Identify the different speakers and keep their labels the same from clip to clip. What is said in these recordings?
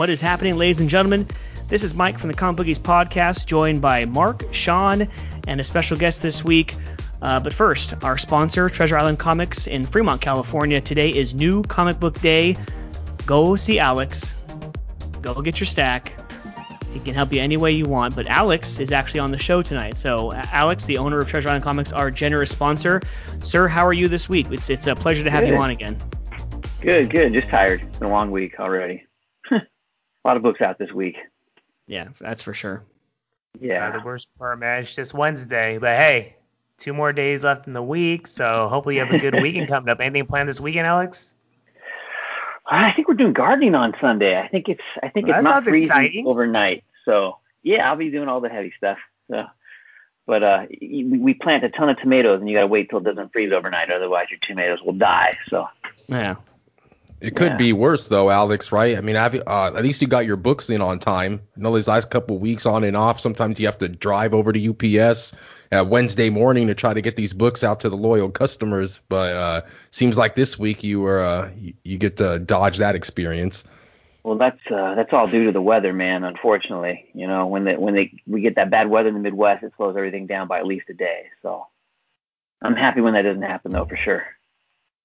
Speaker 1: What is happening, ladies and gentlemen? This is Mike from the Comic Bookies podcast, joined by Mark, Sean, and a special guest this week. Uh, but first, our sponsor, Treasure Island Comics in Fremont, California. Today is New Comic Book Day. Go see Alex. Go get your stack. He can help you any way you want. But Alex is actually on the show tonight. So, Alex, the owner of Treasure Island Comics, our generous sponsor. Sir, how are you this week? It's, it's a pleasure to have good. you on again.
Speaker 2: Good, good. Just tired. It's been a long week already. A lot of books out this week.
Speaker 1: Yeah, that's for sure.
Speaker 2: Yeah.
Speaker 3: Uh, the worst part, man, it's just Wednesday. But hey, two more days left in the week, so hopefully you have a good weekend coming up. Anything planned this weekend, Alex?
Speaker 2: I think we're doing gardening on Sunday. I think it's I think well, it's not freezing exciting. overnight. So yeah, I'll be doing all the heavy stuff. So, but uh, we plant a ton of tomatoes, and you got to wait till it doesn't freeze overnight, otherwise your tomatoes will die. So
Speaker 1: yeah.
Speaker 4: It could yeah. be worse though, Alex. Right? I mean, uh, at least you got your books in on time. You know, these last couple weeks on and off, sometimes you have to drive over to UPS uh, Wednesday morning to try to get these books out to the loyal customers. But uh, seems like this week you were uh, you, you, get to dodge that experience.
Speaker 2: Well, that's uh, that's all due to the weather, man. Unfortunately, you know, when they when they we get that bad weather in the Midwest, it slows everything down by at least a day. So I'm happy when that doesn't happen, though, for sure.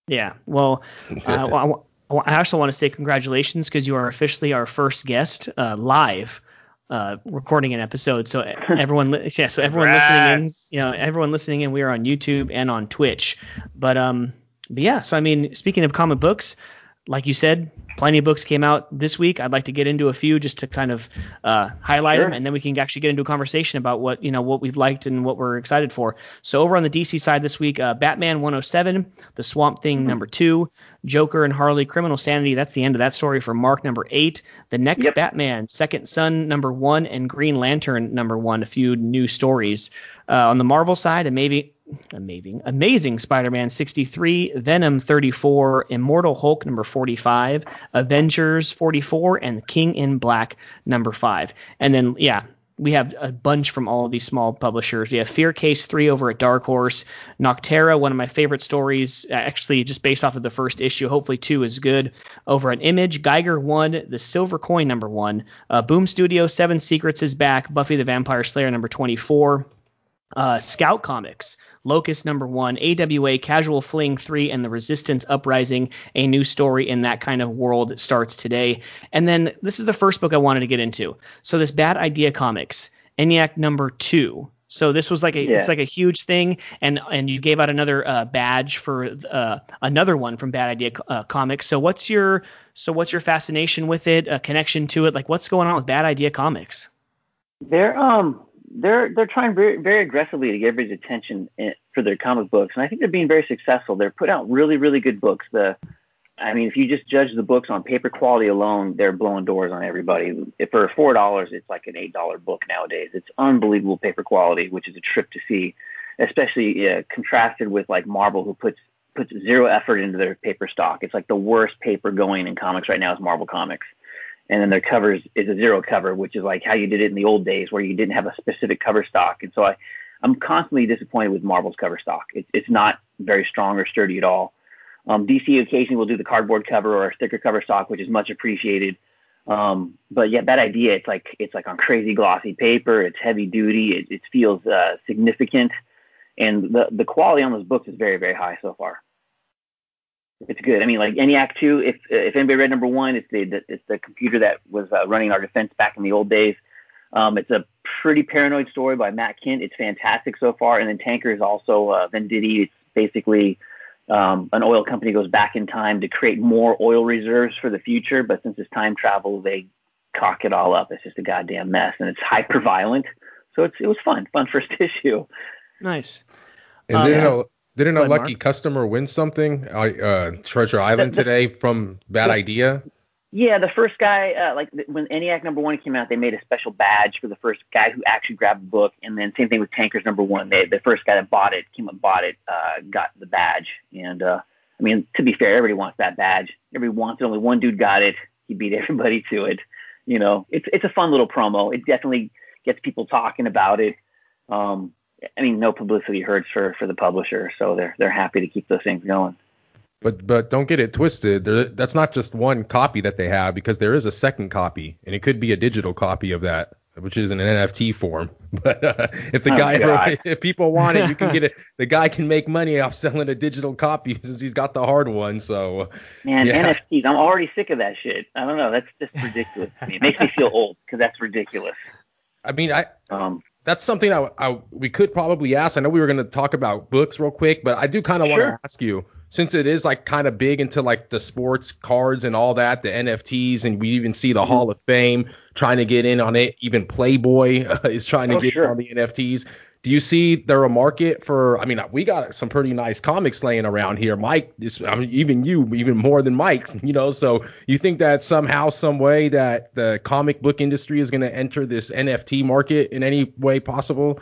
Speaker 1: Yeah. Well, uh, well I also want to say congratulations because you are officially our first guest uh, live uh, recording an episode. So everyone, yeah, so everyone listening in, you know, everyone listening in, we are on YouTube and on Twitch. But um, but yeah, so I mean, speaking of comic books, like you said, plenty of books came out this week. I'd like to get into a few just to kind of uh, highlight sure. them, and then we can actually get into a conversation about what you know what we've liked and what we're excited for. So over on the DC side this week, uh, Batman 107, The Swamp Thing mm-hmm. number two, Joker and Harley Criminal Sanity. That's the end of that story for Mark number eight. The next yep. Batman, Second Son number one, and Green Lantern number one. A few new stories uh, on the Marvel side, and maybe amazing, amazing Spider-Man 63, Venom 34, Immortal Hulk number 45, Avengers 44, and King in Black number five. And then yeah, we have a bunch from all of these small publishers. We have Fear Case 3 over at Dark Horse, Nocterra, one of my favorite stories, actually just based off of the first issue. Hopefully, 2 is good. Over at Image, Geiger 1, The Silver Coin number 1, uh, Boom Studio, Seven Secrets is back, Buffy the Vampire Slayer number 24, uh, Scout Comics, Locust number one, AWA Casual Fling 3, and The Resistance Uprising, a new story in that kind of world starts today. And then this is the first book I wanted to get into. So this Bad Idea Comics, ENIAC number two. So this was like a yeah. it's like a huge thing, and and you gave out another uh, badge for uh, another one from Bad Idea uh, Comics. So what's your so what's your fascination with it? A connection to it? Like what's going on with Bad Idea Comics?
Speaker 2: They're um they're they're trying very very aggressively to get everybody's attention in, for their comic books, and I think they're being very successful. They're putting out really really good books. The I mean, if you just judge the books on paper quality alone, they're blowing doors on everybody. If for four dollars, it's like an eight dollar book nowadays. It's unbelievable paper quality, which is a trip to see, especially uh, contrasted with like Marvel, who puts puts zero effort into their paper stock. It's like the worst paper going in comics right now is Marvel Comics and then their covers is a zero cover, which is like how you did it in the old days where you didn't have a specific cover stock. And so I, I'm constantly disappointed with Marvel's cover stock. It, it's not very strong or sturdy at all. Um, DC occasionally will do the cardboard cover or a sticker cover stock, which is much appreciated. Um, but yeah, that idea, it's like it's like on crazy glossy paper. It's heavy duty. It, it feels uh, significant, and the the quality on those books is very very high so far it's good. I mean, like ENIAC two. If if anybody read number one, it's the, the it's the computer that was uh, running our defense back in the old days. Um, it's a pretty paranoid story by Matt Kindt. It's fantastic so far. And then Tanker is also uh, Venditti. It's basically um, an oil company goes back in time to create more oil reserves for the future. But since it's time travel, they cock it all up. It's just a goddamn mess, and it's hyper violent. So it's it was fun, fun first issue.
Speaker 1: Nice.
Speaker 4: And um, then didn't a lucky Mark? customer win something, uh, uh, Treasure Island the, the, today from Bad Idea?
Speaker 2: Yeah, the first guy, uh, like when ENIAC number one came out, they made a special badge for the first guy who actually grabbed the book. And then same thing with Tankers number one. They, the first guy that bought it, came up, bought it, uh, got the badge. And uh, I mean, to be fair, everybody wants that badge. Everybody wants it. Only one dude got it. He beat everybody to it. You know, it's it's a fun little promo. It definitely gets people talking about it. Um, I mean, no publicity hurts for for the publisher, so they're they're happy to keep those things going.
Speaker 4: But but don't get it twisted. There, that's not just one copy that they have because there is a second copy, and it could be a digital copy of that, which is in an NFT form. But uh, if the
Speaker 2: Oh,
Speaker 4: guy,
Speaker 2: God.
Speaker 4: if people want it, you can get it. The guy can make money off selling a digital copy since he's got the hard one. So
Speaker 2: Man,
Speaker 4: Yeah.
Speaker 2: NFTs. I'm already sick of that shit. I don't know. That's just ridiculous to me. It makes me feel old because that's ridiculous.
Speaker 4: I mean, I
Speaker 2: Um,
Speaker 4: that's something I, I we could probably ask. I know we were going to talk about books real quick, but I do kind of want to ask you since it is like kind of big into like the sports cards and all that, the NFTs, and we even see the
Speaker 2: Mm-hmm.
Speaker 4: Hall of Fame trying to get in on it. Even Playboy uh, is trying to
Speaker 2: Oh,
Speaker 4: get
Speaker 2: sure.
Speaker 4: in on the NFTs. Do you see there a market for? I mean, we got some pretty nice comics laying around here. Mike, this, I mean, even you, even more than Mike. You know, so you think that somehow, some way, that the comic book industry is going to enter this NFT market in any way possible?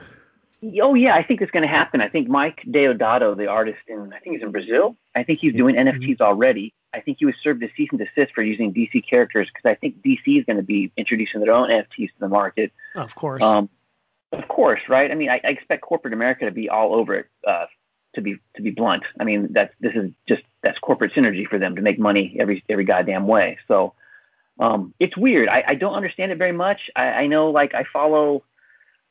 Speaker 2: oh yeah, I think it's going to happen. I think Mike Deodato, the artist in, I think he's in Brazil. I think he's doing NFTs already. I think he was served a cease and desist for using DC characters because I think DC is going to be introducing their own NFTs to the market.
Speaker 1: Of course.
Speaker 2: Um, of course, right? I mean, I, I expect corporate America to be all over it. Uh, to be to be blunt, I mean that's this is just that's corporate synergy for them to make money every every goddamn way. So um, it's weird. I, I don't understand it very much. I, I know like I follow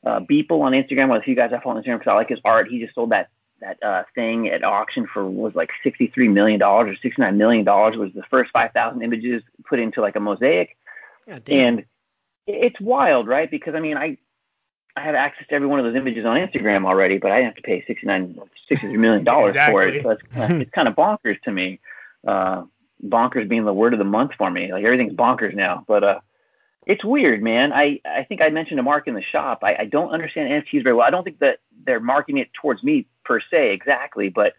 Speaker 2: uh, Beeple on Instagram. Well, a few guys I follow on Instagram because I like his art. He just sold that that uh, thing at auction for was like sixty three million dollars or sixty nine million dollars. Was the first five thousand images put into like a mosaic.
Speaker 1: Yeah.
Speaker 2: And it's wild, right? Because I mean, I I have access to every one of those images on Instagram already, but I have to pay 69 63 million dollars for it. So it's, kinda- it's kind of bonkers to me. Uh, bonkers being the word of the month for me. Like everything's bonkers now, but uh, it's weird, man. I I think I mentioned to Mark in the shop. I, I don't understand NFTs very well. I don't think that they're marketing it towards me per se exactly, but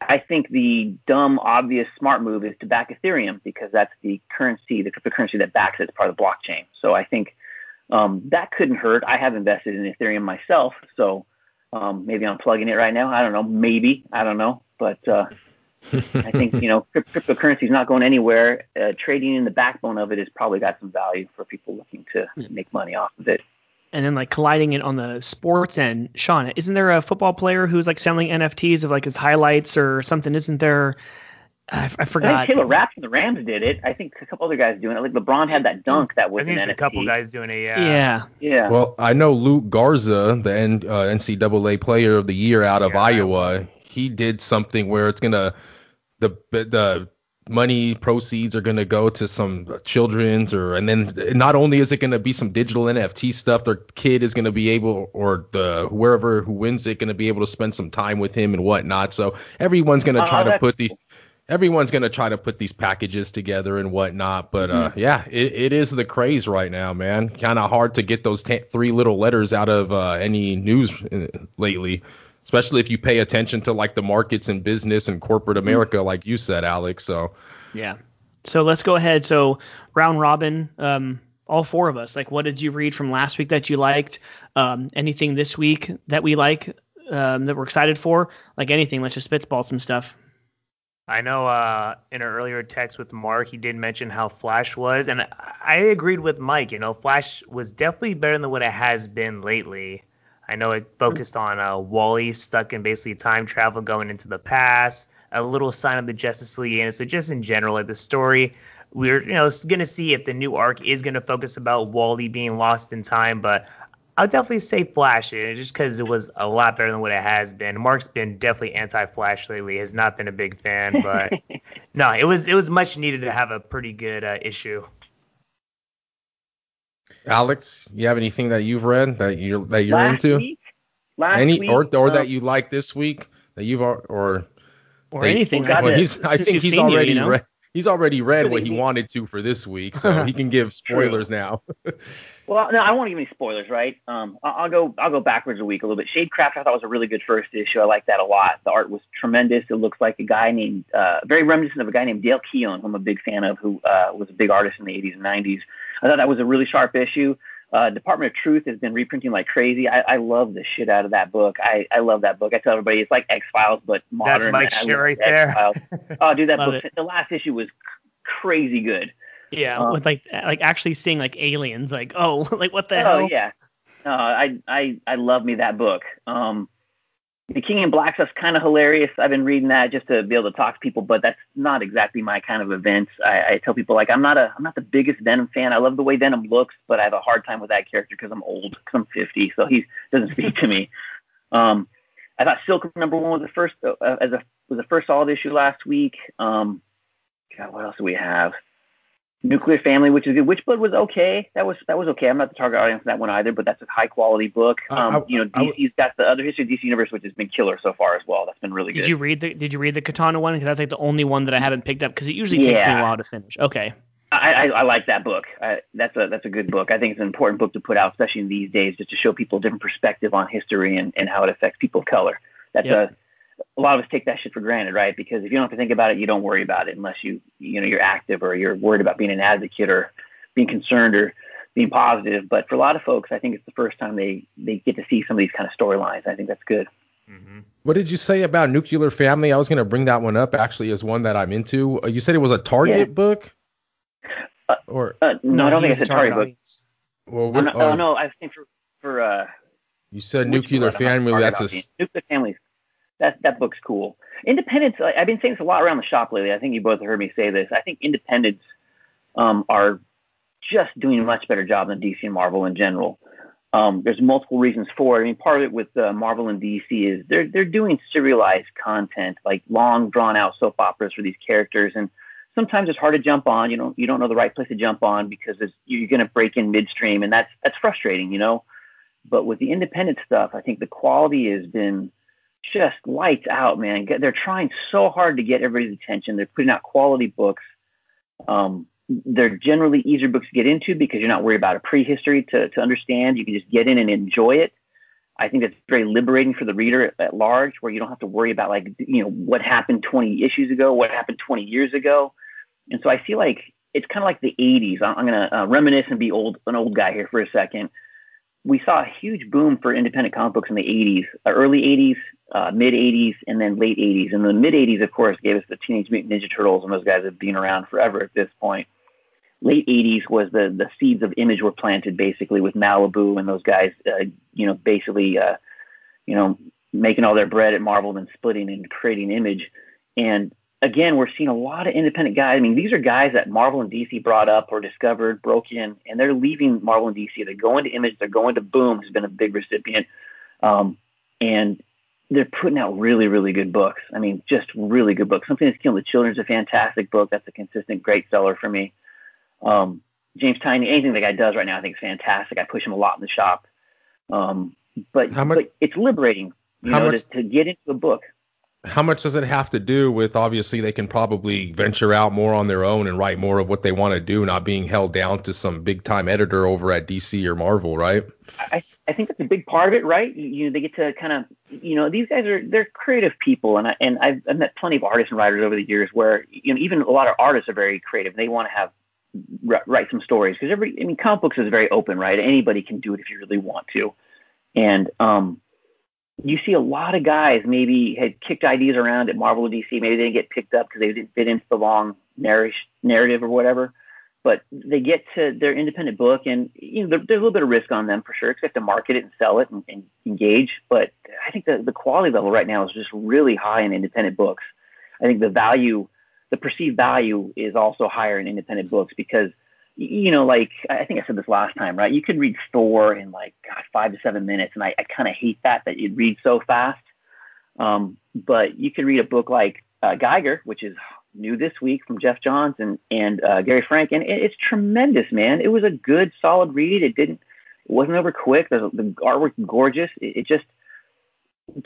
Speaker 2: I think the dumb, obvious, smart move is to back Ethereum because that's the currency, the cryptocurrency that backs it as part of the blockchain. So I think um, that couldn't hurt. I have invested in Ethereum myself, so um, maybe I'm plugging it right now. I don't know. Maybe I don't know, but uh, I think you know crypt- cryptocurrency is not going anywhere. Uh, trading in the backbone of it has probably got some value for people looking to make money off of it.
Speaker 1: and then like colliding it on the sports end. Sean, isn't there a football player who's like selling NFTs of like his highlights or something? Isn't there? I, I forgot.
Speaker 2: I think Taylor Rapp from the Rams did it. I think a couple other guys doing it. Like LeBron had that dunk that was
Speaker 3: I think there's a couple guys doing it. Yeah.
Speaker 1: yeah.
Speaker 2: Yeah.
Speaker 4: Well, I know Luke Garza, the N, uh, NCAA Player of the Year out of
Speaker 3: Yeah.
Speaker 4: Iowa. He did something where it's gonna the the money proceeds are gonna go to some children's or and then not only is it gonna be some digital NFT stuff, their kid is gonna be able or the whoever who wins it gonna be able to spend some time with him and whatnot. So everyone's gonna
Speaker 2: Oh,
Speaker 4: try to put these. Everyone's gonna try to put these packages together and whatnot, but uh, yeah, it, it is the craze right now, man. Kind of hard to get those ta three little letters out of uh, any news uh, lately, especially if you pay attention to like the markets and business and corporate America, like you said, Alex. So
Speaker 1: Yeah. So let's go ahead. So round robin, um, all four of us. Like, what did you read from last week that you liked? Um, anything this week that we like um, that we're excited for? Like anything. Let's just spitball some stuff.
Speaker 3: I know uh, in an earlier text with Mark, he did mention how Flash was, and I, agreed with Mike. You know, Flash was definitely better than what it has been lately. I know it focused on uh, Wally stuck in basically time travel going into the past, a little sign of the Justice League, and so just in general, like the story, we're you know going to see if the new arc is going to focus about Wally being lost in time, but I'll definitely say Flash, eh, just because it was a lot better than what it has been. Mark's been definitely anti-Flash lately; has not been a big fan, but no, it was it was much needed to have a pretty good uh, issue.
Speaker 4: Alex, you have anything that you've read that you that you're
Speaker 2: last
Speaker 4: into?
Speaker 2: week, last
Speaker 4: Any
Speaker 2: week,
Speaker 4: or or
Speaker 2: uh,
Speaker 4: that you like this week that you've al- or
Speaker 1: Or
Speaker 4: They-
Speaker 1: anything.
Speaker 2: well,
Speaker 1: like
Speaker 2: God,
Speaker 4: well,
Speaker 1: that,
Speaker 4: he's I think he's already
Speaker 1: you know?
Speaker 4: read he's already read what he wanted to for this week, so he can give spoilers now.
Speaker 2: Well, no, I won't want to give any spoilers, right? Um, I'll, I'll go. I'll go backwards a week a little bit. Shadecraft, I thought was a really good first issue. I like that a lot. The art was tremendous. It looks like a guy named, uh, very reminiscent of a guy named Dale Keown, who I'm a big fan of, who uh, was a big artist in the 80s and 90s. I thought that was a really sharp issue. Uh, Department of Truth has been reprinting like crazy. I, I love the shit out of that book. I, I love that book. I tell everybody it's like X Files, but modern.
Speaker 3: Mike's
Speaker 2: I
Speaker 3: shit right there.
Speaker 2: X-Files. oh, dude, that book.
Speaker 1: it.
Speaker 2: The last issue was c- crazy good.
Speaker 1: Yeah,
Speaker 2: Uh,
Speaker 1: with like like actually seeing like aliens. Like, oh, like what the
Speaker 2: oh
Speaker 1: hell?
Speaker 2: Oh yeah, no, I I I love me that book. Um, the King in Black stuff's kind of hilarious. I've been reading that just to be able to talk to people, but that's not exactly my kind of events. I, I tell people like I'm not a I'm not the biggest Venom fan. I love the way Venom looks, but I have a hard time with that character because I'm old, because I'm 50, so he doesn't speak to me. Um, I thought Silk number one was the first uh, as a was the first solid issue last week. Um, God, what else do we have? Nuclear Family, which is good. Witchblood was okay. That was that was okay. I'm not the target audience for that one either, but that's a high quality book. Um, I, I, you know, DC's got the other history of DC Universe, which has been killer so far as well. That's been really
Speaker 1: did good.
Speaker 2: Did
Speaker 1: you read the Did you read the Katana one? Because that's like the only one that I haven't picked up because it usually takes me a while to finish. Okay.
Speaker 2: I, I, I like that book. I, that's a that's a good book. I think it's an important book to put out, especially in these days, just to show people a different perspective on history and, and how it affects people of color. That's yep. a a lot of us take that shit for granted, right? Because if you don't have to think about it, you don't worry about it unless you, you know, you're active or you're worried about being an advocate or being concerned or being positive. But for a lot of folks, I think it's the first time they, they get to see some of these kind of storylines. I think that's good.
Speaker 4: Mm-hmm. What did you say about Nuclear Family? I was going to bring that one up actually as one that I'm into. Uh, you said it was a Target yeah. book?
Speaker 2: Uh, or uh, no, no, I don't think it's a Target, Target book. Well, what, oh, no, I think for, for uh,
Speaker 4: you said Nuclear Family. That's a
Speaker 2: Nuclear Family that that book's cool. Independents, I've been saying this a lot around the shop lately. I think you both heard me say this. I think independents um, are just doing a much better job than DC and Marvel in general. Um, there's multiple reasons for it. I mean, part of it with uh, Marvel and DC is they're they're doing serialized content, like long drawn out soap operas for these characters, and sometimes it's hard to jump on. You know, you don't know the right place to jump on because you're going to break in midstream, and that's that's frustrating. You know, but with the independent stuff, I think the quality has been just lights out, man. They're trying so hard to get everybody's attention. They're putting out quality books. Um, they're generally easier books to get into because you're not worried about a prehistory to, to understand. You can just get in and enjoy it. I think that's very liberating for the reader at, large, where you don't have to worry about like you know what happened 20 issues ago, what happened 20 years ago, and so I feel like it's kind of like the 80s. I'm, I'm going to uh, reminisce and be old, an old guy here for a second. We saw a huge boom for independent comic books in the 80s, uh, early 80s, uh, mid 80s and then late 80s. And the mid 80s, of course, gave us the Teenage Mutant Ninja Turtles, and those guys have been around forever at this point. Late 80s was the the seeds of image were planted basically with Malibu and those guys, uh, you know, basically, uh, you know, making all their bread at Marvel and splitting and creating image. And again, we're seeing a lot of independent guys. I mean, these are guys that Marvel and DC brought up or discovered, broke in, and they're leaving Marvel and DC. They're going to Image, they're going to Boom, who's been a big recipient. Um, and they're putting out really, really good books. I mean, just really good books. Something that's killing the children is a fantastic book. That's a consistent great seller for me. Um, James Tynion, anything the guy does right now, I think is fantastic. I push him a lot in the shop. Um, but, much, but it's liberating, you know, much, to, to get into a book
Speaker 4: how much does it have to do with obviously they can probably venture out more on their own and write more of what they want to do, not being held down to some big time editor over at DC or Marvel, right?
Speaker 2: I, I think that's a big part of it, right? You, know, they get to kind of, you know, these guys are they're creative people, and I and I've, I've met plenty of artists and writers over the years where you know even a lot of artists are very creative. They want to have write some stories because every I mean comic books is very open, right? Anybody can do it if you really want to, and um you see a lot of guys maybe had kicked ideas around at Marvel or DC. Maybe they didn't get picked up because they didn't fit into the long narrative or whatever. But they get to their independent book, and you know there's a little bit of risk on them for sure. Because they have to market it and sell it and, and engage. But I think the the quality level right now is just really high in independent books. I think the value, the perceived value, is also higher in independent books because you know, like I think I said this last time, right? You could read Thor in like God, five to seven minutes, and I, I kind of hate that that you'd read so fast. Um, but you could read a book like uh, Geiger, which is new this week from Geoff Johns and and uh, Gary Frank, and it, it's tremendous, man. It was a good, solid read. It didn't, it wasn't over quick. The, the artwork gorgeous. It, it just,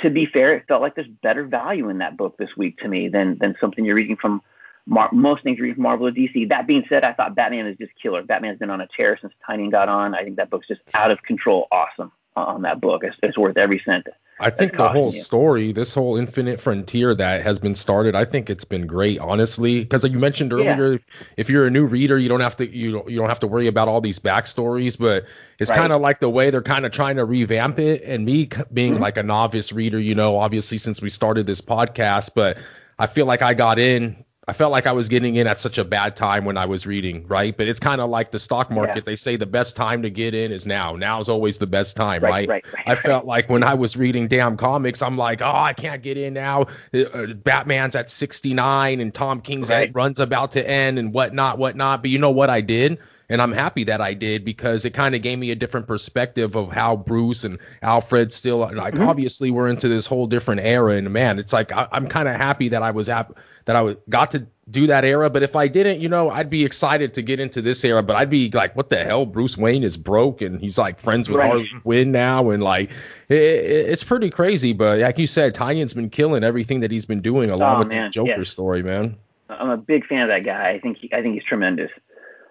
Speaker 2: to be fair, it felt like there's better value in that book this week to me than than something you're reading from Mar- most things you read from Marvel or DC. That being said, I thought Batman is just killer. Batman's been on a tear since Tynion got on. I think that book's just out of control. Awesome on that book. It's, it's worth every cent.
Speaker 4: I think the whole story, this whole infinite frontier that has been started, I think it's been great, honestly. Because like you mentioned earlier, yeah. if you're a new reader, you don't have to you don't, you don't have to worry about all these backstories. But it's right. kind of like the way they're kind of trying to revamp it. And me being mm-hmm. like a novice reader, you know, obviously since we started this podcast, but I feel like I got in I felt like I was getting in at such a bad time when I was reading, right? But it's kind of like the stock market. Yeah. They say the best time to get in is now. Now is always the best time, right? right?
Speaker 2: right, right
Speaker 4: I felt like when I was reading damn comics, I'm like, oh, I can't get in now. Uh, Batman's at 69 and Tom King's right. run's about to end and whatnot, whatnot. But you know what I did? And I'm happy that I did because it kind of gave me a different perspective of how Bruce and Alfred still like mm-hmm. obviously we're into this whole different era. And man, it's like I, am kind of happy that I was at that I was, got to do that era. But if I didn't, you know, I'd be excited to get into this era. But I'd be like, what the hell? Bruce Wayne is broke and he's like friends with right. Harley Quinn now, and like it, it, it's pretty crazy. But like you said, Tynion's been killing everything that he's been doing along oh, with man. the Joker yes. story, man.
Speaker 2: I'm a big fan of that guy. I think he, I think he's tremendous.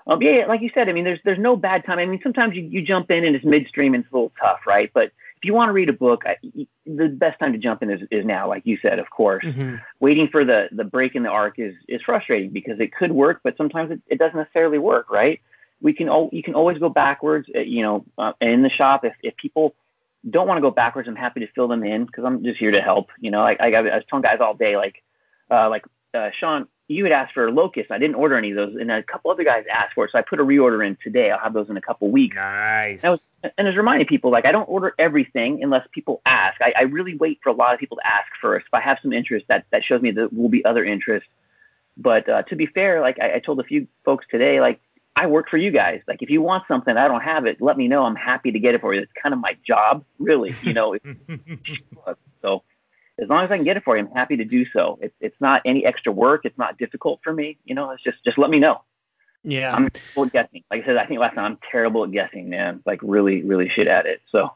Speaker 2: Um, yeah, like you said, I mean, there's there's no bad time. I mean, sometimes you, you jump in and it's midstream and it's a little tough, right? But you want to read a book, I, the best time to jump in is, is now, like you said, of course. Mm-hmm. Waiting for the the break in the arc is is frustrating because it could work, but sometimes it, it doesn't necessarily work, right? We can you can always go backwards, uh, you know, uh, in the shop if if people don't want to go backwards, I'm happy to fill them in because I'm just here to help. You know, I, I, I was telling guys all day, like, uh, like uh, Sean, you had asked for locust. I didn't order any of those, and a couple other guys asked for it, so I put a reorder in today. I'll have those in a couple weeks.
Speaker 3: Nice.
Speaker 2: And I was, and I was reminding people like I don't order everything unless people ask. I, I really wait for a lot of people to ask first. If I have some interest, that that shows me that there will be other interest. But uh, to be fair, like I, I told a few folks today, like I work for you guys. Like if you want something, I don't have it. Let me know. I'm happy to get it for you. It's kind of my job, really. You know. so as long as I can get it for you, I'm happy to do so. It's it's not any extra work. It's not difficult for me. You know, it's just just let me know.
Speaker 1: Yeah,
Speaker 2: I'm terrible at guessing. Like I said, I think last time I'm terrible at guessing, man. Like really, really shit at it. So.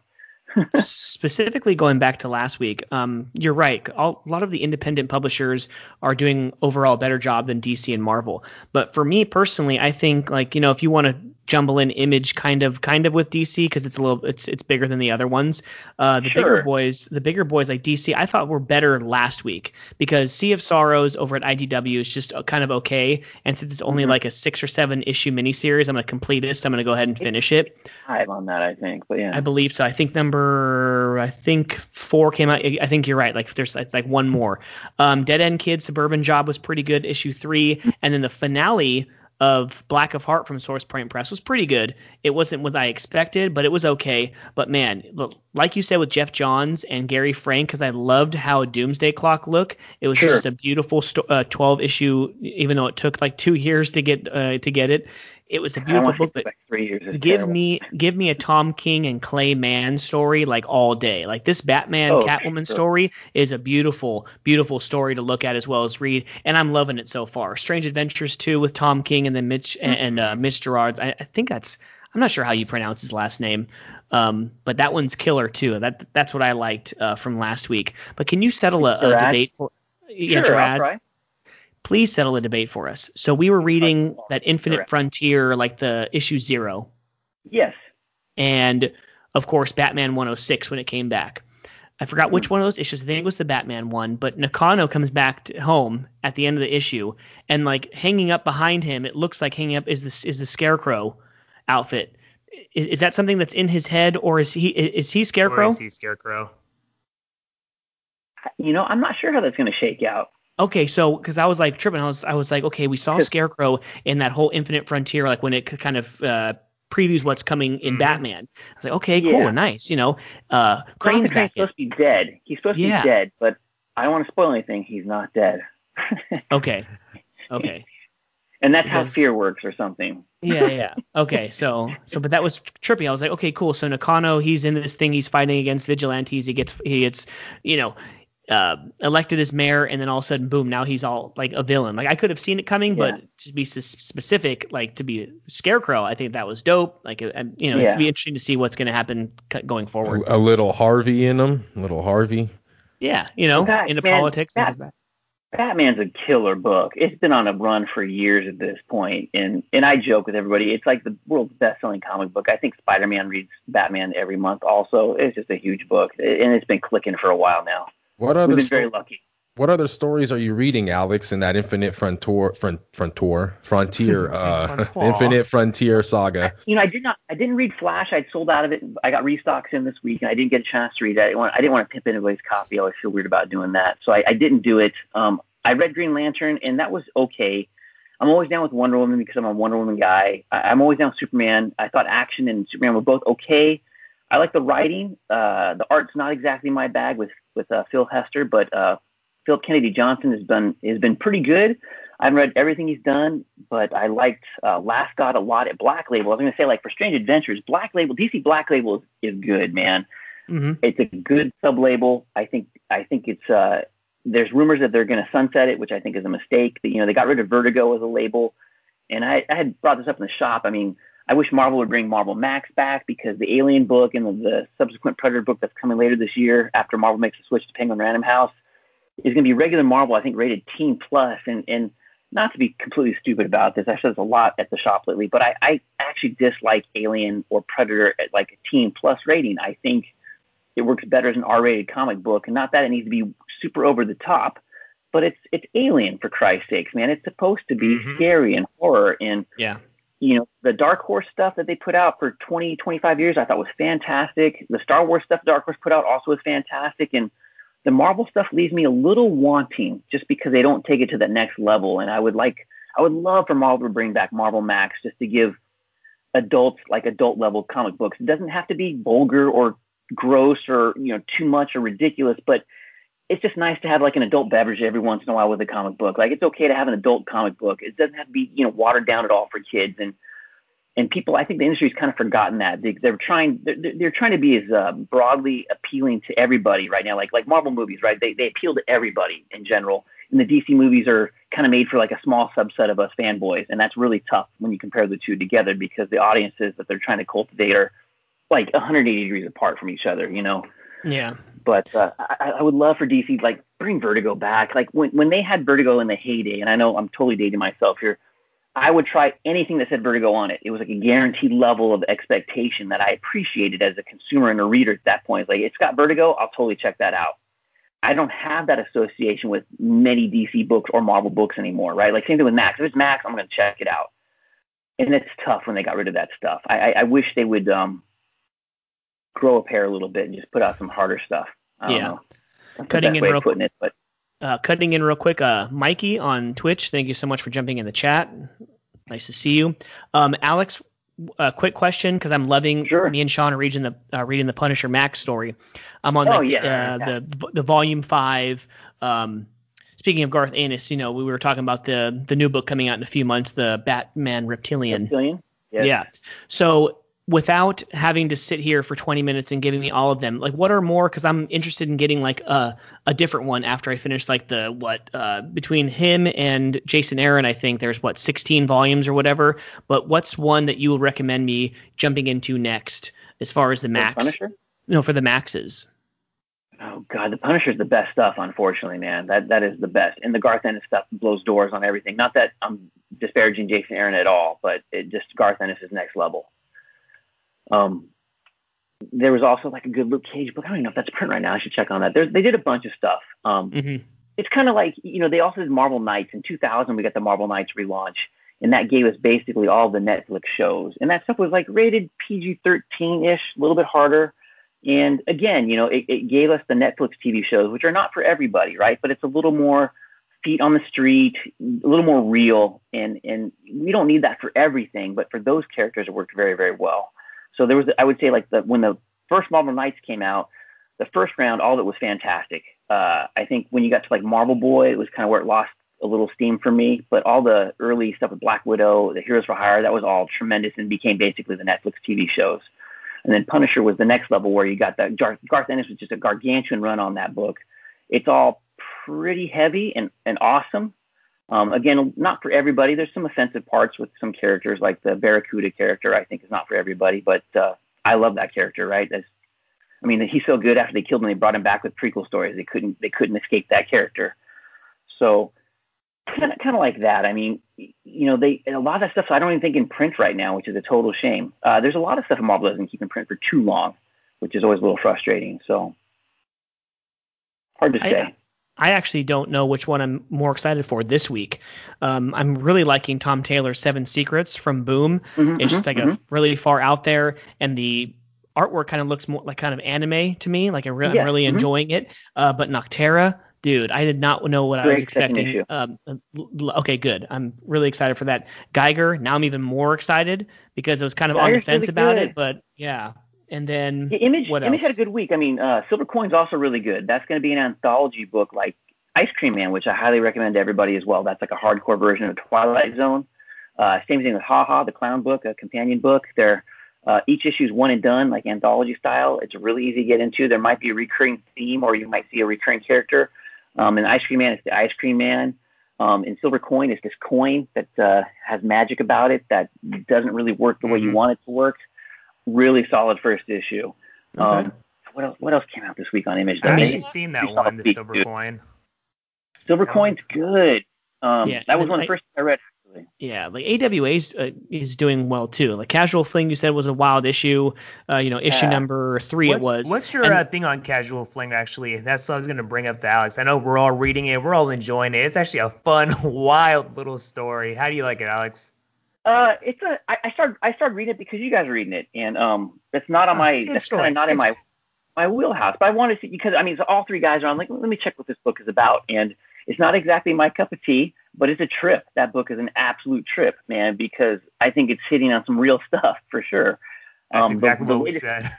Speaker 1: Specifically, going back to last week, um, you're right. All, a lot of the independent publishers are doing overall a better job than DC and Marvel. But for me personally, I think like you know if you want to jumble in image kind of kind of with DC because it's a little it's it's bigger than the other ones. Uh, the sure. bigger boys, the bigger boys like DC, I thought were better last week because Sea of Sorrows over at IDW is just uh, kind of okay. And since it's only mm-hmm. like a six or seven issue miniseries, I'm a completist. I'm going to go ahead and finish it.
Speaker 2: Five on that, I think, but yeah, I
Speaker 1: believe so. I think number I think four came out. I think you're right. Like there's it's like one more. Um, Dead End Kid Suburban Job was pretty good, issue three, and then the finale of Black of Heart from Source Point Press was pretty good. It wasn't what I expected, but it was okay. But man, look, like you said with Geoff Johns and Gary Frank, because I loved how Doomsday Clock looked. It was sure. just a beautiful sto- uh, twelve issue, even though it took like two years to get uh, to get it. It was a beautiful book, but
Speaker 2: three years
Speaker 1: give terrible. me give me a Tom King and Clay Mann story like all day. Like this Batman oh, Catwoman sure. story is a beautiful, beautiful story to look at as well as read, and I'm loving it so far. Strange Adventures too with Tom King and then Mitch mm-hmm. and uh, Mitch Gerards. I, I, think that's I'm not sure how you pronounce his last name, um, but that one's killer too. That that's what I liked uh, from last week. But can you settle a, a debate for?
Speaker 2: Yeah, sure,
Speaker 1: please settle a debate for us. So we were reading that Infinite Correct. Frontier, like the issue zero.
Speaker 2: Yes.
Speaker 1: And of course, Batman 106 when it came back. I forgot which mm-hmm. one of those issues. I think it was the Batman one, but Nakano comes back home at the end of the issue, and like hanging up behind him, it looks like hanging up is this is the Scarecrow outfit. Is, is, that something that's in his head, or is he is he Scarecrow? Or
Speaker 3: is he Scarecrow?
Speaker 2: You know, I'm not sure how that's going to shake out.
Speaker 1: Okay, so because I was like tripping, I was I was like, okay, we saw Scarecrow in that whole Infinite Frontier, like when it kind of uh, previews what's coming in mm-hmm. Batman. I was like, okay, cool, yeah. nice, you know. Uh, Crane's back.
Speaker 2: Supposed to be dead. He's supposed to be dead, but I don't want to spoil anything. He's not dead.
Speaker 1: okay, okay.
Speaker 2: and that's because, how fear works, or something.
Speaker 1: yeah, yeah. Okay, so so, but that was trippy. I was like, okay, cool. So Nakano, he's in this thing. He's fighting against vigilantes. He gets he gets, you know, uh, elected as mayor, and then all of a sudden, boom! Now he's all like a villain. Like I could have seen it coming, yeah. but to be specific, like to be Scarecrow, I think that was dope. Like, and, you know, yeah. it's be interesting to see what's going to happen going forward.
Speaker 4: A little Harvey in him, a little Harvey.
Speaker 1: Yeah, you know, that, into man, politics.
Speaker 2: That, Batman's a killer book. It's been on a run for years at this point, and and I joke with everybody. It's like the world's best-selling comic book. I think Spider-Man reads Batman every month. Also, it's just a huge book, and it's been clicking for a while now.
Speaker 4: What other
Speaker 2: We've been sto- very lucky.
Speaker 4: What other stories are you reading, Alex, in that Infinite Frontier, front, frontier, frontier, uh, Infinite Frontier saga?
Speaker 2: You know, I did not, I didn't read Flash. I'd sold out of it. I got restocks in this week, and I didn't get a chance to read it. I didn't want, I didn't want to pimp anybody's copy. I always feel weird about doing that, so I, I didn't do it. Um, I read Green Lantern, and that was okay. I'm always down with Wonder Woman because I'm a Wonder Woman guy. I, am always down with Superman. I thought Action and Superman were both okay. I like the writing. Uh, the art's not exactly my bag with with uh, Phil Hester, but uh, Phil Kennedy Johnson has been has been pretty good. I haven't read everything he's done, but I liked uh, Last God a lot at Black Label. I was going to say, like for Strange Adventures, Black Label, DC Black Label is, is good, man. Mm-hmm. It's a good sub label. I think I think it's uh, there's rumors that they're going to sunset it, which I think is a mistake. But, you know, they got rid of Vertigo as a label, and I, I had brought this up in the shop. I mean, I wish Marvel would bring Marvel Max back because the Alien book and the, the subsequent Predator book that's coming later this year, after Marvel makes a switch to Penguin Random House, is going to be regular Marvel. I think rated Teen plus. And and not to be completely stupid about this, I said this a lot at the shop lately, but I, I actually dislike Alien or Predator at like a Teen Plus rating. I think it works better as an R-rated comic book, and not that it needs to be super over the top, but it's it's Alien for Christ's sakes, man. It's supposed to be mm-hmm. scary and horror, and
Speaker 1: yeah,
Speaker 2: you know the Dark Horse stuff that they put out for 20, 25 years, I thought was fantastic. The Star Wars stuff Dark Horse put out also was fantastic, and the Marvel stuff leaves me a little wanting just because they don't take it to the next level. And I would like, I would love for Marvel to bring back Marvel Max just to give adults like adult level comic books. It doesn't have to be vulgar or gross or you know too much or ridiculous, but it's just nice to have like an adult beverage every once in a while with a comic book. Like it's okay to have an adult comic book. It doesn't have to be you know watered down at all for kids and and people, I think the industry's kind of forgotten that they, are trying, they're, they're, trying to be as uh, broadly appealing to everybody right now, like like Marvel movies, right? They they appeal to everybody in general, and the DC movies are kind of made for like a small subset of us fanboys, and that's really tough when you compare the two together because the audiences that they're trying to cultivate are like 180 degrees apart from each other, you know?
Speaker 1: Yeah.
Speaker 2: But uh, I, I would love for DC like bring Vertigo back, like when when they had Vertigo in the heyday, and I know I'm totally dating myself here I would try anything that said Vertigo on it. It was like a guaranteed level of expectation that I appreciated as a consumer and a reader at that point. It's like, it's got Vertigo, I'll totally check that out. I don't have that association with many DC books or Marvel books anymore, right? Like, same thing with Max. If it's Max, I'm going to check it out. And it's tough when they got rid of that stuff. I, I, I wish they would um, grow a pair a little bit and just put out some harder stuff.
Speaker 1: yeah. Cutting in real quick. It, but uh, cutting in real quick, uh, Mikey on Twitch, thank you so much for jumping in the chat. Nice to see you. Um, Alex, a quick question because I'm loving
Speaker 2: sure.
Speaker 1: me and Sean are reading the uh, reading the Punisher Max story. I'm on
Speaker 2: oh,
Speaker 1: the,
Speaker 2: yeah,
Speaker 1: uh,
Speaker 2: yeah.
Speaker 1: the the volume five. Um, speaking of Garth Ennis, you know, we were talking about the the new book coming out in a few months, the Batman Reptilian.
Speaker 2: Reptilian.
Speaker 1: Yes. Yeah. So without having to sit here for 20 minutes and giving me all of them like what are more because i'm interested in getting like a, a different one after i finish like the what uh, between him and jason aaron i think there's what 16 volumes or whatever but what's one that you would recommend me jumping into next as far as the max
Speaker 2: Punisher?
Speaker 1: no for the maxes
Speaker 2: Oh God, the Punisher is the best stuff. Unfortunately, man, that that is the best. And the Garth Ennis stuff blows doors on everything. Not that I'm disparaging Jason Aaron at all, but it just Garth Ennis is next level. Um, there was also like a good Luke Cage book. I don't even know if that's print right now. I should check on that. There's, they did a bunch of stuff. Um,
Speaker 1: mm-hmm.
Speaker 2: It's kind of like you know they also did Marvel Knights in 2000. We got the Marvel Knights relaunch, and that gave us basically all the Netflix shows. And that stuff was like rated PG-13 ish, a little bit harder. And again, you know, it, it gave us the Netflix TV shows, which are not for everybody, right? But it's a little more feet on the street, a little more real, and and we don't need that for everything, but for those characters, it worked very very well. So there was, I would say, like the when the first Marvel Knights came out, the first round, all it was fantastic. Uh, I think when you got to like Marvel Boy, it was kind of where it lost a little steam for me. But all the early stuff with Black Widow, the Heroes for Hire, that was all tremendous and became basically the Netflix TV shows. And then Punisher was the next level where you got that Garth, Garth Ennis was just a gargantuan run on that book. It's all pretty heavy and, and awesome. Um, again, not for everybody. There's some offensive parts with some characters, like the Barracuda character. I think is not for everybody, but uh, I love that character. Right? As, I mean, he's so good. After they killed him, they brought him back with prequel stories. They couldn't they couldn't escape that character. So kind of kind of like that. I mean, you know, they a lot of that stuff. I don't even think in print right now, which is a total shame. Uh, there's a lot of stuff Marvel doesn't keep in print for too long, which is always a little frustrating. So hard to say.
Speaker 1: I, I actually don't know which one I'm more excited for this week. Um, I'm really liking Tom Taylor's Seven Secrets from Boom.
Speaker 2: Mm-hmm,
Speaker 1: it's just like
Speaker 2: mm-hmm.
Speaker 1: a really far out there, and the artwork kind of looks more like kind of anime to me. Like I am
Speaker 2: yeah,
Speaker 1: really
Speaker 2: mm-hmm.
Speaker 1: enjoying it. Uh, but Nocterra, dude, I did not know what I was expecting. Um, okay, good. I'm really excited for that. Geiger, now I'm even more excited because I was kind of Geiger's on the fence really about it, but yeah. And then
Speaker 2: Image,
Speaker 1: what
Speaker 2: Image
Speaker 1: else?
Speaker 2: had a good week. I mean, uh, Silver Coin's also really good. That's going to be an anthology book like Ice Cream Man, which I highly recommend to everybody as well. That's like a hardcore version of Twilight Zone. Uh, same thing with Ha Ha, the clown book, a companion book. They're uh, each issue is one and done, like anthology style. It's really easy to get into. There might be a recurring theme, or you might see a recurring character. Um, in Ice Cream Man, it's the Ice Cream Man. Um, in Silver Coin, it's this coin that uh, has magic about it that doesn't really work the way mm-hmm. you want it to work. Really solid first issue. Okay. Um, what else? What else came out this week on Image?
Speaker 3: I've actually seen that one, the Silver dude. Coin.
Speaker 2: Silver Coin's good. Um, yeah, that was one of the first I read. Actually.
Speaker 1: Yeah, like AWA is, uh, is doing well too. Like Casual Fling, you said was a wild issue. Uh, you know, issue number three
Speaker 3: what,
Speaker 1: it was.
Speaker 3: What's your and, uh, thing on Casual Fling? Actually, that's what I was going to bring up to Alex. I know we're all reading it, we're all enjoying it. It's actually a fun, wild little story. How do you like it, Alex?
Speaker 2: Uh, it's a. I, I started. I started reading it because you guys are reading it, and um, that's not on oh, my. That's kind of not in my my wheelhouse. But I wanted to see because I mean, so all three guys are on. Like, let me check what this book is about, and it's not exactly my cup of tea but it's a trip. That book is an absolute trip, man, because I think it's hitting on some real stuff for sure.
Speaker 3: That's um, exactly the, the what latest, we said.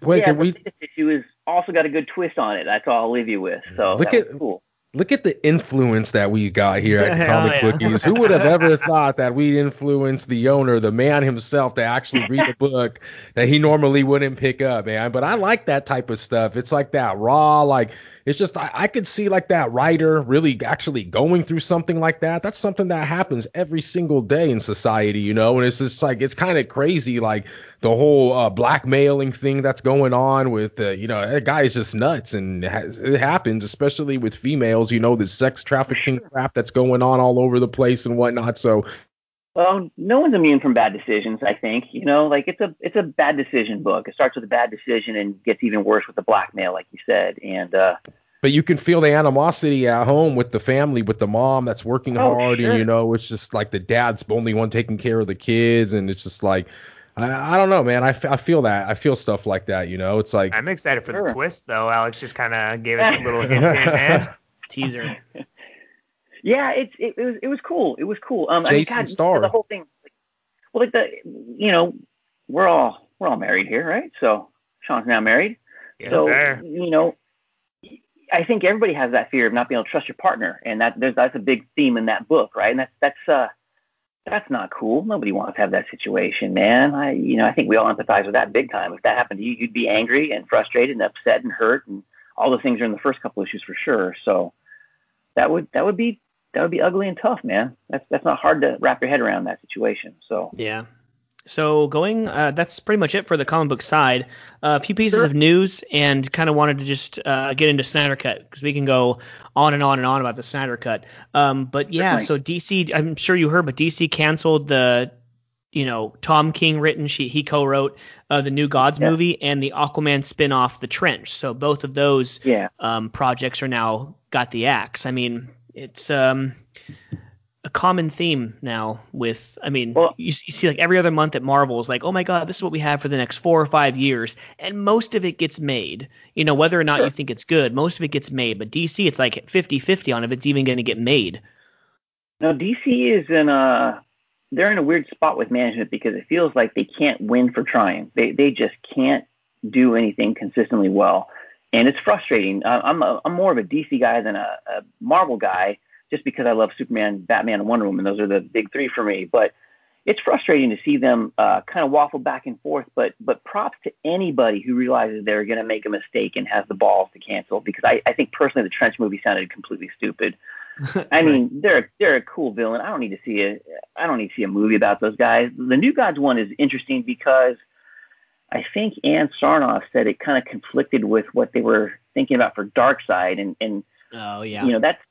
Speaker 2: Wait, yeah, can we? This issue is also got a good twist on it. That's all I'll leave you with. So look at cool.
Speaker 4: Look at the influence that we got here at the Comic oh, yeah. Bookies. Who would have ever thought that we influenced the owner, the man himself, to actually read a book that he normally wouldn't pick up, man? But I like that type of stuff. It's like that raw, like it's just I, I could see like that writer really actually going through something like that. That's something that happens every single day in society, you know. And it's just like it's kind of crazy, like the whole uh, blackmailing thing that's going on with uh, you know that guy is just nuts, and it, it happens, especially with females. You know, the sex trafficking crap that's going on all over the place and whatnot. So
Speaker 2: well, no one's immune from bad decisions. I think you know, like it's a it's a bad decision book. It starts with a bad decision and gets even worse with the blackmail, like you said. And uh,
Speaker 4: but you can feel the animosity at home with the family, with the mom that's working oh, hard, sure. and you know, it's just like the dad's the only one taking care of the kids, and it's just like. I, I don't know, man. I, f- I feel that. I feel stuff like that. You know, it's like
Speaker 3: I'm excited for sure. the twist, though. Alex just kind of gave us a little hint, man.
Speaker 1: teaser.
Speaker 2: Yeah, it's it, it, was it was cool. It was cool. Um,
Speaker 4: Jason
Speaker 2: I mean, God,
Speaker 4: Starr.
Speaker 2: The whole thing. Well, like the you know, we're all we're all married here, right? So Sean's now married.
Speaker 3: Yes,
Speaker 2: so
Speaker 3: sir.
Speaker 2: you know, I think everybody has that fear of not being able to trust your partner, and that there's that's a big theme in that book, right? And that's that's uh that's not cool. Nobody wants to have that situation, man. I you know I think we all empathize with that big time. If that happened to you, you'd be angry and frustrated and upset and hurt, and all the things are in the first couple issues for sure. So that would that would be that would be ugly and tough, man. That's that's not hard to wrap your head around that situation. So
Speaker 1: yeah. So going, uh, that's pretty much it for the comic book side. Uh, a few pieces sure. of news, and kind of wanted to just uh, get into Snyder Cut because we can go on and on and on about the Snyder Cut. Um, but yeah, so DC, I'm sure you heard, but DC canceled the, you know, Tom King written, she he co-wrote uh, the New Gods yeah. movie and the Aquaman spin-off, The Trench. So both of those
Speaker 2: yeah.
Speaker 1: um, projects are now got the axe. I mean, it's um a common theme now with i mean well, you, you, see like every other month at marvel is like oh my god this is what we have for the next four or five years. And most of it gets made. You know whether or not sure. you think it's good most of it gets made but dc it's like 50-50 on if it's even going to get made.
Speaker 2: Now dc is in a they're in a weird spot with management because it feels like they can't win for trying. They, they just can't do anything consistently well and it's frustrating. Uh, I'm a, I'm more of a DC guy than a, a, Marvel guy, just because I love Superman, Batman, and Wonder Woman. Those are the big three for me. But it's frustrating to see them uh, kind of waffle back and forth. But but props to anybody who realizes they're going to make a mistake and has the balls to cancel. Because I, I think personally the Trench movie sounded completely stupid. I mean, they're they're a cool villain. I don't need to see a I don't need to see a movie about those guys. The New Gods one is interesting because I think Ann Sarnoff said it kind of conflicted with what they were thinking about for Darkseid, and and
Speaker 1: oh yeah,
Speaker 2: you know that's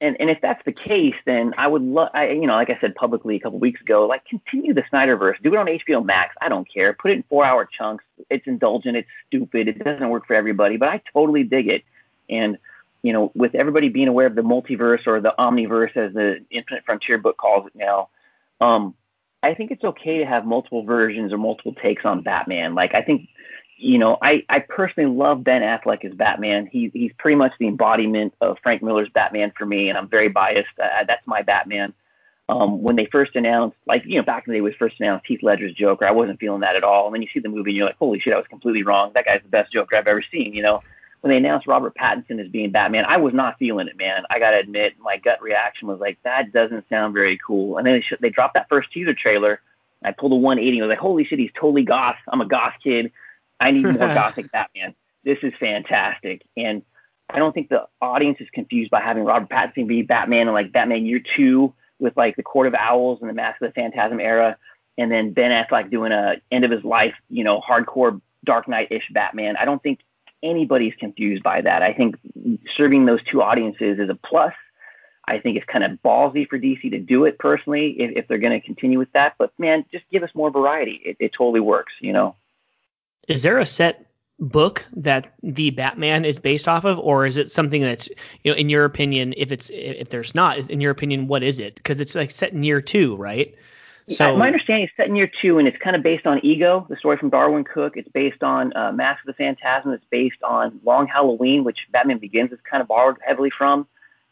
Speaker 2: and and if that's the case, then I would love, I you know, like I said publicly a couple weeks ago, like continue the Snyderverse, do it on HBO Max. I don't care, put it in four hour chunks. It's indulgent, it's stupid, it doesn't work for everybody, but I totally dig it. And you know, with everybody being aware of the multiverse or the omniverse, as the Infinite Frontier book calls it now, um, I think it's okay to have multiple versions or multiple takes on Batman. Like I think you know, I, I personally love Ben Affleck as Batman. He, he's pretty much the embodiment of Frank Miller's Batman for me, and I'm very biased. Uh, that's my Batman. Um, when they first announced, like, you know, back in the day, was first announced Heath Ledger's Joker, I wasn't feeling that at all. And then you see the movie and you're like, holy shit, I was completely wrong. That guy's the best Joker I've ever seen, you know? When they announced Robert Pattinson as being Batman, I was not feeling it, man. I got to admit, my gut reaction was like, that doesn't sound very cool. And then they, sh- they dropped that first teaser trailer. I pulled a 180. I was like, holy shit, he's totally goth. I'm a goth kid. I need more gothic Batman. This is fantastic. And I don't think the audience is confused by having Robert Pattinson be Batman and like Batman Year Two with like the Court of Owls and the Mask of the Phantasm era, and then Ben Affleck doing a end of his life, you know, hardcore Dark Knight ish Batman. I don't think anybody's confused by that. I think serving those two audiences is a plus. I think it's kind of ballsy for DC to do it personally if, if they're going to continue with that. But man, just give us more variety. It, it totally works, you know.
Speaker 1: Is there a set book that the Batman is based off of, or is it something that's you know, in your opinion, if it's if there's not, in your opinion, what is it? Because it's like set in year two, right?
Speaker 2: So my understanding is set in year two, and it's kind of based on Ego, the story from Darwyn Cooke. It's based on uh, Mask of the Phantasm. It's based on Long Halloween, which Batman Begins is kind of borrowed heavily from.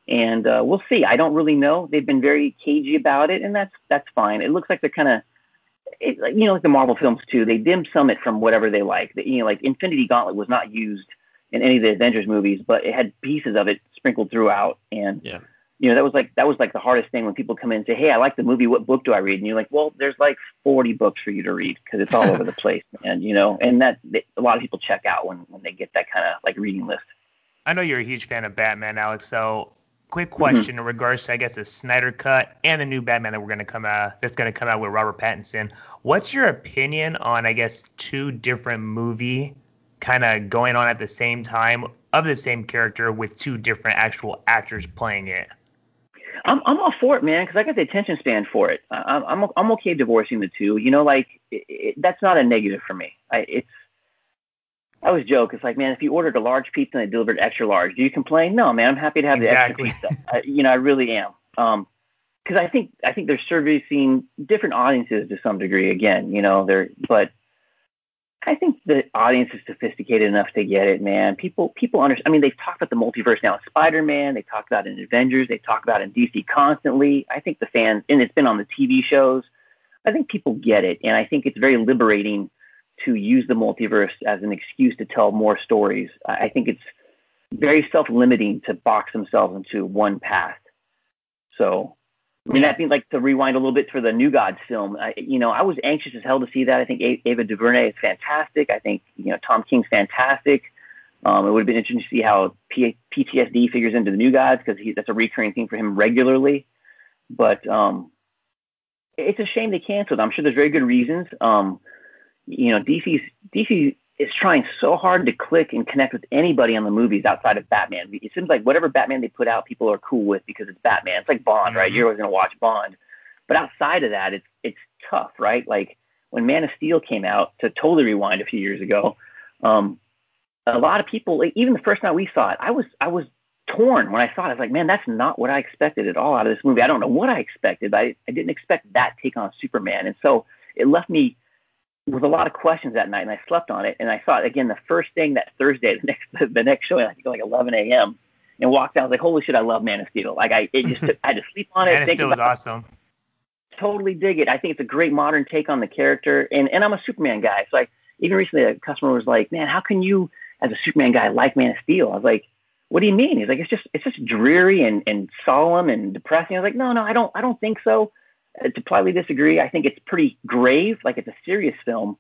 Speaker 2: And uh, we'll see. I don't really know. They've been very cagey about it, and that's that's fine. It looks like they're kind of it, you know, like the Marvel films too, they dim sum it from whatever they like. The, you know, like Infinity Gauntlet was not used in any of the Avengers movies, but it had pieces of it sprinkled throughout. And
Speaker 1: yeah.
Speaker 2: You know, that was like that was like the hardest thing when people come in and say, "Hey, I like the movie. What book do I read?" And you're like, "Well, there's like 40 books for you to read because it's all over the place." And you know, and that a lot of people check out when when they get that kind of like reading list.
Speaker 3: I know you're a huge fan of Batman, Alex. So quick mm-hmm. question mm-hmm. in regards to I guess the Snyder cut and the new Batman that we're gonna come out that's gonna come out with Robert Pattinson. What's your opinion on I guess two different movie kind of going on at the same time of the same character with two different actual actors playing it?
Speaker 2: I'm I'm all for it, man, because I got the attention span for it. I'm I'm I'm okay divorcing the two. You know, like it, it, that's not a negative for me. I, it's I always joke. It's like, man, if you ordered a large pizza and they delivered extra large, do you complain? No, man. I'm happy to have exactly. the extra pizza. I, you know, I really am. Um, because I think I think they're servicing different audiences to some degree. Again, you know, they're but I think the audience is sophisticated enough to get it, man. People people understand. I mean, they've talked about the multiverse now in Spider Man. They talked about it in Avengers. They talk about it in DC constantly. I think the fans, and it's been on the TV shows. I think people get it, and I think it's very liberating to use the multiverse as an excuse to tell more stories. I think it's very self-limiting to box themselves into one path. So, I mean, that means like to rewind a little bit for the New Gods film. I, you know, I was anxious as hell to see that. I think Ava DuVernay is fantastic. I think you know Tom King's fantastic. Um, it would have been interesting to see how P- PTSD figures into the New Gods because that's a recurring theme for him regularly. But um, it's a shame they canceled. I'm sure there's very good reasons. Um, you know, DC's DC is trying so hard to click and connect with anybody on the movies outside of Batman. It seems like whatever Batman they put out, people are cool with because it's Batman. It's like Bond, right? Mm-hmm. You're always gonna watch Bond. But outside of that, it's it's tough, right? Like when Man of Steel came out, to totally rewind a few years ago, um, a lot of people, even the first night we saw it, I was I was torn when I saw it. I was like, man, that's not what I expected at all out of this movie. I don't know what I expected, but I, I didn't expect that take on Superman, and so it left me with a lot of questions that night, and I slept on it. And I saw it again the first thing that Thursday, the next the next showing, I think like 11 a.m. And walked out. I was like, "Holy shit, I love Man of Steel!" Like I, it just I had to sleep on it.
Speaker 3: Man of Steel was awesome.
Speaker 2: Totally dig it. I think it's a great modern take on the character, and and I'm a Superman guy, so I even recently a customer was like, "Man, how can you, as a Superman guy, like Man of Steel?" I was like, "What do you mean?" He's like, "It's just it's just dreary and and solemn and depressing." I was like, "No, no, I don't I don't think so." To politely disagree. I think it's pretty grave, like it's a serious film,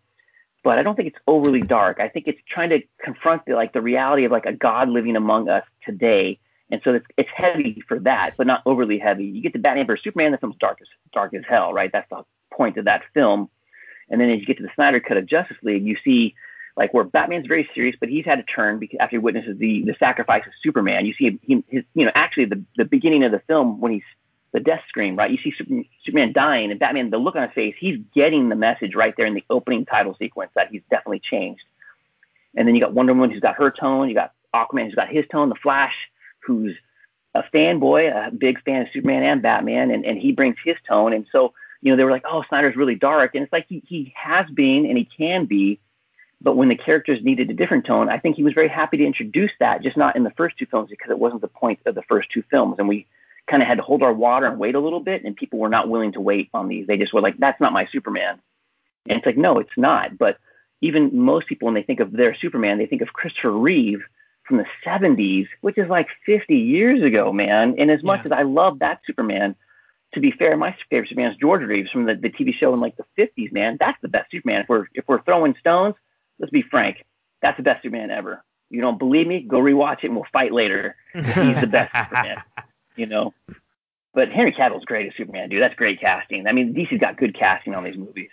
Speaker 2: but I don't think it's overly dark. I think it's trying to confront the, like the reality of like a God living among us today. And so it's, it's heavy for that, but not overly heavy. You get to Batman vs Superman, the film's dark as dark as hell, right? That's the point of that film. And then as you get to the Snyder cut of Justice League, you see like where Batman's very serious, but he's had to turn because after he witnesses the the sacrifice of Superman. You see him, his, you know, actually the the beginning of the film when he's the death screen, right? You see Superman dying and Batman, the look on his face, he's getting the message right there in the opening title sequence that he's definitely changed. And then you got Wonder Woman who's got her tone, you got Aquaman who's got his tone, the Flash who's a fanboy, a big fan of Superman and Batman, and, and he brings his tone. And so, you know, they were like, oh, Snyder's really dark. And it's like he, he has been and he can be, But when the characters needed a different tone, I think he was very happy to introduce that, just not in the first two films because it wasn't the point of the first two films. And we kind of had to hold our water and wait a little bit, and people were not willing to wait on these. They just were like, that's not my Superman. And it's like, no, it's not. But even most people, when they think of their Superman, they think of Christopher Reeve from the 70s, which is like 50 years ago, man. And as much yeah. as I love that Superman, to be fair, my favorite Superman is George Reeves from the, the TV show in like the 50s, man. That's the best Superman. If we're, if we're throwing stones, let's be frank. That's the best Superman ever. You don't believe me? Go rewatch it and we'll fight later. He's the best Superman, you know? But Henry Cavill's great as Superman, dude. That's great casting. I mean, DC's got good casting on these movies.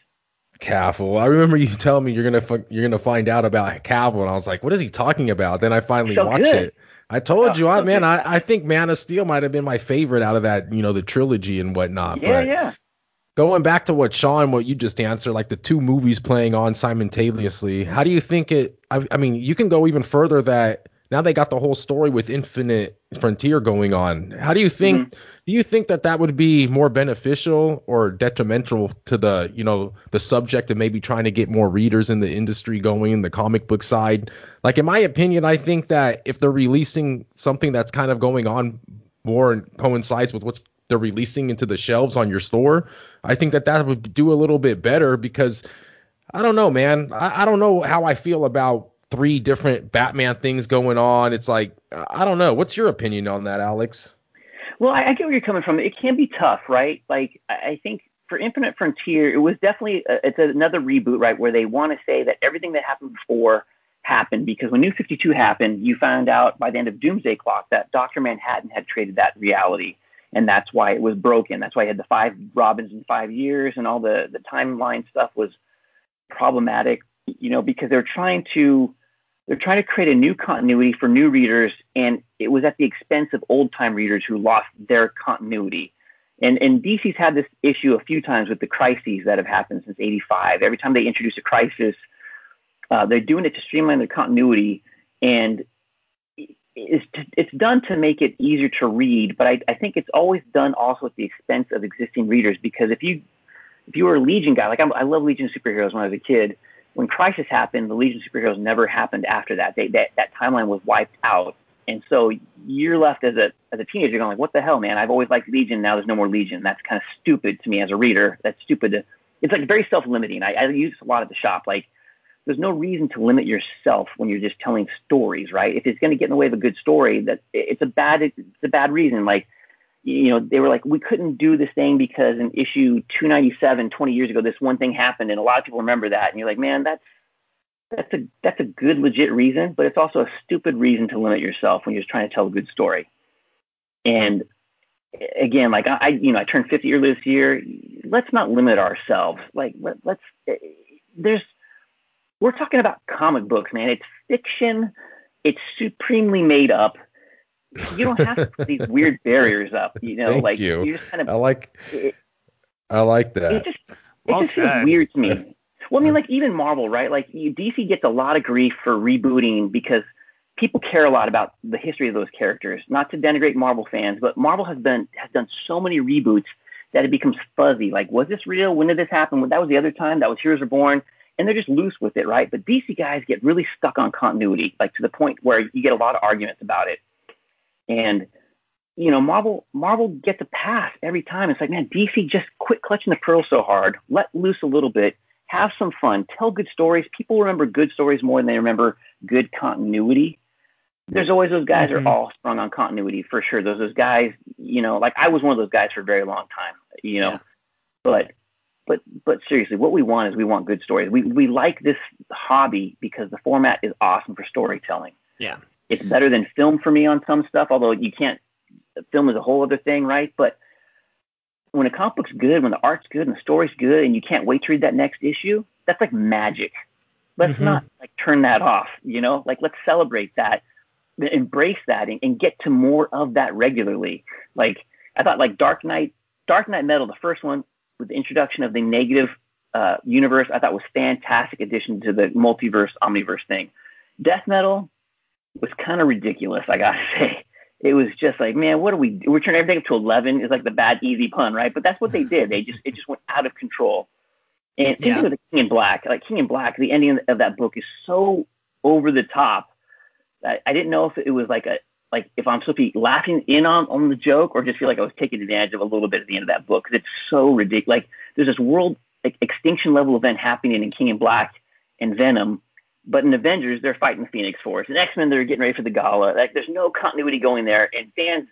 Speaker 4: Cavill. I remember you telling me you're gonna you're gonna find out about Cavill, and I was like, "What is he talking about?" Then I finally so watched good. it. I told oh, you, I, man, I, I think Man of Steel might have been my favorite out of that, you know, the trilogy and whatnot.
Speaker 2: Yeah, but yeah.
Speaker 4: Going back to what Sean, what you just answered, like the two movies playing on simultaneously, how do you think it? I, I mean, you can go even further that now they got the whole story with Infinite Frontier going on. How do you think? Mm-hmm do you think that that would be more beneficial or detrimental to the you know the subject of maybe trying to get more readers in the industry going in the comic book side like in my opinion i think that if they're releasing something that's kind of going on more and coincides with what's they're releasing into the shelves on your store i think that that would do a little bit better because i don't know man i, I don't know how i feel about three different batman things going on it's like i don't know what's your opinion on that alex
Speaker 2: well, I, I get where you're coming from. It can be tough, right? Like I think for Infinite Frontier, it was definitely a, it's another reboot, right, where they want to say that everything that happened before happened because when New 52 happened, you found out by the end of Doomsday Clock that Dr. Manhattan had created that reality. And that's why it was broken. That's why you had the five Robins in five years and all the, the timeline stuff was problematic, you know, because they're trying to they're trying to create a new continuity for new readers, and it was at the expense of old time readers who lost their continuity. And, and DC's had this issue a few times with the crises that have happened since 85. Every time they introduce a crisis, uh, they're doing it to streamline their continuity, and it's, it's done to make it easier to read, but I, I think it's always done also at the expense of existing readers because if you if you were a Legion guy, like I'm, I love Legion superheroes when I was a kid, when Crisis happened, the Legion of superheroes never happened after that. They, that that timeline was wiped out, and so you're left as a as a teenager going like, "What the hell, man? I've always liked Legion. Now there's no more Legion." That's kind of stupid to me as a reader. That's stupid. To, it's like very self-limiting. I, I use a lot at the shop. Like, there's no reason to limit yourself when you're just telling stories, right? If it's going to get in the way of a good story, that it's a bad it's a bad reason. Like you know, they were like, we couldn't do this thing because in issue 297, 20 years ago, this one thing happened, and a lot of people remember that. And you're like, man, that's that's a that's a good legit reason, but it's also a stupid reason to limit yourself when you're trying to tell a good story. And again, like I, you know, I turned 50 earlier this year. Let's not limit ourselves. Like let, let's eh, there's we're talking about comic books, man. It's fiction. It's supremely made up you don't have to put these weird barriers up. You know,
Speaker 4: Thank
Speaker 2: like
Speaker 4: you.
Speaker 2: you just kind of
Speaker 4: I like it, I like that.
Speaker 2: It just it well just seems weird to me. Well, I mean, like even Marvel, right? Like DC gets a lot of grief for rebooting because people care a lot about the history of those characters. Not to denigrate Marvel fans, but Marvel has been has done so many reboots that it becomes fuzzy. Like, was this real? When did this happen? When That was the other time. That was Heroes Reborn. And they're just loose with it, right? But DC guys get really stuck on continuity, like to the point where you get a lot of arguments about it. And you know, Marvel Marvel gets a pass every time. It's like, man, DC just quit clutching the pearl so hard. Let loose a little bit. Have some fun. Tell good stories. People remember good stories more than they remember good continuity. There's always those guys mm-hmm. are all sprung on continuity for sure. Those those guys, you know, like I was one of those guys for a very long time, you know. Yeah. But but but seriously, what we want is we want good stories. We we like this hobby because the format is awesome for storytelling.
Speaker 1: Yeah.
Speaker 2: It's better than film for me on some stuff, although you can't. Film is a whole other thing, right? But when a comic book's good, when the art's good and the story's good, and you can't wait to read that next issue, that's like magic. Let's mm-hmm. not like turn that off, you know. Like let's celebrate that, embrace that, and, and get to more of that regularly. Like I thought, like Dark Knight, Dark Knight Metal, the first one with the introduction of the negative uh, universe, I thought was fantastic addition to the multiverse, omniverse thing. Death Metal, was kind of ridiculous. I gotta say, it was just like, man, what do we? Do? We're turning everything up to eleven. Is like the bad easy pun, right? But that's what they did. They just it just went out of control. And
Speaker 1: Yeah.
Speaker 2: with the King in Black. Like King in Black, the ending of that book is so over the top that I didn't know if it was like a like if I'm supposed to be laughing in on on the joke or just feel like I was taking advantage of a little bit at the end of that book because it's so ridiculous. Like there's this world like, extinction level event happening in King in Black and Venom, but in Avengers they're fighting Phoenix Force. And X Men they're getting ready for the gala. Like there's no continuity going there, and fans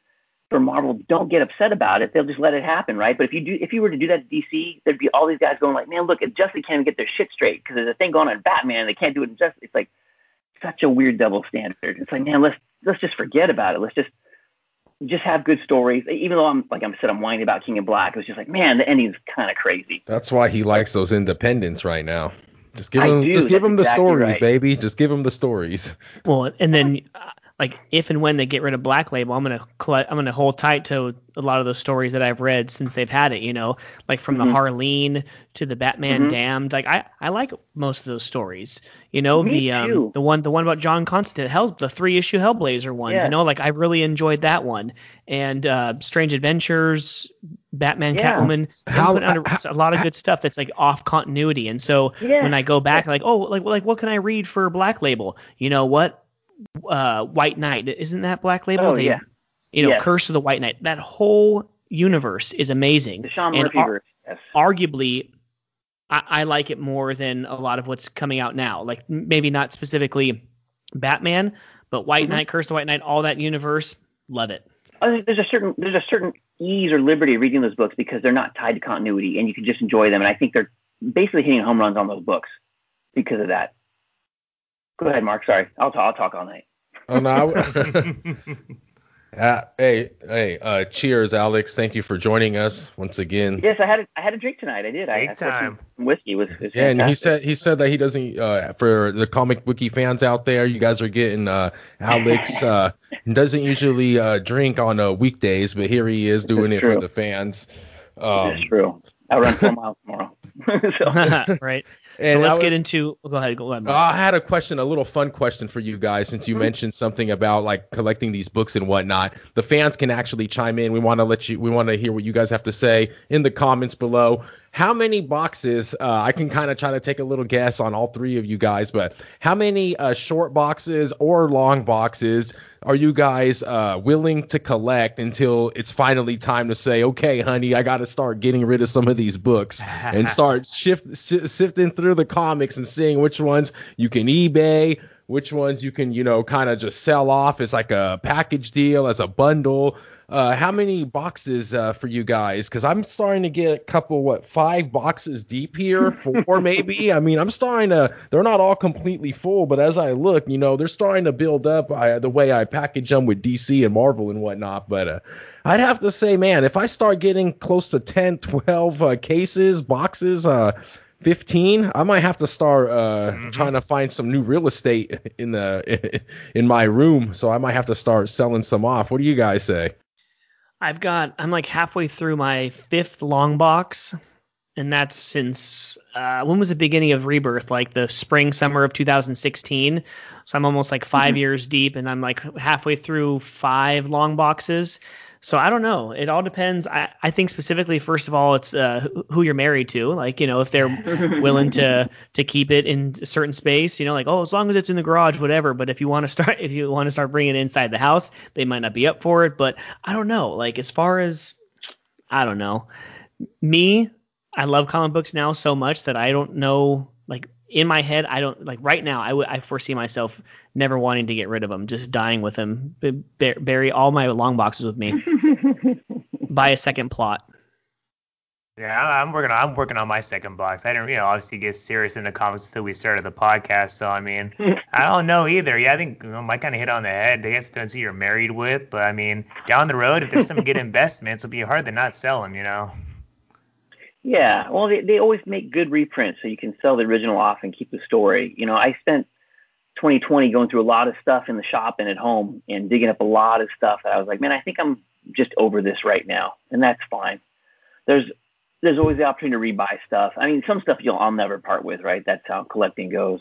Speaker 2: for Marvel don't get upset about it. They'll just let it happen, right? But if you do, if you were to do that at DC, there'd be all these guys going like, "Man, look, Justice can't get their shit straight because there's a thing going on in Batman. And they can't do it in Justice." It's like such a weird double standard. It's like, man, let's let's just forget about it. Let's just just have good stories. Even though I'm like I said, I'm whining about King of Black. It was just like, man, the ending's kind of crazy.
Speaker 4: That's why he likes those independents right now. Just give
Speaker 2: I
Speaker 4: him, just give
Speaker 2: that's
Speaker 4: him the
Speaker 2: exactly
Speaker 4: stories,
Speaker 2: right.
Speaker 4: baby. Just give him the stories.
Speaker 1: Well, and then uh, like if and when they get rid of Black Label, I'm gonna collect, I'm gonna hold tight to a lot of those stories that I've read since they've had it. You know, like from
Speaker 2: Mhm.
Speaker 1: the Harleen to the Batman
Speaker 2: Mhm.
Speaker 1: Damned. Like I, I like most of those stories. You know,
Speaker 2: Me
Speaker 1: the um, the one the one about John Constantine, Hell, the three issue Hellblazer ones.
Speaker 2: Yeah.
Speaker 1: You know, like I really enjoyed that one. And uh, Strange Adventures, Batman,
Speaker 2: Yeah.
Speaker 1: Catwoman.
Speaker 4: How-
Speaker 1: How, under,
Speaker 4: how-
Speaker 1: a lot of good stuff that's like off continuity. And so
Speaker 2: Yeah.
Speaker 1: when I go back, like, oh, like, like, what can I read for Black Label? You know what? Uh, White Knight isn't that Black Label?
Speaker 2: Oh,
Speaker 1: They-
Speaker 2: yeah.
Speaker 1: You know,
Speaker 2: Yes.
Speaker 1: Curse of the White Knight. That whole universe is amazing.
Speaker 2: The Sean
Speaker 1: And
Speaker 2: Murphy
Speaker 1: ar-
Speaker 2: verse. Yes.
Speaker 1: arguably I, I like it more than a lot of what's coming out now. Like maybe not specifically Batman, but White
Speaker 2: Mhm.
Speaker 1: Knight, Curse of the White Knight, all that universe, love it.
Speaker 2: There's a certain there's a certain ease or liberty reading those books because they're not tied to continuity and you can just enjoy them. And I think they're basically hitting home runs on those books because of that. Go ahead, Mark. Sorry, I'll talk. I'll talk all night.
Speaker 4: Oh no. Uh, hey, hey, uh, cheers, Alex. Thank you for joining us once again.
Speaker 2: Yes, I had a, I had a drink tonight. I did. I,
Speaker 3: Big
Speaker 2: I poured
Speaker 3: time.
Speaker 2: some whiskey. It was, was
Speaker 4: Yeah, and he said he said that he doesn't uh for the comic booky fans out there, you guys are getting uh Alex uh doesn't usually uh drink on uh weekdays, but here he is doing
Speaker 2: That's
Speaker 4: it
Speaker 2: true.
Speaker 4: for the fans. Um
Speaker 2: That's true. I'll run four miles tomorrow. so,
Speaker 1: right. So
Speaker 4: and
Speaker 1: let's
Speaker 4: I,
Speaker 1: get into. Go ahead. Go ahead.
Speaker 4: uh, I had a question, a little fun question for you guys, since you mentioned something about like collecting these books and whatnot. The fans can actually chime in. We want to let you. We want to hear what you guys have to say in the comments below. How many boxes? Uh, I can kind of try to take a little guess on all three of you guys, but how many uh, short boxes or long boxes are you guys uh, willing to collect until it's finally time to say, okay, honey, I got to start getting rid of some of these books and start shift si- sifting through the comics and seeing which ones you can eBay, which ones you can, you know, kind of just sell off as like a package deal, as a bundle. Uh, how many boxes uh, for you guys? Because I'm starting to get a couple, what, five boxes deep here, four maybe. I mean, I'm starting to. They're not all completely full, but as I look, you know, they're starting to build up. I, the way I package them with DC and Marvel and whatnot, but uh, I'd have to say, man, if I start getting close to 10, 12 uh, cases, boxes, uh, 15, I might have to start uh,
Speaker 3: Mhm.
Speaker 4: trying to find some new real estate in the in my room. So I might have to start selling some off. What do you guys say?
Speaker 1: I've got. I'm like halfway through my fifth long box, and that's since uh, when was the beginning of Rebirth? Like the spring, summer of 2016. So I'm almost like 5
Speaker 2: Mhm.
Speaker 1: years deep, and I'm like halfway through five long boxes. So I don't know. It all depends. I, I think specifically, first of all, it's uh, who- you're married to. Like you know, if they're willing to to keep it in a certain space you know like oh as long as it's in the garage whatever but if you want to start if you want to start bringing it inside the house they might not be up for it but i don't know like as far as i don't know me i love comic books now so much that i don't know like in my head i don't like right now I would I foresee myself never wanting to get rid of them just dying with them B- bury all my long boxes with me buy a second plot
Speaker 3: Yeah, I'm working on I'm working on my second box. I didn't, you know, obviously get serious in the comics until we started the podcast. So I mean, I don't know either. Yeah, I think you know, Mike kind of hit on the head. I guess it depends who you're married with, but I mean, down the road, if there's some good investments, it'll be hard to not sell them. You know.
Speaker 2: Yeah, well, they, they always make good reprints so you can sell the original off and keep the story. You know, I spent 2020 going through a lot of stuff in the shop and at home and digging up a lot of stuff that I was like, man, I think I'm just over this right now, and that's fine. There's there's always the opportunity to rebuy stuff. I mean, some stuff you'll I'll never part with, right? That's how collecting goes.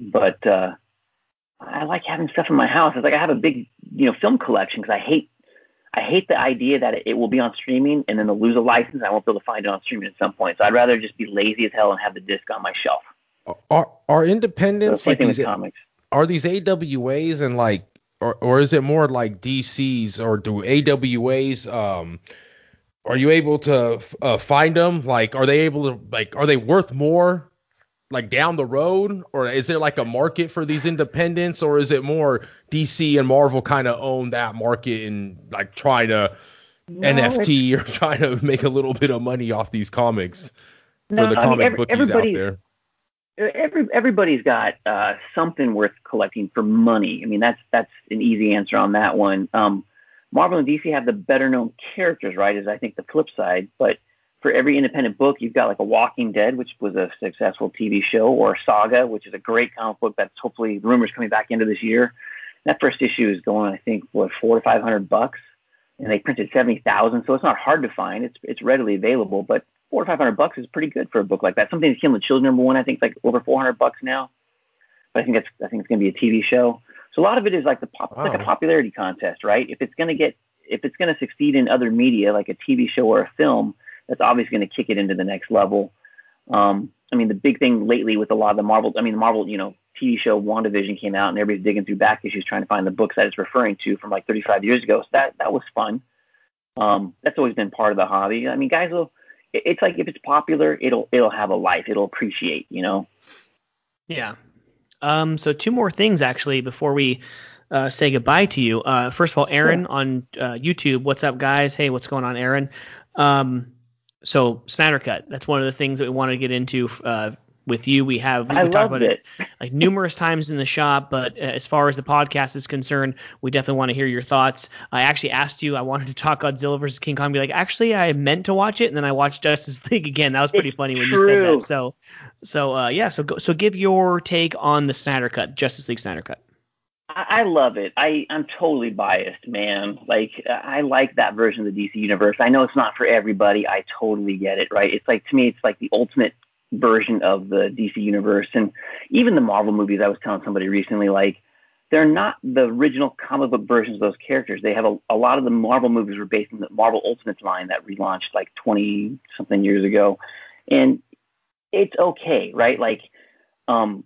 Speaker 2: But uh, I like having stuff in my house. It's like I have a big, you know, film collection because I hate I hate the idea that it will be on streaming and then they'll lose a license. I won't be able to find it on streaming at some point. So I'd rather just be lazy as hell and have the disc on my shelf.
Speaker 4: Are are independents
Speaker 2: so
Speaker 4: like these,
Speaker 2: comics?
Speaker 4: Are these AWAs and like, or or is it more like DCs or do AWAs? Um, are you able to uh, find them? Like, are they able to like? Are they worth more like down the road or is there like a market for these independents or is it more DC and Marvel kind of own that market and like try to no, NFT or trying to make a little bit of money off these comics no, for the I comic mean, every, bookies out there?
Speaker 2: Every, everybody's got uh, something worth collecting for money. I mean, that's that's an easy answer on that one. Um, Marvel and DC have the better known characters, right? Is I think the flip side, but for every independent book, you've got like a Walking Dead, which was a successful TV show, or Saga, which is a great comic book that's hopefully rumors coming back into this year. That first issue is going, I think, what four to five hundred bucks, and they printed seventy thousand, so it's not hard to find. It's it's readily available, but four to five hundred bucks is pretty good for a book like that. Something that's killing the children number one, I think, is like over four hundred bucks now. But I think that's I think it's going to be a TV show. So a lot of it is like the pop, wow. like a popularity contest, right? If it's going to get if it's going to succeed in other media like a TV show or a film that's obviously going to kick it into the next level. Um, I mean, the big thing lately with a lot of the Marvel, I mean, the Marvel, you know, TV show WandaVision came out and everybody's digging through back issues trying to find the books that it's referring to from like 35 years ago. So that, that was fun. Um, that's always been part of the hobby. I mean, guys will, it's like if it's popular, it'll, it'll have a life. It'll appreciate, you know?
Speaker 1: Yeah. Um, so two more things actually before we uh, say goodbye to you. Uh, first of all, Aaron sure. on uh, YouTube. What's up, guys? Hey, what's going on, Aaron? Um, so Snyder Cut. That's one of the things that we want to get into uh, with you. We have we
Speaker 2: I
Speaker 1: talked about
Speaker 2: it.
Speaker 1: it like numerous times in the shop, but uh, as far as the podcast is concerned, we definitely want to hear your thoughts. I actually asked you. I wanted to talk Godzilla versus King Kong. Be like, actually, I meant to watch it, and then I watched Justice League again. That was pretty
Speaker 2: it's
Speaker 1: funny when
Speaker 2: true.
Speaker 1: you said that. So, so uh, yeah. So go, so give your take on the Snyder Cut, Justice League Snyder Cut.
Speaker 2: I love it. I, I'm totally biased, man. Like I like that version of the DC universe. I know it's not for everybody. I totally get it, right? It's like to me, it's like the ultimate version of the DC universe. And even the Marvel movies, I was telling somebody recently, like they're not the original comic book versions of those characters. They have a, a lot of the Marvel movies were based on the Marvel Ultimates line that relaunched like 20 something years ago. And it's okay, right? Like, um,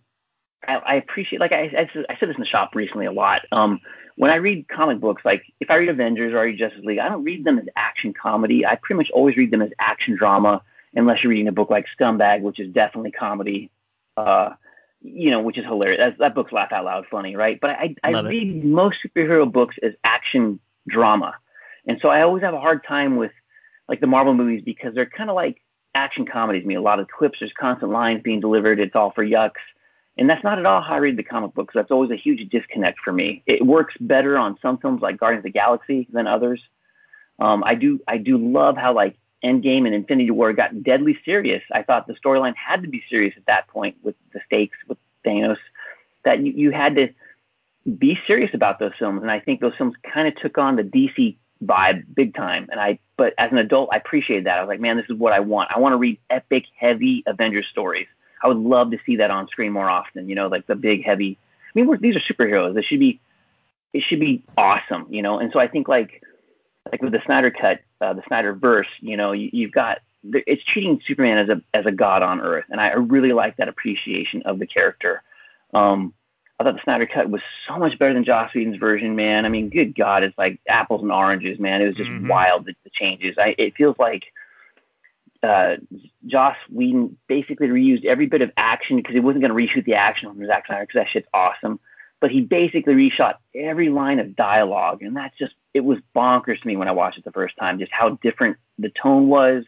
Speaker 2: I, I appreciate, like I, I, I, said this in the shop recently a lot. Um, when I read comic books, like if I read Avengers or I read Justice League, I don't read them as action comedy. I pretty much always read them as action drama, unless you're reading a book like Scumbag, which is definitely comedy. Uh, you know, which is hilarious. That, that book's laugh out loud funny, right? But I, I read it. most superhero books as action drama, and so I always have a hard time with like the Marvel movies because they're kind of like action comedies. I mean, a lot of quips, there's constant lines being delivered. It's all for yucks and that's not at all how I read the comic books. That's always a huge disconnect for me. It works better on some films like Guardians of the Galaxy than others. Um, I do I do love how like Endgame and Infinity War got deadly serious. I thought the storyline had to be serious at that point with the stakes with Thanos. That you, you had to be serious about those films, and I think those films kind of took on the DC vibe big time. And I, but as an adult, I appreciated that. I was like, man, this is what I want. I want to read epic, heavy Avengers stories. I would love to see that on screen more often. You know, like the big heavy. I mean, these are superheroes. They should be. It should be awesome. You know, and so I think like like with the Snyder cut, uh, the Snyder verse. You know, you, you've got it's treating Superman as a as a god on Earth, and I really like that appreciation of the character. Um, I thought the Snyder cut was so much better than Joss Whedon's version, man. I mean, good God, it's like apples and oranges, man. It was just mm-hmm. wild the, the changes. I it feels like uh, Joss Whedon basically reused every bit of action because he wasn't going to reshoot the action from Zack Snyder because that shit's awesome. But he basically reshot every line of dialogue, and that's just it was bonkers to me when I watched it the first time. Just how different the tone was.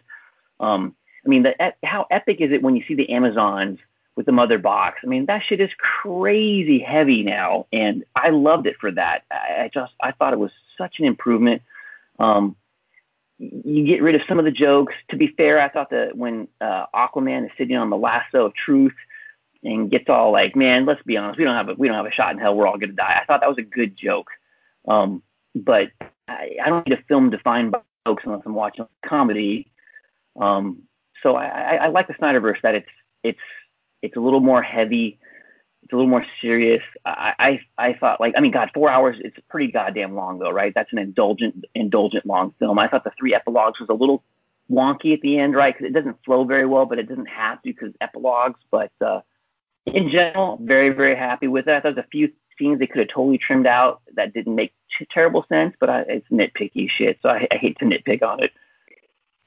Speaker 2: Um, I mean, the, how epic is it when you see the Amazons with the mother box? I mean, that shit is crazy heavy now, and I loved it for that. I, I just I thought it was such an improvement. Um, you get rid of some of the jokes. To be fair, I thought that when uh, Aquaman is sitting on the lasso of truth and gets all like, "Man, let's be honest, we don't have a we don't have a shot in hell. We're all gonna die." I thought that was a good joke, um, but I, I, don't need a film defined by jokes unless I'm watching comedy. Um, so I, I, I like the Snyderverse that it's it's it's a little more heavy. It's a little more serious. I, I I thought like I mean God four hours it's pretty goddamn long though right that's an indulgent indulgent long film. I thought the three epilogues was a little wonky at the end right because it doesn't flow very well but it doesn't have to because epilogues but uh, in general very very happy with it. I thought there's a few scenes they could have totally trimmed out that didn't make t- terrible sense but I, it's nitpicky shit so I, I hate to nitpick on it.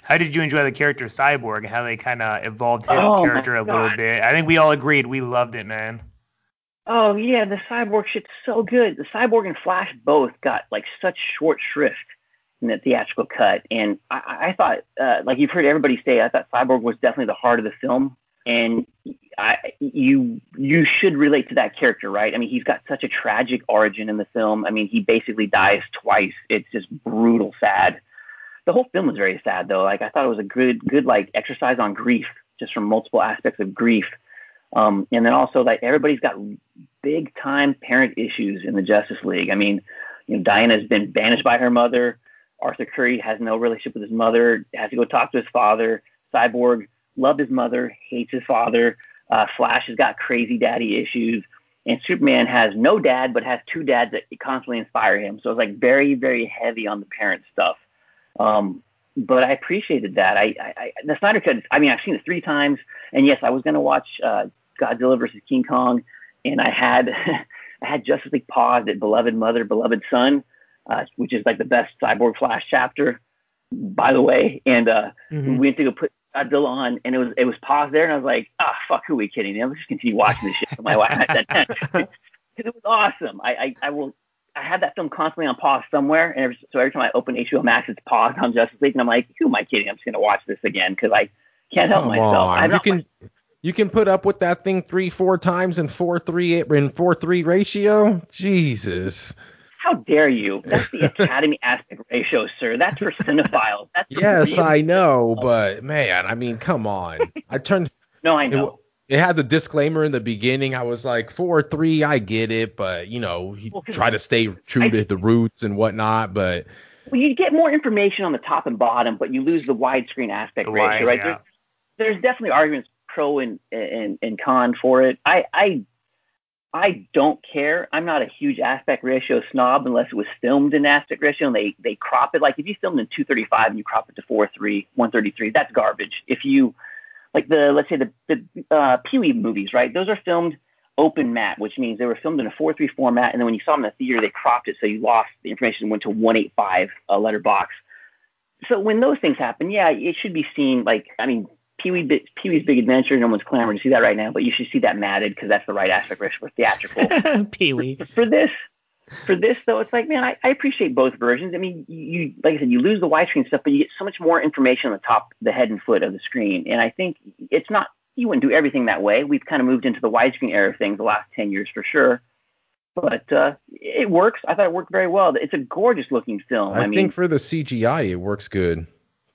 Speaker 3: How did you enjoy the character Cyborg? How they kind of evolved his
Speaker 2: Oh,
Speaker 3: character a little bit? I think we all agreed we loved it, man.
Speaker 2: Oh yeah, the cyborg shit's so good. The cyborg and Flash both got like such short shrift in the theatrical cut, and I, I thought, uh, like you've heard everybody say, I thought Cyborg was definitely the heart of the film, and I, you you should relate to that character, right? I mean, he's got such a tragic origin in the film. I mean, he basically dies twice. It's just brutal, sad. The whole film was very sad, though. Like I thought it was a good good like exercise on grief, just from multiple aspects of grief. Um, and then also like everybody's got big time parent issues in the Justice League. I mean, you know, Diana's been banished by her mother. Arthur Curry has no relationship with his mother, has to go talk to his father. Cyborg loved his mother, hates his father. Uh, Flash has got crazy daddy issues. And Superman has no dad, but has two dads that constantly inspire him. So it's like very, very heavy on the parent stuff. Um, but I appreciated that. I, I, I the Snyder Cut. I mean, I've seen it three times, and yes, I was going to watch uh, Godzilla versus King Kong, and I had I had Justice League paused at Beloved Mother, Beloved Son, uh, which is like the best Cyborg Flash chapter, by the way. And uh,
Speaker 1: Mhm.
Speaker 2: we went to go put Godzilla on, and it was it was paused there, and I was like, ah, fuck, who are we kidding? Let's just continue watching this shit. So my wife had that because it was awesome. I, I I will. I had that film constantly on pause somewhere, and every, so every time I open HBO Max, it's paused on Justice League, and I'm like, who am I kidding? I'm just gonna watch this again because I can't help
Speaker 4: Come
Speaker 2: myself.
Speaker 4: on,
Speaker 2: I've
Speaker 4: you
Speaker 2: not
Speaker 4: can you can put up with that thing three four times in four three in four three ratio. Jesus.
Speaker 2: How dare you? That's the Academy aspect ratio, sir. That's for cinephiles. That's for
Speaker 4: Yes,
Speaker 2: real-
Speaker 4: I know, but man, I mean, come on. I turned
Speaker 2: No, I know.
Speaker 4: it had the disclaimer in the beginning. I was like, four three, I get it, but you know, he
Speaker 2: Well, 'cause
Speaker 4: try to stay true
Speaker 2: I-
Speaker 4: to the roots and whatnot. But
Speaker 2: Well, you get more information on the top and bottom, but you lose the widescreen aspect
Speaker 3: The
Speaker 2: ratio,
Speaker 3: wide,
Speaker 2: right?
Speaker 3: yeah.
Speaker 2: There's, there's definitely arguments pro and, and and con for it. I I I don't care. I'm not a huge aspect ratio snob unless it was filmed in aspect ratio and they they crop it. Like if you filmed in 235 and you crop it to 43, 133, that's garbage. If you like the let's say the the uh, Pee Wee movies, right? Those are filmed open matte, which means they were filmed in a 4-3 format, and then when you saw them in the theater, they cropped it so you lost the information and went to 185 uh, letter box. So when those things happen, yeah, it should be seen like I mean Pee Wee Pee Wee's Big Adventure. No one's clamoring to see that right now, but you should see that matted because that's the right aspect ratio for theatrical.
Speaker 1: Pee Wee.
Speaker 2: for this, for this though, it's like man, I, I appreciate both versions. I mean, you like I said, you lose the widescreen stuff, but you get so much more information on the top, the head and foot of the screen, and I think it's not. You wouldn't do everything that way. We've kind of moved into the widescreen era of things the last ten years for sure. But uh, it works. I thought it worked very well. It's a gorgeous looking film.
Speaker 4: I,
Speaker 2: I, mean,
Speaker 4: think for the CGI, it works good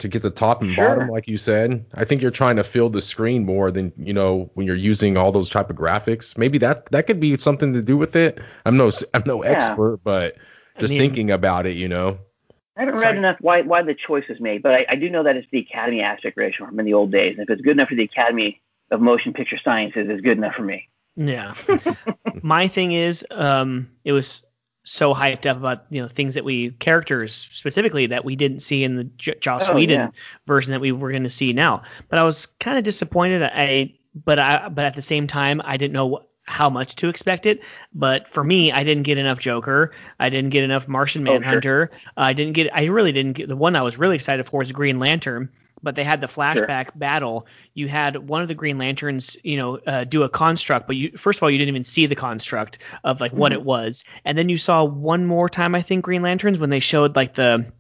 Speaker 4: to get the top and
Speaker 2: Sure.
Speaker 4: bottom, like you said. I think you're trying to fill the screen more than you know when you're using all those type of graphics. Maybe that that could be something to do with it. I'm no I'm no
Speaker 2: Yeah.
Speaker 4: expert, but
Speaker 1: I
Speaker 4: just
Speaker 1: mean-
Speaker 4: thinking about it, you know.
Speaker 2: I haven't
Speaker 1: Sorry.
Speaker 2: read enough why why the choice was made, but I, I do know that it's the Academy aspect ratio from in the old days. And if it's good enough for the Academy of Motion Picture Sciences, it's good enough for me.
Speaker 1: Yeah. My thing is, um, it was so hyped up about you know things that we characters specifically that we didn't see in the J- Joss
Speaker 2: Oh,
Speaker 1: Whedon
Speaker 2: yeah.
Speaker 1: version that we were going to see now. But I was kind of disappointed. I but I but at the same time I didn't know how much to expect it. But for me, I didn't get enough Joker. I didn't get enough Martian
Speaker 2: Oh, sure.
Speaker 1: Manhunter. I didn't get. I really didn't get the one I was really excited for was Green Lantern. But they had the flashback battle. You had one of the Green Lanterns, you know, uh, do a construct. But you first of all, you didn't even see the construct of like what
Speaker 2: Mhm.
Speaker 1: it was, and then you saw one more time. I think Green Lanterns when they showed like the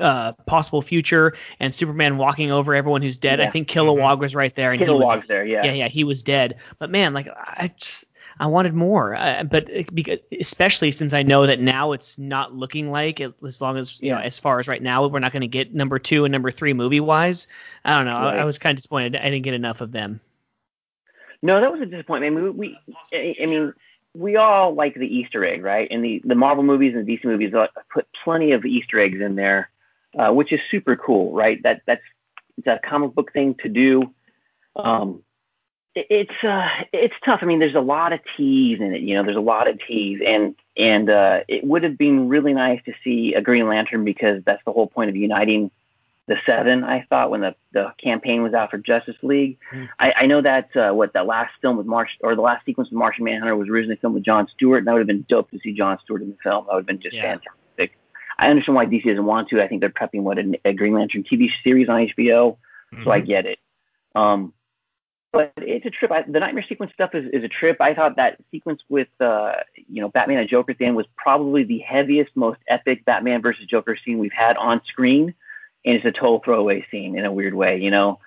Speaker 1: uh possible future and Superman walking over everyone who's dead. I think Kilowog was right there, and he was
Speaker 2: there, yeah.
Speaker 1: yeah, yeah, he was dead. But man, like I just I wanted more. Uh, but because, especially since I know that now it's not looking like it, as long as you know, as far as right now, we're not going to get number two and number three movie wise. I don't know. I, I was kind of disappointed. I didn't get enough of them.
Speaker 2: No, that was a disappointment. I mean, we, we I I mean, we all like the Easter egg, right? And the, the Marvel movies and the DC movies uh, put plenty of Easter eggs in there, uh, which is super cool, right? That that's it's a comic book thing to do. Um, it's uh it's tough. I mean, there's a lot of T's in it. You know, there's a lot of T's, and and uh, it would have been really nice to see a Green Lantern because that's the whole point of uniting the seven. I thought when the the campaign was out for Justice League, mm. I, I know that uh, what the last film with March or the last sequence with Martian Manhunter was originally filmed with John Stewart, and that would have been dope to see John Stewart in the film. That would have been just yeah. fantastic. I understand why DC doesn't want to. I think they're prepping what a, a Green Lantern TV series on HBO, mm-hmm. so I mm-hmm. get it. Um, but it's a trip. I, the nightmare sequence stuff is, is a trip. I thought that sequence with uh, you know Batman and Joker end was probably the heaviest, most epic Batman versus Joker scene we've had on screen, and it's a total throwaway scene in a weird way. You know,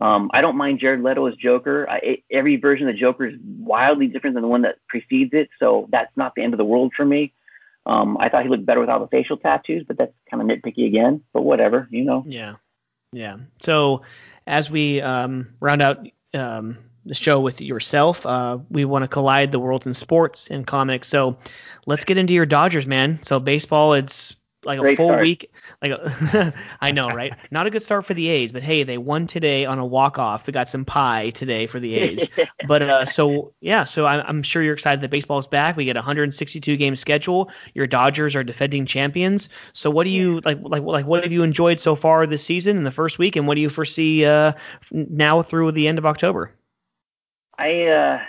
Speaker 2: um, I don't mind Jared Leto as Joker. I, it, every version of the Joker is wildly different than the one that precedes it, so that's not the end of the world for me. Um, I thought he looked better without the facial tattoos, but that's kind of nitpicky again. But whatever, you know.
Speaker 1: Yeah, yeah. So as we um, round out um, the show with yourself. Uh, we want to collide the worlds in sports and comics. So let's get into your Dodgers, man. So baseball, it's like a full start. week. Like a, I know, right? Not a good start for the A's, but hey, they won today on a walk off. They got some pie today for the A's. but uh, so yeah, so I'm, I'm sure you're excited that baseball's back. We get a 162 game schedule. Your Dodgers are defending champions. So what do you like? Like like what have you enjoyed so far this season in the first week, and what do you foresee uh, now through the end of October?
Speaker 2: I uh,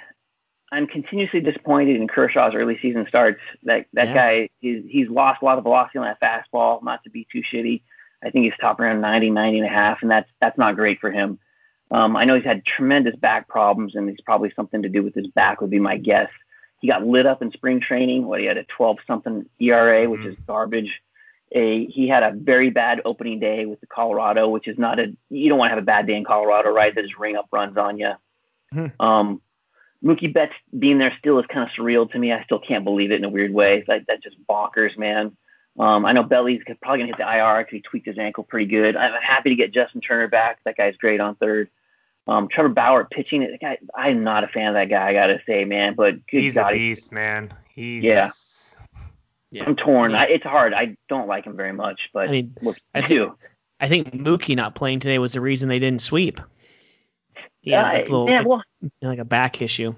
Speaker 2: I'm continuously disappointed in Kershaw's early season starts. That that yeah. guy he's he's lost a lot of velocity on that fastball. Not to be too shitty, I think he's top around 90, 90 and a half, and that's that's not great for him. Um, I know he's had tremendous back problems, and it's probably something to do with his back. Would be my guess. He got lit up in spring training. What he had a 12 something ERA, which mm-hmm. is garbage. A, he had a very bad opening day with the Colorado, which is not a you don't want to have a bad day in Colorado, right? They just ring up runs on you. Mm-hmm. Um, Mookie Betts being there still is kind of surreal to me. I still can't believe it in a weird way. Like that's just bonkers, man. Um, I know Belly's probably gonna hit the IR because he tweaked his ankle pretty good. I'm happy to get Justin Turner back. That guy's great on third. Um, Trevor Bauer pitching. That guy, I'm not a fan of that guy. I gotta say, man. But
Speaker 3: he's
Speaker 2: God,
Speaker 3: a beast, man. He's
Speaker 2: yeah. Yeah. I'm torn. I, it's hard. I don't like him very much, but I mean,
Speaker 1: I do. I think Mookie not playing today was the reason they didn't sweep.
Speaker 2: Yeah, like, little, yeah, well,
Speaker 1: like a back issue.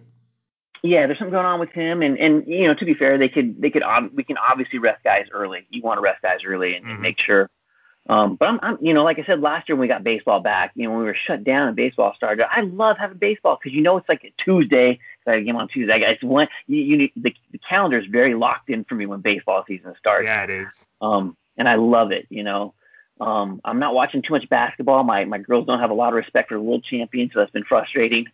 Speaker 2: Yeah, there's something going on with him, and and you know, to be fair, they could they could we can obviously rest guys early. You want to rest guys early and, mm-hmm. make sure. Um, but I'm, I'm, you know, like I said last year when we got baseball back, you know, when we were shut down and baseball started, I love having baseball because you know it's like a Tuesday. So I game on Tuesday. It's one you, you need, the the calendar is very locked in for me when baseball season starts.
Speaker 3: Yeah, it is.
Speaker 2: Um, and I love it. You know, um, I'm not watching too much basketball. My my girls don't have a lot of respect for the world champions, so that's been frustrating.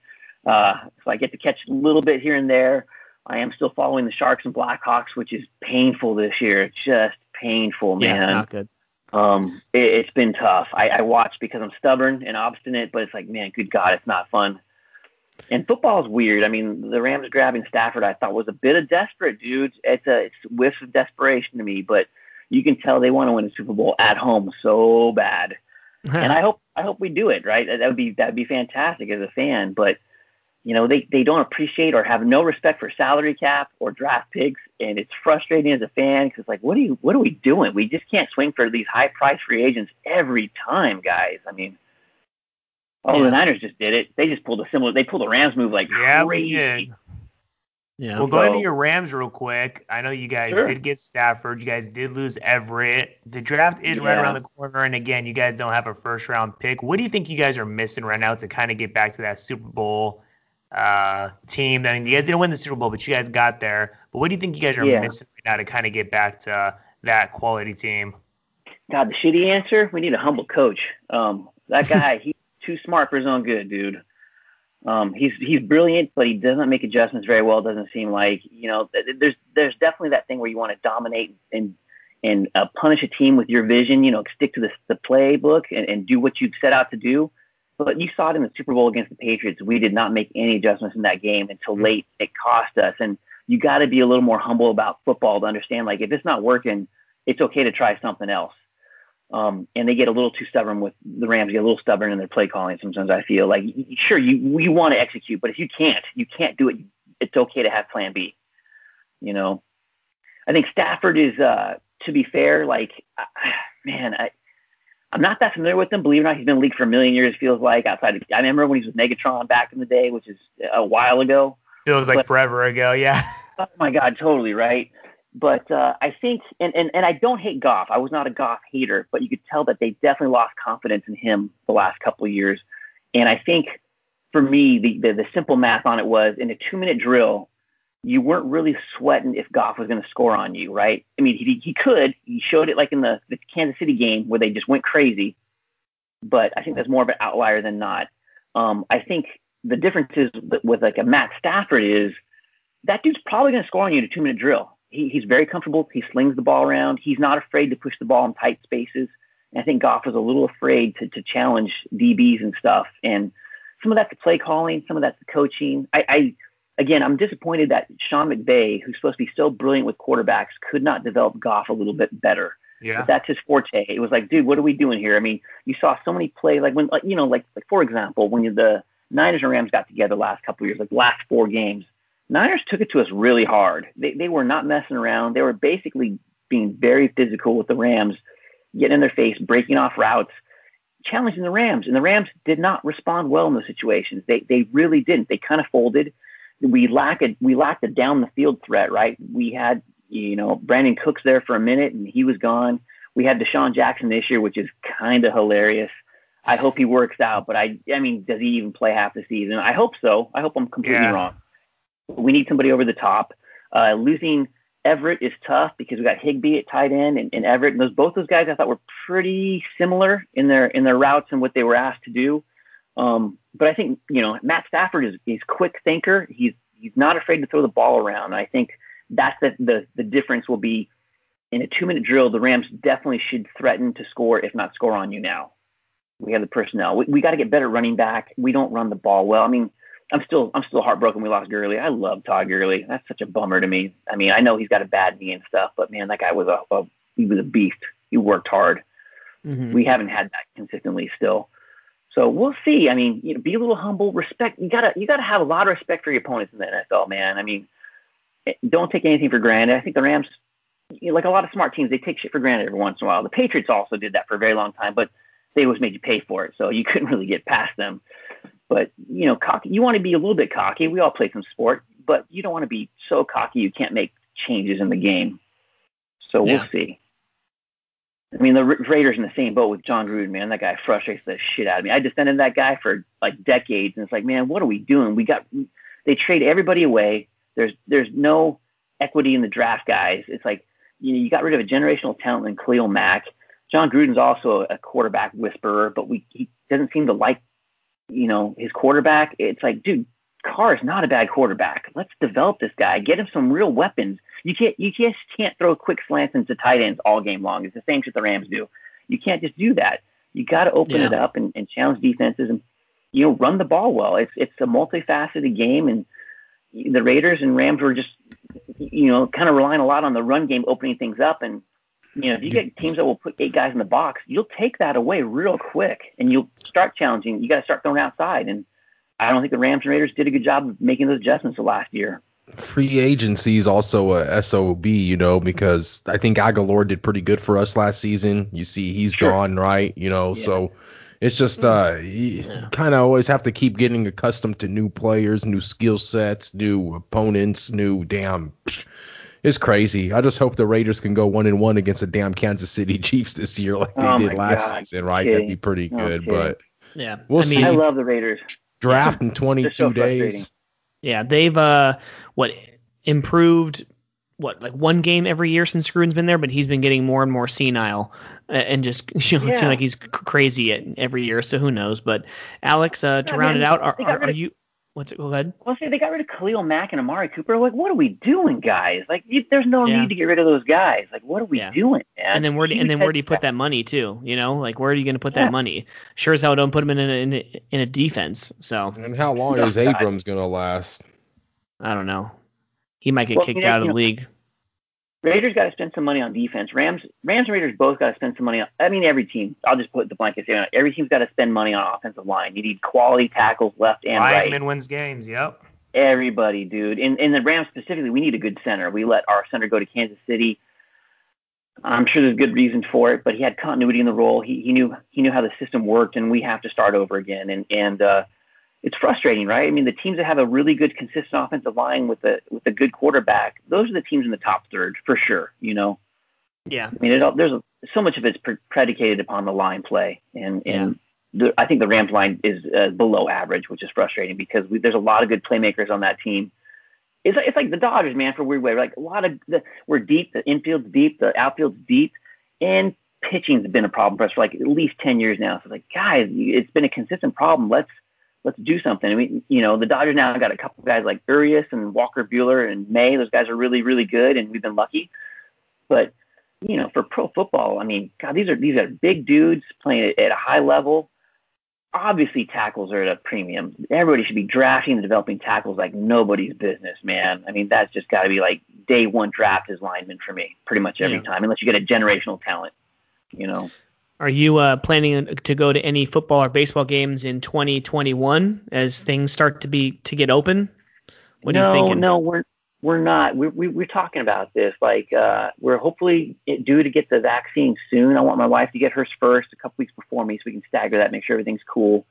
Speaker 2: Uh, so I get to catch a little bit here and there. I am still following the Sharks and Blackhawks, which is painful this year. It's just painful, man.
Speaker 1: Yeah, not good.
Speaker 2: Um, it, has been tough. I, I watch because I'm stubborn and obstinate, but it's like, man, good God, it's not fun. And football is weird. I mean, the Rams grabbing Stafford, I thought was a bit of desperate, dude. It's a it's whiff of desperation to me, but you can tell they want to win a Super Bowl at home so bad. and I hope I hope we do it, right? That would be that would be fantastic as a fan, but you know, they, they don't appreciate or have no respect for salary cap or draft picks and it's frustrating as a fan because it's like what are you what are we doing? We just can't swing for these high price free agents every time, guys. I mean Oh, yeah. the Niners just did it. They just pulled a similar. They pulled a Rams move like
Speaker 3: yeah,
Speaker 2: crazy.
Speaker 3: Yeah. Well, going so, to your Rams real quick. I know you guys sure. did get Stafford. You guys did lose Everett. The draft is yeah. right around the corner, and again, you guys don't have a first round pick. What do you think you guys are missing right now to kind of get back to that Super Bowl uh, team? I mean, you guys didn't win the Super Bowl, but you guys got there. But what do you think you guys are yeah. missing right now to kind of get back to that quality team?
Speaker 2: God, the shitty answer. We need a humble coach. Um, that guy, he's too smart for his own good, dude. Um, he's he's brilliant, but he doesn't make adjustments very well. Doesn't seem like you know. There's there's definitely that thing where you want to dominate and and uh, punish a team with your vision. You know, stick to the the playbook and, and do what you've set out to do. But you saw it in the Super Bowl against the Patriots. We did not make any adjustments in that game until mm-hmm. late. It cost us, and you got to be a little more humble about football to understand. Like if it's not working, it's okay to try something else. Um, and they get a little too stubborn with the Rams get a little stubborn in their play calling. Sometimes I feel like sure you you want to execute, but if you can't, you can't do it. It's okay to have Plan B. You know, I think Stafford is uh, to be fair. Like, man, I I'm not that familiar with him. Believe it or not, he's been in the league for a million years. Feels like outside. Of, I remember when he was with Megatron back in the day, which is a while ago.
Speaker 3: Feels like but, forever ago. Yeah.
Speaker 2: Oh my God, totally right. But uh, I think, and, and and I don't hate Goff. I was not a Goff hater, but you could tell that they definitely lost confidence in him the last couple of years. And I think for me, the, the, the simple math on it was in a two minute drill, you weren't really sweating if Goff was going to score on you, right? I mean, he, he could. He showed it like in the, the Kansas City game where they just went crazy. But I think that's more of an outlier than not. Um, I think the difference is with like a Matt Stafford is that dude's probably going to score on you in a two minute drill. He, he's very comfortable. He slings the ball around. He's not afraid to push the ball in tight spaces. And I think Goff was a little afraid to, to challenge DBs and stuff. And some of that's the play calling, some of that's the coaching. I, I again, I'm disappointed that Sean McVay, who's supposed to be so brilliant with quarterbacks, could not develop Goff a little bit better.
Speaker 3: Yeah,
Speaker 2: but that's his forte. It was like, dude, what are we doing here? I mean, you saw so many play like when, like you know, like like for example, when the Niners and Rams got together last couple of years, like last four games, Niners took it to us really hard. They they were not messing around. They were basically being very physical with the Rams, getting in their face, breaking off routes challenging the Rams, and the Rams did not respond well in those situations. They they really didn't. They kind of folded. We lack a we lacked a down the field threat, right? We had you know Brandin Cooks there for a minute, and he was gone. We had DeSean Jackson this year, which is kind of hilarious. I hope he works out, but I I mean, does he even play half the season? I hope so. I hope I'm completely yeah. wrong. We need somebody over the top. Uh, losing Everett is tough because we got Higbee at tight end and, and Everett. And those both those guys I thought were pretty similar in their in their routes and what they were asked to do. Um, but I think you know Matt Stafford is he's quick thinker. He's he's not afraid to throw the ball around. I think that's the the, the difference will be in a two minute drill. The Rams definitely should threaten to score, if not score on you now. We have the personnel. We, we got to get better running back. We don't run the ball well. I mean, I'm still I'm still heartbroken we lost Gurley. I love Todd Gurley. That's such a bummer to me. I mean, I know he's got a bad knee and stuff, but man, that guy was a, a he was a beast. He worked hard. Mm-hmm. We haven't had that consistently still. So we'll see. I mean, you know, be a little humble. Respect. You gotta you gotta have a lot of respect for your opponents in the NFL, man. I mean, eh, don't take anything for granted. I think the Rams, you know, like a lot of smart teams, they take shit for granted every once in a while. The Patriots also did that for a very long time, but they always made you pay for it, so you couldn't really get past them. But you know, cocky. You want to be a little bit cocky. We all play some sport, but you don't want to be so cocky you can't make changes in the game. So we'll see. I mean, the Raiders in the same boat with Jon Gruden, man. That guy frustrates the shit out of me. I defended that guy for like decades, and it's like, man, what are we doing? We got they trade everybody away. There's there's no equity in the draft guys. It's like you know you got rid of a generational talent in Khalil Mack. Jon Gruden's also a quarterback whisperer, but we he doesn't seem to like you know, his quarterback, it's like, dude, Carr is not a bad quarterback. Let's develop this guy. Get him some real weapons. You can't you just can't throw quick slants into tight ends all game long. It's the same shit the Rams do. You can't just do that. You got to open yeah. it up and, and challenge defenses and you know run the ball well. It's it's a multifaceted game, and the Raiders and Rams were just you know kind of relying a lot on the run game, opening things up, and you know, if you get teams that will put eight guys in the box, you'll take that away real quick and you'll start challenging. You got to start throwing outside. And I don't think the Rams and Raiders did a good job of making those adjustments the last year.
Speaker 4: Free agency is also a SOB, you know, because I think Agholor did pretty good for us last season. You see, he's sure. gone, right? You know, yeah. so it's just uh, you yeah. kind of always have to keep getting accustomed to new players, new skill sets, new opponents, new damn it's crazy. I just hope the Raiders can go one and one against the damn Kansas City Chiefs this year, like they oh did last God. season, right? That'd be pretty good. Okay. But
Speaker 1: yeah,
Speaker 2: we'll I mean, see. I love the Raiders.
Speaker 4: Draft in 22 so days.
Speaker 1: Yeah, they've uh what improved what like one game every year since Gruden's been there, but he's been getting more and more senile and just you know yeah. it seems like he's crazy every year. So who knows? But Alex, uh, to yeah, round man, it out, are, are, are you What's it? Go ahead.
Speaker 2: Well, see, they got rid of Khalil Mack and Amari Cooper. Like, what are we doing, guys? Like, you, there's no yeah. need to get rid of those guys. Like, what are we yeah. doing, man?
Speaker 1: And then where do, and then where do you put that money too? You know, like where are you going to put yeah. that money? Sure as hell don't put him in a, in a, in a defense. So.
Speaker 4: And how long is Abrams going to last?
Speaker 1: I don't know. He might get well, kicked you know, out of the know, league.
Speaker 2: Raiders got to spend some money on defense. Rams, Rams and Raiders both got to spend some money on. I mean, every team. I'll just put the blanket statement. Every team's got to spend money on offensive line. You need quality tackles left and right.
Speaker 3: Lineman wins games. Yep.
Speaker 2: Everybody, dude. In in the Rams specifically, we need a good center. We let our center go to Kansas City. I'm sure there's good reasons for it, but he had continuity in the role. He, he knew he knew how the system worked, and we have to start over again. And and uh, it's frustrating, right? I mean, the teams that have a really good, consistent offensive line with a with a good quarterback, those are the teams in the top third for sure. You know.
Speaker 1: Yeah.
Speaker 2: I mean, it, there's a, so much of it's pre- predicated upon the line play, and and the, I think the Rams line is uh, below average, which is frustrating because we, there's a lot of good playmakers on that team. It's it's like the Dodgers, man, for a weird way. Like a lot of the, we're deep, the infield's deep, the outfield's deep, and pitching's been a problem for us for like at least ten years now. So like, guys, it's been a consistent problem. Let's let's do something. I mean, you know, the Dodgers now got a couple guys like Urias and Walker Buehler and May. Those guys are really, really good, and we've been lucky. But you know, for pro football, I mean, God, these are these are big dudes playing at a high level. Obviously, tackles are at a premium. Everybody should be drafting and developing tackles like nobody's business, man. I mean, that's just got to be like day one draft as lineman for me, pretty much every yeah. time, unless you get a generational talent, you know.
Speaker 1: Are you uh, planning to go to any football or baseball games in 2021 as things start to be to get open?
Speaker 2: What no, are you thinking? No, we're we're not. We, we, we're talking about this. Like, uh, we're hopefully due to get the vaccine soon. I want my wife to get hers first a couple weeks before me so we can stagger that, make sure everything's cool.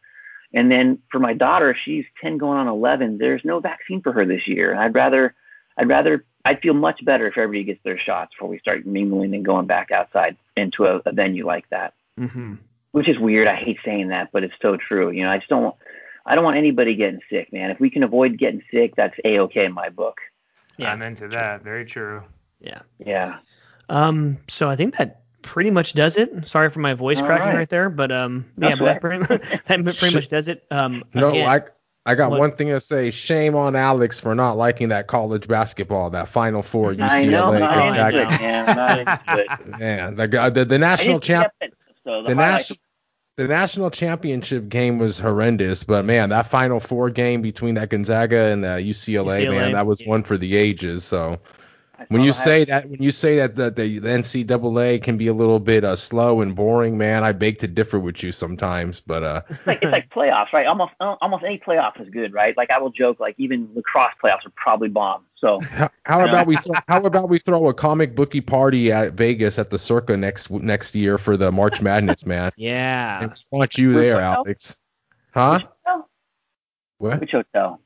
Speaker 2: And then for my daughter, she's 10 going on 11. There's no vaccine for her this year. I'd rather, I'd rather, I'd feel much better if everybody gets their shots before we start mingling and going back outside into a, a venue like that.
Speaker 1: Mm-hmm.
Speaker 2: Which is weird. I hate saying that, but it's so true. You know, I just don't, I don't want anybody getting sick, man. If we can avoid getting sick, that's a okay in my book.
Speaker 3: Yeah, I'm into that. Very true.
Speaker 1: Yeah.
Speaker 2: Yeah.
Speaker 1: Um. So I think that pretty much does it. Sorry for my voice All cracking right. right. there, but um, yeah, but that pretty, that pretty much does it. Um,
Speaker 4: no, again, I I got one thing to say. Shame on Alex for not liking that college basketball, that Final Four UCLA. I know,
Speaker 2: Gonzaga. man.
Speaker 4: man, the the, the national champ, so the, the national the national championship game was horrendous, but man, that Final Four game between that Gonzaga and the UCLA, UCLA man, that was yeah. one for the ages. So when you say that, when you say that the, the, the NCAA can be a little bit uh, slow and boring, man, I beg to differ with you sometimes. But uh,
Speaker 2: it's like it's like playoffs, right? Almost uh, almost any playoff is good, right? Like I will joke, like even lacrosse playoffs are probably bomb. So
Speaker 4: how, how about we throw, how about we throw a comic bookie party at Vegas at the Circa next next year for the March Madness, man?
Speaker 1: yeah,
Speaker 4: I want you there, Alex. Huh?
Speaker 2: What? Which hotel?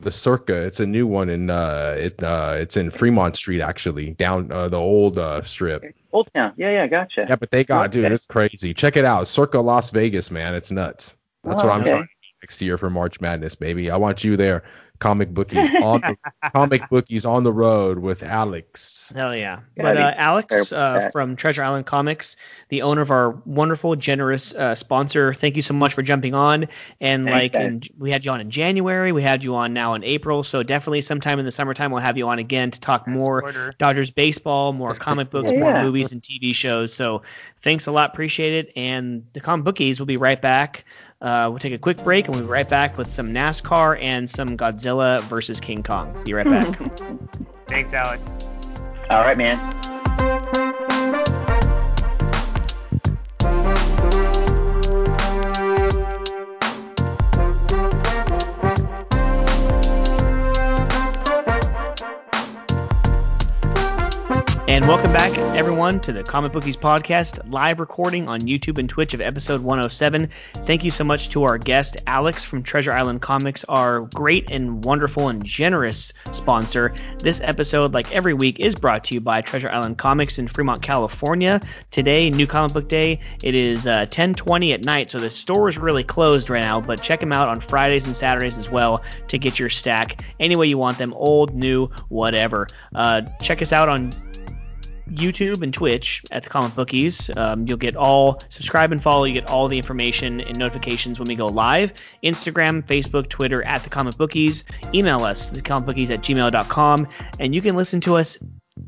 Speaker 4: The Circa. It's a new one in uh it uh it's in Fremont Street actually, down uh, the old uh strip.
Speaker 2: Old town. Yeah, yeah, gotcha.
Speaker 4: Yeah, but they got okay. dude, it's crazy. Check it out. Circa Las Vegas, man. It's nuts. That's oh, what I'm okay. trying next year for March Madness, baby. I want you there comic bookies on the comic bookies on the road with Alex.
Speaker 1: Hell yeah! But uh, Alex uh, from Treasure Island Comics, the owner of our wonderful, generous uh, sponsor. Thank you so much for jumping on. And Thanks, like, in, we had you on in January. We had you on now in April. So definitely, sometime in the summertime, we'll have you on again to talk more quarter. Dodgers baseball, more comic books, yeah. more movies and TV shows. So thanks a lot, appreciate it. And the comic bookies will be right back. Uh, we'll take a quick break and we'll be right back with some NASCAR and some Godzilla versus King Kong. Be right back.
Speaker 3: Thanks, Alex.
Speaker 2: All right, man.
Speaker 1: And welcome back, everyone, to the Comic Bookies Podcast, live recording on YouTube and Twitch of episode 107. Thank you so much to our guest, Alex from Treasure Island Comics, our great and wonderful and generous sponsor. This episode, like every week, is brought to you by Treasure Island Comics in Fremont, California. Today, New Comic Book Day, it is uh, 1020 at night, so the store is really closed right now, but check them out on Fridays and Saturdays as well to get your stack any way you want them, old, new, whatever. Uh, check us out on YouTube and Twitch at the Comic Bookies. Um, you'll get all subscribe and follow. You get all the information and notifications when we go live. Instagram, Facebook, Twitter at the Comic Bookies. Email us the Comic Bookies at gmail.com, and you can listen to us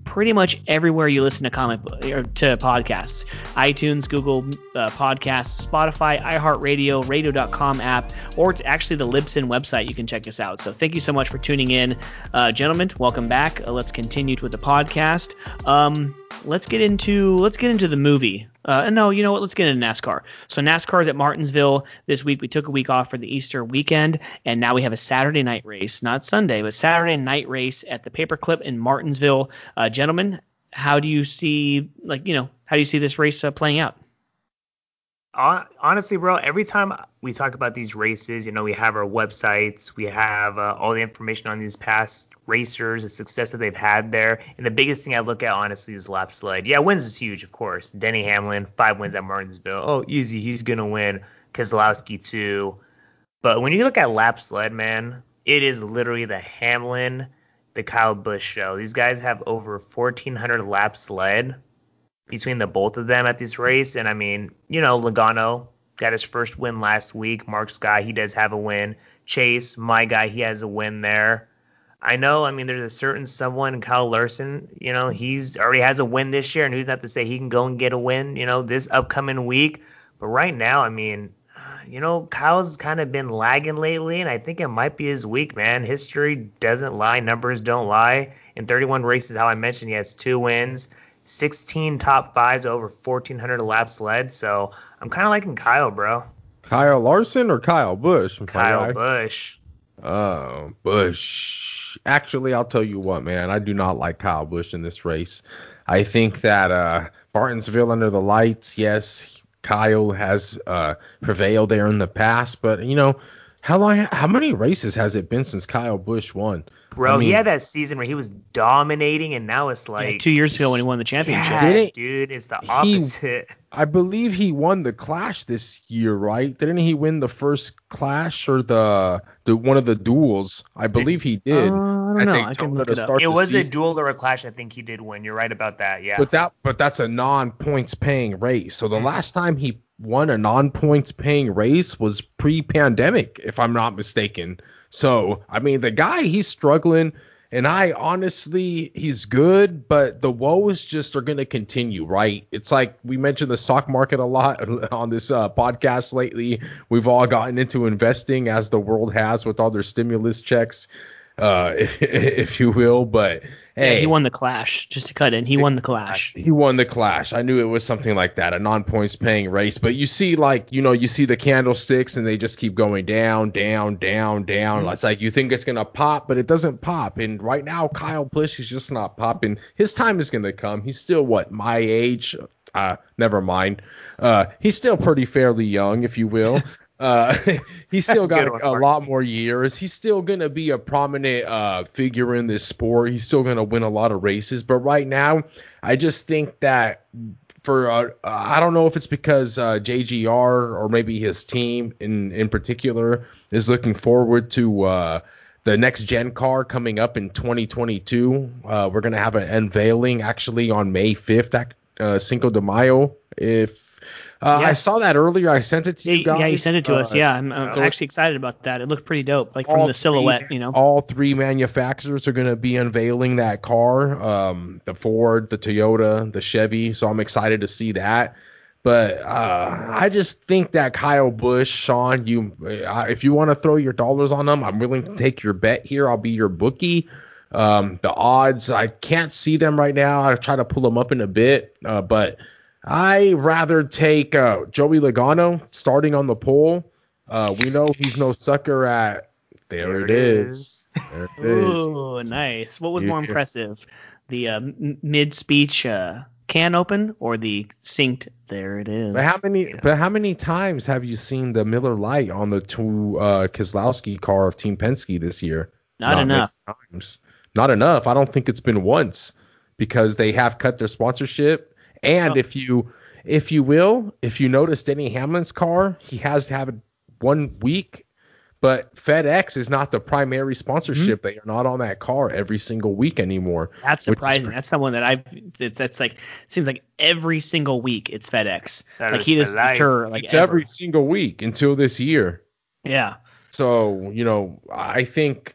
Speaker 1: pretty much everywhere you listen to comic or to podcasts. itunes google uh, podcasts spotify iheartradio radio.com app or actually the libsyn website. You can check us out. So thank you so much for tuning in. Uh, gentlemen welcome back. Uh, let's continue with the podcast. Um, let's get into let's get into the movie. Uh, no, you know what? Let's get into NASCAR. So NASCAR is at Martinsville this week. We took a week off for the Easter weekend, and now we have a Saturday night race, not Sunday, but Saturday night race at the Paperclip in Martinsville. Uh, gentlemen, how do you see like you know how do you see this race uh, playing out?
Speaker 3: honestly, bro, every time we talk about these races, you know, we have our websites, we have uh, all the information on these past racers, the success that they've had there. And the biggest thing I look at, honestly, is lap sled. Yeah, wins is huge, of course. Denny Hamlin, five wins at Martinsville. Oh, easy. He's going to win. Keselowski, too. But when you look at lap sled, man, it is literally the Hamlin, the Kyle Busch show. These guys have over 1,400 laps led between the both of them at this race. And I mean, you know, Logano got his first win last week. Mark Sky, he does have a win. Chase, my guy, he has a win there. I know, I mean, there's a certain someone, Kyle Larson, you know, he's already has a win this year, and who's not to say he can go and get a win, you know, this upcoming week. But right now, I mean, you know, Kyle's kind of been lagging lately, and I think it might be his week, man. History doesn't lie, numbers don't lie. In 31 races, how I mentioned, he has two wins. 16 top fives over 1,400 laps led. So I'm kind of liking Kyle, bro.
Speaker 4: Kyle Larson or Kyle Busch?
Speaker 3: Kyle Busch.
Speaker 4: Oh, Busch. Actually, I'll tell you what, man. I do not like Kyle Busch in this race. I think that uh, Martinsville under the lights, yes, Kyle has uh, prevailed there in the past, but you know, how long? How many races has it been since Kyle Busch won?
Speaker 3: Bro, I mean, he had that season where he was dominating, and now it's like
Speaker 1: yeah, two years ago when he won the championship.
Speaker 3: Yeah, dude, it's the opposite.
Speaker 4: He, I believe he won the Clash this year, right? Didn't he win the first Clash or the the one of the duels? I believe he did.
Speaker 1: Uh, I don't know. I, I can look it up.
Speaker 3: It was season. a duel or a Clash. I think he did win. You're right about that. Yeah.
Speaker 4: But that but that's a non points paying race. So the mm-hmm. last time he won a non points paying race was pre pandemic, if I'm not mistaken. So, I mean, the guy, he's struggling. And I honestly, he's good, but the woes just are going to continue, right? It's like we mentioned the stock market a lot on this uh, podcast lately. We've all gotten into investing as the world has with all their stimulus checks uh, if, you will. But hey,
Speaker 1: yeah, he won the clash. Just to cut in, he won the clash.
Speaker 4: He won the clash. I knew it was something like that, a non-points paying race. But you see, like you know, you see the candlesticks, and they just keep going down, down, down, down. Mm-hmm. It's like you think it's gonna pop, but it doesn't pop. And right now, Kyle Busch is just not popping. His time is gonna come. He's still what my age. Uh, never mind. Uh, he's still pretty fairly young, if you will. Uh, he's still got a, a, lot more years. He's still gonna be a prominent uh, figure in this sport. He's still gonna win a lot of races. But right now, I just think that for uh, I don't know if it's because uh, JGR or maybe his team in in particular is looking forward to uh, the next gen car coming up in 2022. Uh, we're gonna have an unveiling actually on May 5th, uh, Cinco de Mayo. If uh, I saw that earlier. I sent it to you guys.
Speaker 1: Yeah, you sent it to uh, us. Yeah, I'm, I'm so actually excited about that. It looked pretty dope, like from the silhouette.
Speaker 4: Three,
Speaker 1: you know,
Speaker 4: all three manufacturers are going to be unveiling that car. Um, the Ford, the Toyota, the Chevy. So I'm excited to see that. But uh, I just think that Kyle Busch, Sean, you, uh, if you want to throw your dollars on them, I'm willing to take your bet here. I'll be your bookie. Um, the odds, I can't see them right now. I'll try to pull them up in a bit, uh, but I rather take uh, Joey Logano starting on the pole. Uh, we know he's no sucker at. There, there it is. is.
Speaker 1: There it Ooh, is. nice. What was more impressive, the uh, mid speech uh, can open or the synced? There it is.
Speaker 4: But how many? Yeah. But how many times have you seen the Miller Lite on the two uh, Keselowski car of Team Penske this year?
Speaker 1: Not, Not enough.
Speaker 4: Times. Not enough. I don't think it's been once because they have cut their sponsorship and oh. if you if you will, if you notice Denny Hamlin's car, he has to have it one week, but FedEx is not the primary sponsorship. Mm-hmm. They are not on that car every single week anymore.
Speaker 1: That's surprising. That's someone that I've. It's that's like seems like every single week it's FedEx. That like he just deter like
Speaker 4: it's every single week until this year.
Speaker 1: Yeah.
Speaker 4: So you know, I think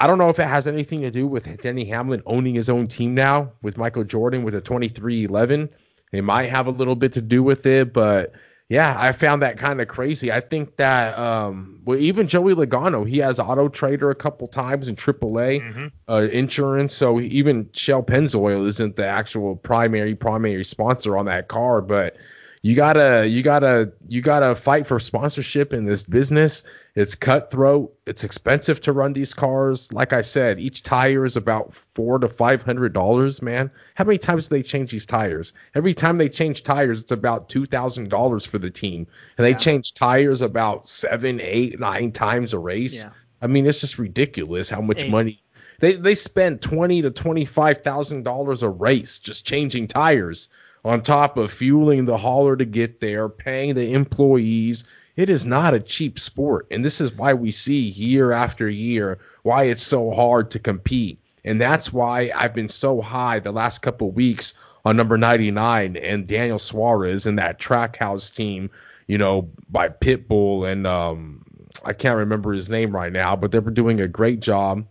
Speaker 4: I don't know if it has anything to do with Denny Hamlin owning his own team now with Michael Jordan with a 23-11. It might have a little bit to do with it, but yeah, I found that kind of crazy. I think that um, well, even Joey Logano, he has Auto Trader a couple times in AAA mm-hmm. uh, insurance. So even Shell Pennzoil isn't the actual primary primary sponsor on that car, but you gotta you gotta you gotta fight for sponsorship in this business It's cutthroat. It's expensive to run these cars. Like I said, each tire is about four to five hundred dollars. Man, how many times do they change these tires? Every time they change tires, it's about two thousand dollars for the team, and they yeah. change tires about seven, eight, nine times a race. Yeah. I mean, it's just ridiculous how much eight. money they they spend twenty to twenty five thousand dollars a race just changing tires on top of fueling the hauler to get there, paying the employees it is not a cheap sport. And this is why we see year after year why it's so hard to compete. And that's why I've been so high the last couple weeks on number 99 and Daniel Suarez and that Trackhouse team, you know, by Pitbull and um, I can't remember his name right now, but they were doing a great job.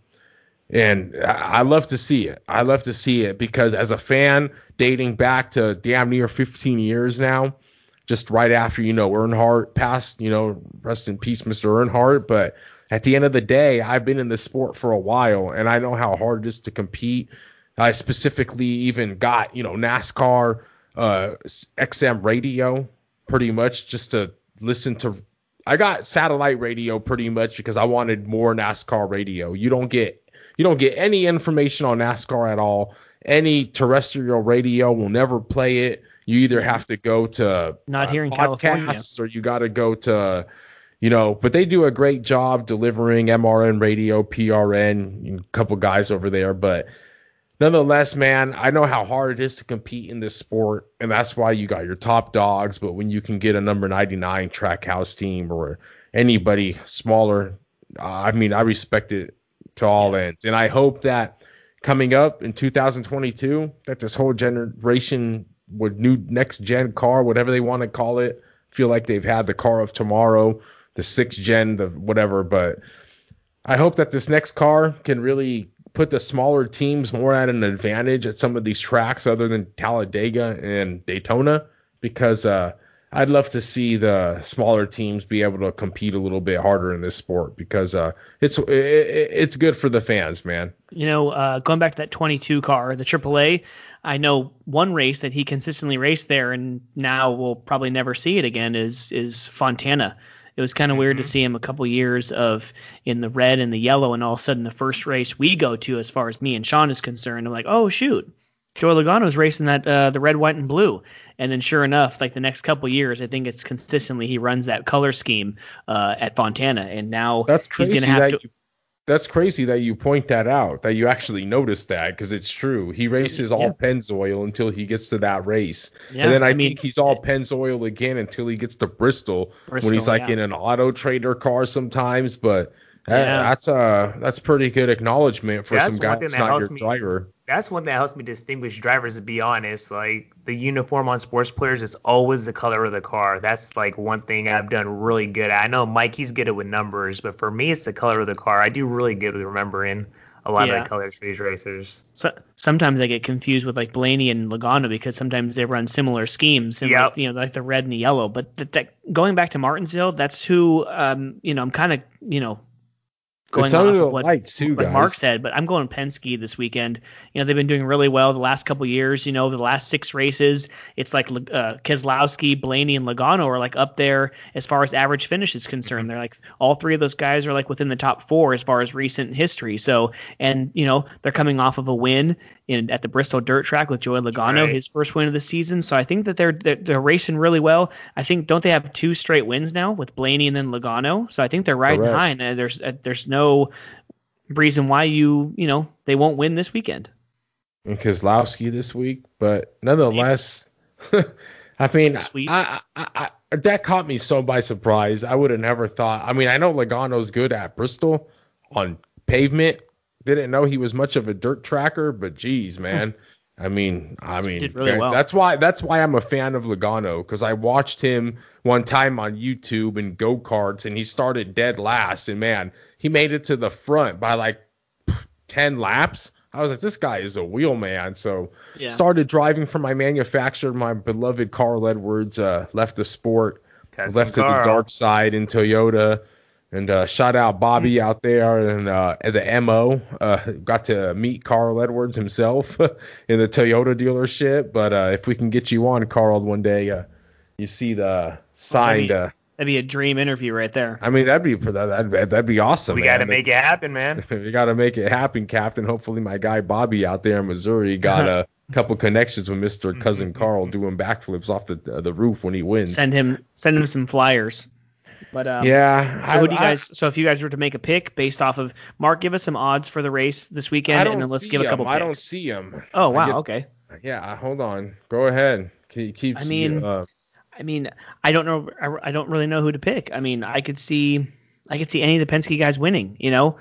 Speaker 4: And I love to see it. I love to see it because as a fan dating back to damn near 15 years now, just right after you know Earnhardt passed. You know, rest in peace, Mr. Earnhardt. But at the end of the day, I've been in this sport for a while, and I know how hard it is to compete. I specifically even got you know NASCAR uh, XM radio pretty much just to listen to. I got satellite radio pretty much because I wanted more NASCAR radio. You don't get you don't get any information on NASCAR at all. Any terrestrial radio will never play it. You either have to go to
Speaker 1: not uh, here in California,
Speaker 4: or you got to go to, you know. But they do a great job delivering MRN radio, PRN, a couple guys over there. But nonetheless, man, I know how hard it is to compete in this sport, and that's why you got your top dogs. But when you can get a number ninety nine Trackhouse team or anybody smaller, uh, I mean, I respect it to all ends, and I hope that coming up in 2022 that this whole generation with new next gen car, whatever they want to call it. Feel like they've had the car of tomorrow, the sixth gen, the whatever. But I hope that this next car can really put the smaller teams more at an advantage at some of these tracks other than Talladega and Daytona because uh, I'd love to see the smaller teams be able to compete a little bit harder in this sport because uh, it's it, it's good for the fans, man.
Speaker 1: You know, uh, going back to that 22 car, the AAA, I know one race that he consistently raced there, and now we'll probably never see it again. Is is Fontana? It was kind of mm-hmm. weird to mm-hmm. see him a couple years of in the red and the yellow, and all of a sudden the first race we go to, as far as me and Sean is concerned, I'm like, oh shoot, Joey Logano's racing that uh, the red, white, and blue, and then sure enough, like the next couple years, I think it's consistently he runs that color scheme uh, at Fontana, and now
Speaker 4: That's he's going to have to. You, that's crazy that you point that out, that you actually noticed that because it's true. He races all yeah. Pennzoil until he gets to that race. Yeah, and then I, I mean, think he's all Pennzoil again until he gets to Bristol, Bristol when he's like yeah. in an auto trader car sometimes. But that, that's a that's pretty good acknowledgement for some guy that's not your me, driver.
Speaker 3: That's one that helps me distinguish drivers. To be honest, like the uniform on sports players is always the color of the car. That's like one thing I've done really good. At. I know Mike he's good at with numbers, but for me it's the color of the car. I do really good with remembering a lot yeah. of the colors for these racers.
Speaker 1: So, sometimes I get confused with like Blaney and Logano because sometimes they run similar schemes, and yep. like, you know, like the red and the yellow. But that, that going back to Martinsville, that's who um, you know I'm kind of you know going off of what, lights too, what Mark said, but I'm going Penske this weekend. You know, they've been doing really well the last couple years. You know, the last six races, it's like uh, Keselowski, Blaney, and Logano are like up there as far as average finish is concerned. They're like all three of those guys are like within the top four as far as recent history. So, and you know, they're coming off of a win in at the Bristol Dirt Track with Joey Logano, right. his first win of the season. So I think that they're, they're, they're racing really well. I think don't they have two straight wins now with Blaney and then Logano? So I think they're riding Correct. high, and there's uh, there's no reason why you you know they won't win this weekend.
Speaker 4: And Keselowski this week, but nonetheless, I mean, I, I, I, that caught me so by surprise. I would have never thought. I mean, I know Logano's good at Bristol on pavement, didn't know he was much of a dirt tracker, but geez, man. I mean, I mean, really well. that's why that's why I'm a fan of Logano because I watched him one time on YouTube in go karts, and he started dead last, and man, he made it to the front by like ten laps. I was like, this guy is a wheel man. So yeah. started driving for my manufacturer, my beloved Carl Edwards. Uh, left the sport, left to the dark side in Toyota. And uh, shout out Bobby mm-hmm. out there and uh, the MO. Uh, got to meet Carl Edwards himself in the Toyota dealership. But uh, if we can get you on, Carl, one day, uh, you see the signed. Uh,
Speaker 1: That'd be a dream interview right there.
Speaker 4: I mean, that'd be that'd, that'd be awesome.
Speaker 3: We got to make it happen, man.
Speaker 4: we got to make it happen, Captain. Hopefully, my guy Bobby out there in Missouri got a couple connections with Mister Cousin Carl doing backflips off the uh, the roof when he wins.
Speaker 1: Send him send him some flyers. But um,
Speaker 4: yeah,
Speaker 1: so who do you guys? I, so if you guys were to make a pick based off of Mark, give us some odds for the race this weekend, and then let's give
Speaker 4: him.
Speaker 1: a couple. Picks.
Speaker 4: I don't see him.
Speaker 1: Oh wow, get, okay.
Speaker 4: Yeah, hold on. Go ahead. Keep.
Speaker 1: I mean, uh, I mean, I don't know. I, I don't really know who to pick. I mean, I could see, I could see any of the Penske guys winning. You know,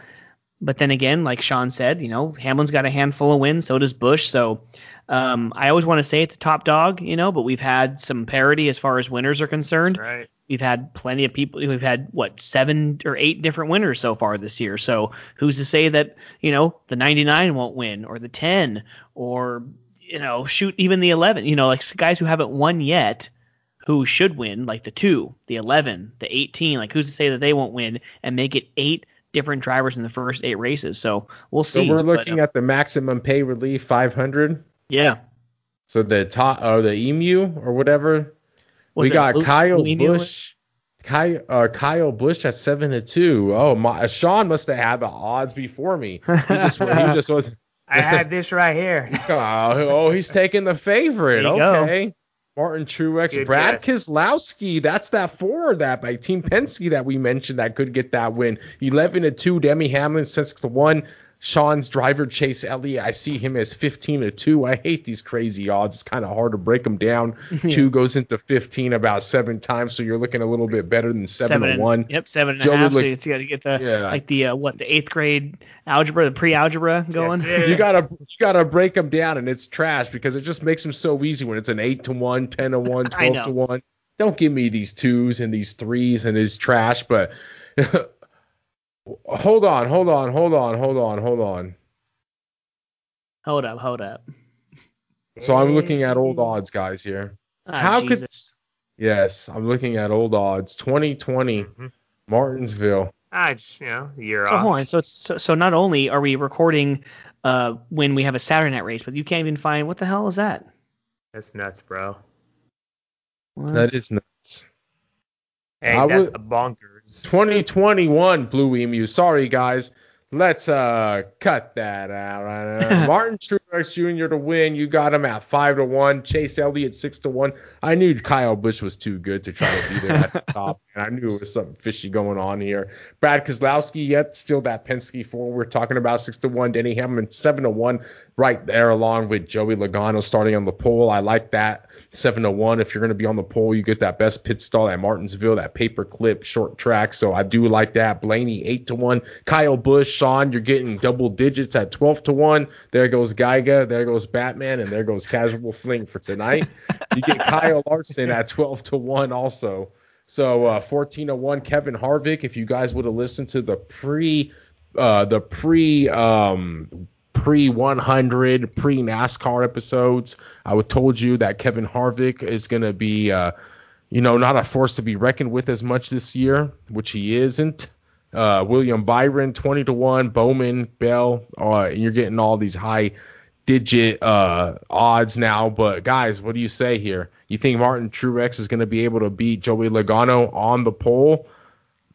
Speaker 1: but then again, like Sean said, you know, Hamlin's got a handful of wins. So does Busch. So um, I always want to say it's a top dog. You know, but we've had some parity as far as winners are concerned.
Speaker 3: That's right.
Speaker 1: We've had plenty of people. We've had what seven or eight different winners so far this year. So who's to say that you know the 99 won't win or the 10 or you know shoot even the 11? You know, like guys who haven't won yet who should win, like the two, the 11, the 18. Like, who's to say that they won't win and make it eight different drivers in the first eight races? So we'll see.
Speaker 4: So we're looking but, uh, at the Maximum Pain Relief 500.
Speaker 1: Yeah.
Speaker 4: So the top or the emu or whatever. We got Kyle Busch. Kyle, uh, Kyle Busch at seven to two. Oh my! Sean must have had the odds before me. He just, he just was.
Speaker 3: I had this right here.
Speaker 4: oh, oh, he's taking the favorite. Okay. Go. Martin Truex, Good Brad guess. Keselowski. That's that four that by Team Penske that we mentioned that could get that win. Eleven to two. Denny Hamlin six to one. Sean's driver Chase Elliott. I see him as fifteen to two. I hate these crazy odds. It's kind of hard to break them down. Yeah. Two goes into fifteen about seven times, so you're looking a little bit better than seven, seven to one.
Speaker 1: Yep, seven and Joe a half. Look, so you got to get the yeah. like the uh, what the eighth grade algebra, the pre-algebra going.
Speaker 4: Yes, you gotta you gotta break them down, and it's trash because it just makes them so easy when it's an eight to one, 10 to one, 12 to one. Don't give me these twos and these threes and this trash, but. hold on, hold on, hold on, hold on, hold on.
Speaker 1: Hold up, hold up.
Speaker 4: So I'm looking at old odds, guys. Here.
Speaker 1: Oh, How Jesus.
Speaker 4: could? Yes, I'm looking at old odds. 2020, mm-hmm. Martinsville.
Speaker 3: I just you know, year
Speaker 1: so
Speaker 3: off.
Speaker 1: Hold on. So it's so, so not only are we recording uh when we have a Saturday night race, but you can't even find what the hell is that?
Speaker 3: That's nuts, bro.
Speaker 4: What? That is nuts.
Speaker 3: Hey, I that's would, a bonkers.
Speaker 4: 2021 Blue Emu. Sorry, guys. Let's uh cut that out. Martin Truex Jr. to win. You got him at five to one. Chase Elliott six to one. I knew Kyle Busch was too good to try to beat him at the top, and I knew it was something fishy going on here. Brad Keselowski, yet still that Penske four we're talking about six to one. Denny Hamlin seven to one, right there along with Joey Logano starting on the pole. I like that seven to one. If you're going to be on the pole, you get that best pit stall at Martinsville, that paper clip short track. So I do like that. Blaney eight to one. Kyle Busch, Sean, you're getting double digits at twelve to one. There goes Geiga, there goes Batman, and there goes Casual Fling for tonight. You get Kyle Larson at twelve to one also. So uh, 14 to 1 Kevin Harvick if you guys would have listened to the pre uh, the pre um, pre 100, pre NASCAR episodes. I would told you that Kevin Harvick is going to be, uh, you know, not a force to be reckoned with as much this year, which he isn't. Uh, William Byron, 20 to 1, Bowman, Bell, uh, and you're getting all these high digit uh, odds now. But guys, what do you say here? You think Martin Truex is going to be able to beat Joey Logano on the pole?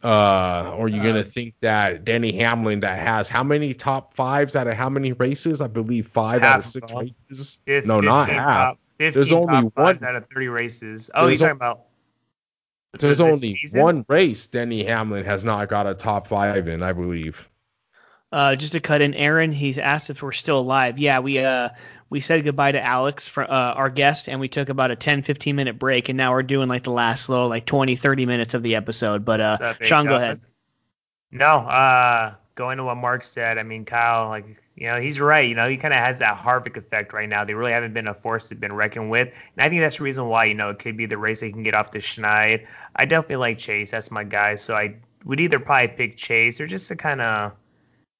Speaker 4: Uh, or are you gonna uh, think that Denny Hamlin that has how many top fives out of how many races? I believe five out of six races. no, not half.
Speaker 3: There's only one out of thirty races. Oh, you're talking about.
Speaker 4: There's only season? one race Denny Hamlin has not got a top five in, I believe.
Speaker 1: Uh, just to cut in, Aaron, he's asked if we're still alive. Yeah, we uh we said goodbye to Alex, for, uh, our guest, and we took about a 10, 15 minute break, and now we're doing like the last little like 20, 30 minutes of the episode. But uh, up, Sean, go ahead.
Speaker 3: No, uh, going to what Mark said, I mean, Kyle, like, you know, he's right. You know, he kind of has that Harvick effect right now. They really haven't been a force to been reckoned with. And I think that's the reason why, you know, it could be the race they can get off the schneid. I definitely like Chase. That's my guy. So I would either probably pick Chase or just to kind of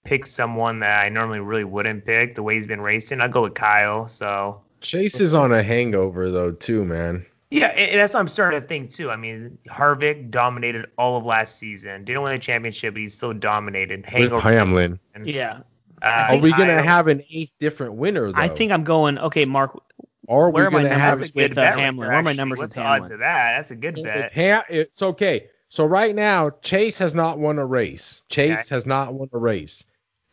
Speaker 3: pick someone that I normally really wouldn't pick the way he's been racing. I'll go with Kyle. So
Speaker 4: Chase is on a hangover though too, man.
Speaker 3: Yeah, and that's what I'm starting to think too. I mean, Harvick dominated all of last season. Didn't win the championship, but he's still dominated.
Speaker 4: Hangover. With Hamlin.
Speaker 1: Yeah.
Speaker 4: Uh, Are we gonna have an eighth different winner? Though?
Speaker 1: I think I'm going. Okay, Mark.
Speaker 4: Or where are my numbers
Speaker 1: with uh, Hamlin? Where are my numbers
Speaker 3: What's
Speaker 1: with
Speaker 3: the odds of that? That's a good bet.
Speaker 4: it's okay. So right now, Chase has not won a race. Chase
Speaker 3: Okay.
Speaker 4: has not won a race.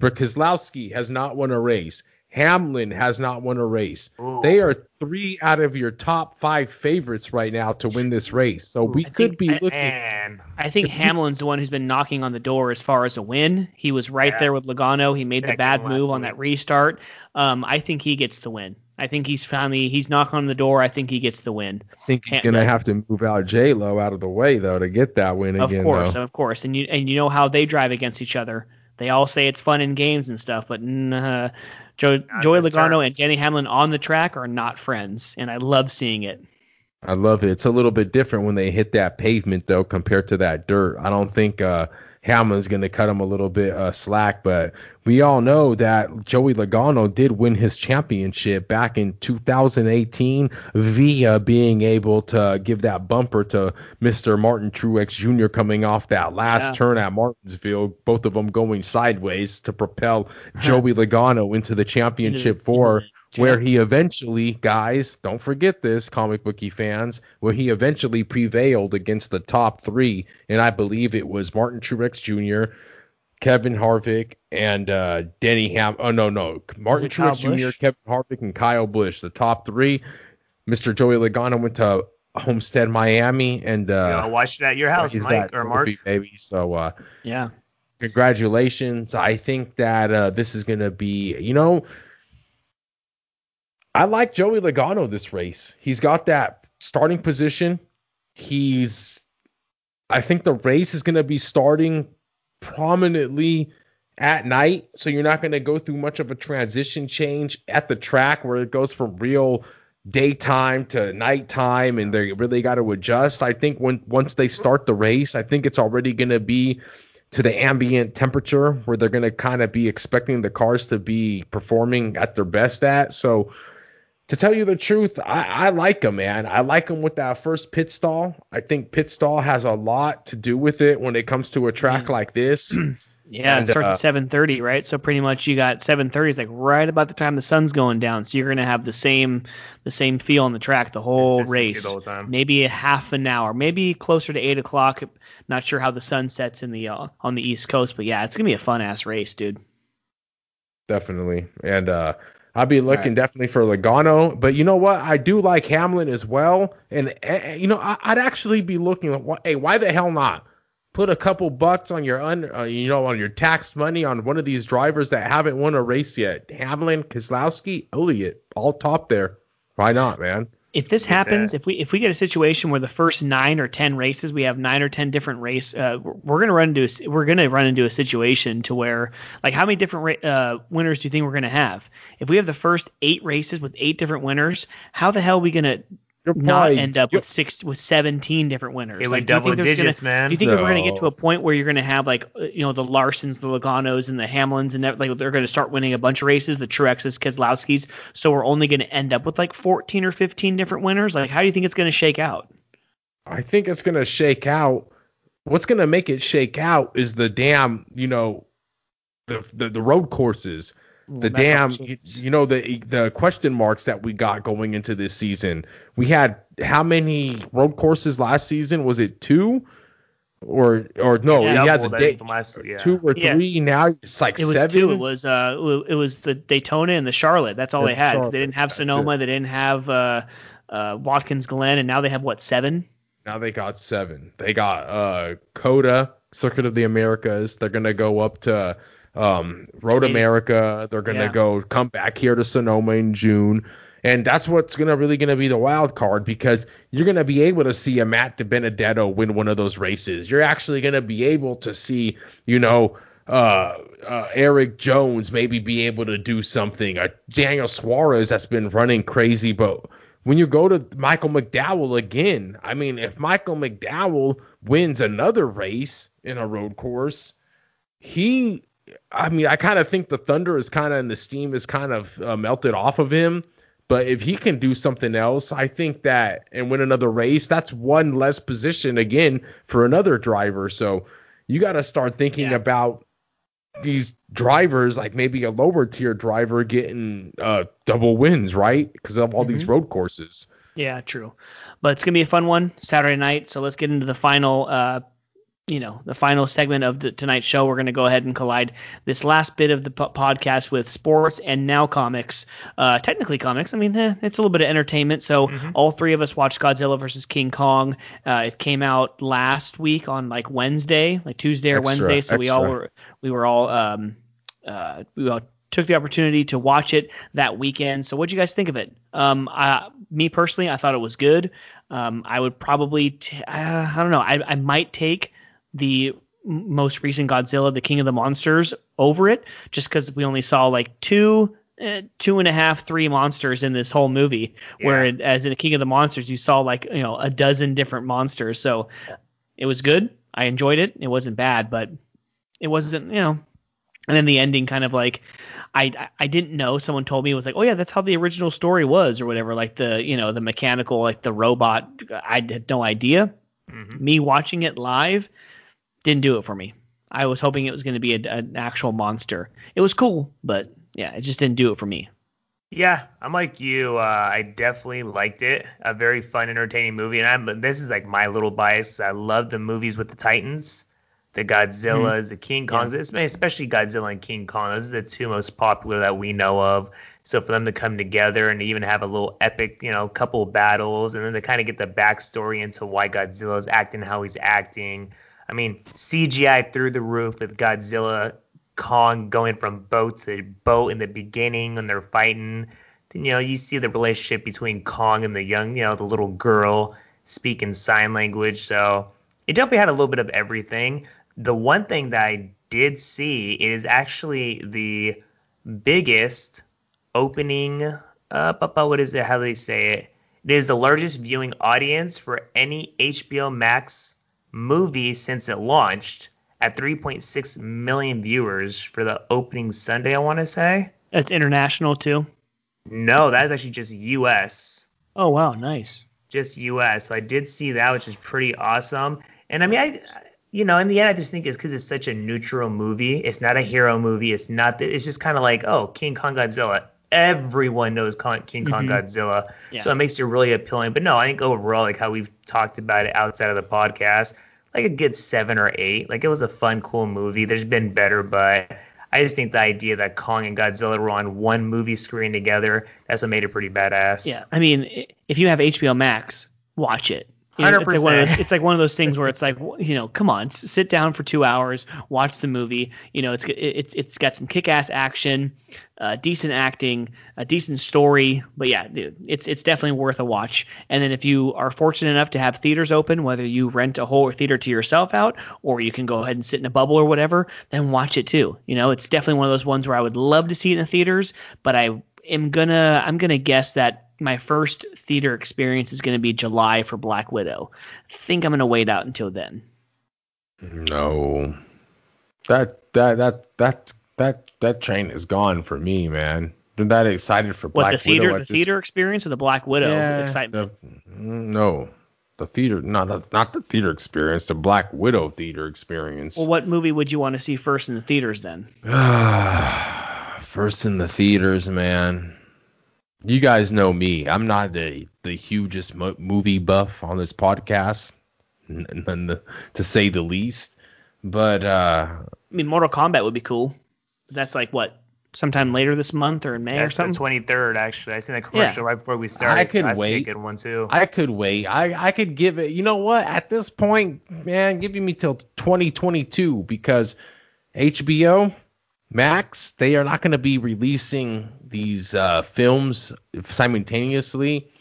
Speaker 4: Keselowski has not won a race. Hamlin has not won a race.
Speaker 3: Ooh.
Speaker 4: They are three out of your top five favorites right now to win this race. So we
Speaker 1: I
Speaker 4: could
Speaker 1: think-
Speaker 4: be
Speaker 1: I-
Speaker 4: looking.
Speaker 3: And
Speaker 1: I think Hamlin's the one who's been knocking on the door as far as a win. He was right
Speaker 3: Yeah.
Speaker 1: there with Logano. He made the bad move on that restart. Um, I think he gets the win. I think he's finally he's knocking on the door. I think he gets the win.
Speaker 4: I think he's going to have to move out J Lo out of the way though to get that win
Speaker 1: Of
Speaker 4: again.
Speaker 1: Of course,
Speaker 4: though.
Speaker 1: of course, and you and you know how they drive against each other. They all say it's fun in games and stuff, but nah, Joe, Joey Logano
Speaker 3: terms.
Speaker 1: and Denny Hamlin on the track are not friends, and I love seeing it.
Speaker 4: I love it. It's a little bit different when they hit that pavement though compared to that dirt. I don't think uh Hamlin's going to cut him a little bit uh, slack, but we all know that Joey Logano did win his championship back in 2018 via being able to give that bumper to Mr. Martin Truex Jr. coming off that last
Speaker 1: Yeah.
Speaker 4: turn at Martinsville, both of them going sideways to propel Joey Logano into the championship four where he eventually, guys, don't forget this, comic booky fans, where he eventually prevailed against the top three, and I believe it was Martin Truex Jr., Kevin Harvick, and uh, Denny Ham. Oh no, no, Martin
Speaker 1: it Kyle
Speaker 4: Truex Jr., Kevin Harvick, and Kyle Busch, the top three. Mr. Joey Logano went to Homestead, Miami, and
Speaker 3: you
Speaker 4: uh,
Speaker 3: know, watch it at your house, Mike
Speaker 4: that
Speaker 3: or Mark.
Speaker 4: trophy, baby. So uh,
Speaker 1: Yeah,
Speaker 4: congratulations. I think that uh, this is going to be, you know, I like Joey Logano this race. He's got that starting position. He's, I think the race is going to be starting prominently at night. So you're not going to go through much of a transition change at the track where it goes from real daytime to nighttime and they really got to adjust. I think when once they start the race, I think it's already going to be to the ambient temperature where they're going to kind of be expecting the cars to be performing at their best at. So to tell you the truth, I, I like him, man. I like him with that first pit stall. I think pit stall has a lot to do with it when it comes to a track like this.
Speaker 1: yeah.
Speaker 4: And,
Speaker 1: it starts
Speaker 4: uh,
Speaker 1: at seven thirty, right? So pretty much you got seven thirty is like right about the time the sun's going down. So you're gonna have the same the same feel on the track the whole race.
Speaker 3: the whole.
Speaker 1: Maybe a half an hour, maybe closer to eight o'clock. Not sure how the sun sets in the uh, on the East Coast, but yeah, it's gonna be a fun ass race, dude.
Speaker 4: definitely. And uh I'll be looking definitely for Logano, but you know what? I do like Hamlin as well, and uh, you know I, I'd actually be looking hey, why the hell not put a couple bucks on your un, uh, you know, on your tax money on one of these drivers that haven't won a race yet? Hamlin, Keselowski, Elliott, all top there. Why not, man?
Speaker 1: If this happens, if we if we get a situation where the first nine or ten races we have nine or ten different race, uh, we're gonna run into a, we're gonna run into a situation to where like how many different ra- uh, winners do you think we're gonna have? If we have the first eight races with eight different winners, how the hell are we gonna
Speaker 4: You're
Speaker 1: not end up with six with seventeen different winners?
Speaker 3: It
Speaker 1: like, do you
Speaker 3: double
Speaker 1: think there's
Speaker 3: digits,
Speaker 1: gonna,
Speaker 3: man.
Speaker 1: Do you think we're gonna get to a point where you're gonna have like uh, you know the Larsons, the Logano's, and the Hamlins, and that, like they're gonna start winning a bunch of races, the Truexes, Keselowskis, so we're only gonna end up with like fourteen or fifteen different winners? Like, how do you think it's gonna shake out?
Speaker 4: I think it's going to shake out. What's going to make it shake out is the damn, you know, the the, the road courses. The
Speaker 1: Well,
Speaker 4: damn, you, you know, the the question marks that we got going into this season. We had how many road courses last season? Was it two, or or no?
Speaker 3: Yeah,
Speaker 4: we had the
Speaker 3: doubled,
Speaker 4: day,
Speaker 3: the last- yeah.
Speaker 4: two or
Speaker 1: Yeah.
Speaker 4: three. Now it's like
Speaker 1: It was
Speaker 4: seven.
Speaker 1: two. It was uh, it was the Daytona and the Charlotte. That's all
Speaker 4: Yeah,
Speaker 1: they had.
Speaker 4: Charlotte.
Speaker 1: They didn't have
Speaker 4: That's
Speaker 1: Sonoma. They didn't have uh, uh, Watkins Glen, and now they have what seven?
Speaker 4: Now they got seven. They got uh COTA, Circuit of the Americas. They're gonna go up to um Road. America. They're gonna
Speaker 1: Yeah.
Speaker 4: go come back here to Sonoma in June. And that's what's gonna really gonna be the wild card because you're gonna be able to see a Matt DiBenedetto win one of those races. You're actually gonna be able to see, you know, uh, uh, Erik Jones maybe be able to do something. Uh, Daniel Suarez that's been running crazy, but when you go to Michael McDowell again, I mean, if Michael McDowell wins another race in a road course, he, I mean, I kind of think the thunder is kind of and the steam is kind of uh, melted off of him. But if he can do something else, I think that and win another race, that's one less position again for another driver. So you got to start thinking
Speaker 1: Yeah.
Speaker 4: about these drivers, like maybe a lower tier driver getting uh, double wins, right? Because of all these road courses.
Speaker 1: Yeah, true. But it's gonna be a fun one Saturday night. So let's get into the final uh, you know the final segment of the tonight's show we're going to go ahead and collide this last bit of the po- podcast with sports and now comics. Uh technically comics i mean eh, it's a little bit of entertainment. So mm-hmm. all three of us watched godzilla versus king kong. Uh it came out last week on like wednesday like tuesday or extra, wednesday. So extra. we all were we were all um uh we all took the opportunity to watch it that weekend. So what do you guys think of it? Um I, me personally i thought it was good. Um, I would probably, t- uh, I don't know, I, I might take the most recent Godzilla, the King of the Monsters, over it, just because we only saw like two, eh, two and a half, three monsters in this whole movie. Yeah. Where as in the King of the Monsters, you saw like you know a dozen different monsters. So it was good. I enjoyed it. It wasn't bad, but it wasn't you know. And then the ending kind of like I I didn't know. Someone told me it was like, oh yeah, that's how the original story was or whatever. Like the you know the mechanical like the robot. I had no idea. Mm-hmm. Me watching it live didn't do it for me. I was hoping it was going to be a, an actual monster. It was cool, but yeah, it just didn't do it for me.
Speaker 3: Yeah, I'm like you. Uh, I definitely liked it. A very fun, entertaining movie, and I'm. This is like my little bias. I love the movies with the Titans, the Godzillas, mm the King Kongs, yeah. especially Godzilla and King Kong. Those are the two most popular that we know of. So for them to come together and even have a little epic, you know, couple battles, and then to kind of get the backstory into why Godzilla is acting how he's acting I mean, CGI through the roof with Godzilla, Kong going from boat to boat in the beginning when they're fighting. Then, you know, you see the relationship between Kong and the young, you know, the little girl speaking sign language. So it definitely had a little bit of everything. The one thing that I did see is actually the biggest opening. Uh, what is it? How do they say it? It is the largest viewing audience for any HBO Max movie since it launched at 3.6 million viewers for the opening Sunday, I want to say.
Speaker 1: That's international too?
Speaker 3: No, that is actually just US.
Speaker 1: Oh, wow. Nice.
Speaker 3: Just US. So I did see that, which is pretty awesome. And I mean, I, you know, in the end, I just think it's because it's such a neutral movie. It's not a hero movie. It's not, it's just kind of like, oh, King Kong Godzilla everyone knows King Kong mm-hmm. Godzilla. Yeah. So it makes it really appealing. But no, I think overall, like how we've talked about it outside of the podcast, like a good seven or eight. Like it was a fun, cool movie. There's been better, but I just think the idea that Kong and Godzilla were on one movie screen together, that's what made it pretty badass.
Speaker 1: Yeah. I mean, if you have HBO Max, watch it. You know, it's, like one of those, it's like one of those things where it's like you know come on sit down for two hours watch the movie. You know it's it's it's got some kick-ass action uh, decent acting a decent story. But yeah it's it's definitely worth a watch. And then if you are fortunate enough to have theaters open whether you rent a whole theater to yourself out or you can go ahead and sit in a bubble or whatever then watch it too. You know it's definitely one of those ones where i would love to see it in the theaters but i am gonna i'm gonna guess that my first theater experience is going to be July for Black Widow. I think I'm going to wait out until then.
Speaker 4: No, that that that that that that train is gone for me, man. I'm that excited for Black
Speaker 1: what, the theater,
Speaker 4: Widow.
Speaker 1: The theater experience or the Black Widow yeah, excitement?
Speaker 4: The, no, the theater, not the, not the theater experience, the Black Widow theater experience.
Speaker 1: Well, what movie would you want to see first in the theaters then?
Speaker 4: first in the theaters, man you guys know me. I'm not the the hugest mo- movie buff on this podcast, n- n- to say the least. But uh,
Speaker 1: I mean, Mortal Kombat would be cool. That's like what sometime later this month or in May
Speaker 3: That's
Speaker 1: or something.
Speaker 3: Twenty third, actually. I seen that commercial yeah. right before we started.
Speaker 4: I could so wait.
Speaker 3: good one too.
Speaker 4: I could wait. I I could give it. You know what? At this point, man, giving me till 2022 because HBO Max, they are not going to be releasing these uh, films simultaneously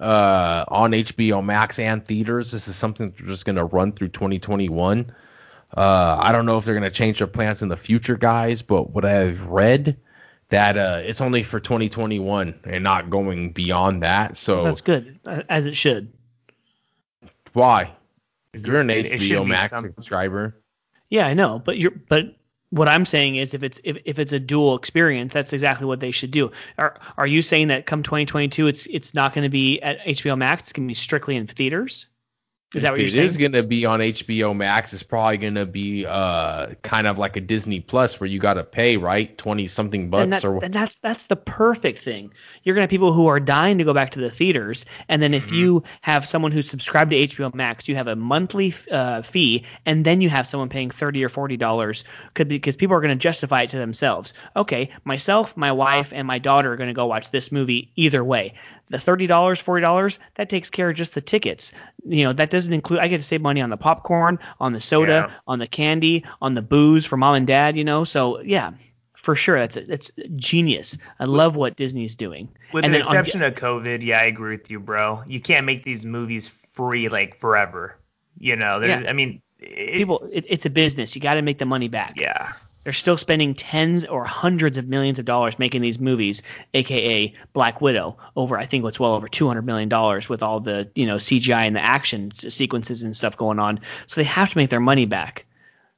Speaker 4: uh, on HBO Max and theaters. This is something they're just going to run through 2021. Uh, I don't know if they're going to change their plans in the future, guys, but what I've read that uh, it's only for 2021 and not going beyond that. So
Speaker 1: that's good, as it should.
Speaker 4: Why? You're an HBO Max subscriber.
Speaker 1: Yeah, I know, but you're but what I'm saying is if it's if, if it's a dual experience, that's exactly what they should do. Are are you saying that come 2022 it's it's not going to be at HBO Max, it's going to be strictly in theaters? Is that what you're
Speaker 4: it
Speaker 1: saying?
Speaker 4: is going to be on HBO Max, it's probably going to be uh kind of like a Disney Plus where you got to pay right twenty something bucks
Speaker 1: and, that,
Speaker 4: or
Speaker 1: and that's that's the perfect thing. You're gonna have people who are dying to go back to the theaters, and then if
Speaker 4: Mm-hmm.
Speaker 1: you have someone who's subscribed to HBO Max, you have a monthly uh, fee, and then you have someone paying thirty or forty dollars, because people are going to justify it to themselves. Okay, myself, my wife, and my daughter are going to go watch this movie either way. The thirty dollars, forty dollars, that takes care of just the tickets. You know, that doesn't include. I get to save money on the popcorn, on the soda,
Speaker 3: Yeah.
Speaker 1: on the candy, on the booze for mom and dad. You know, so yeah, for sure, that's that's genius. I love what Disney's doing.
Speaker 3: With
Speaker 1: and
Speaker 3: the
Speaker 1: then on-
Speaker 3: exception of COVID, yeah, I agree with you, bro. You can't make these movies free like forever. You know,
Speaker 1: Yeah.
Speaker 3: I mean, it,
Speaker 1: people, it, it's a business. You got to make the money back.
Speaker 3: yeah.
Speaker 1: They're still spending tens or hundreds of millions of dollars making these movies, aka Black Widow, over I think what's well over two hundred million dollars with all the you know CGI and the action sequences and stuff going on. So they have to make their money back.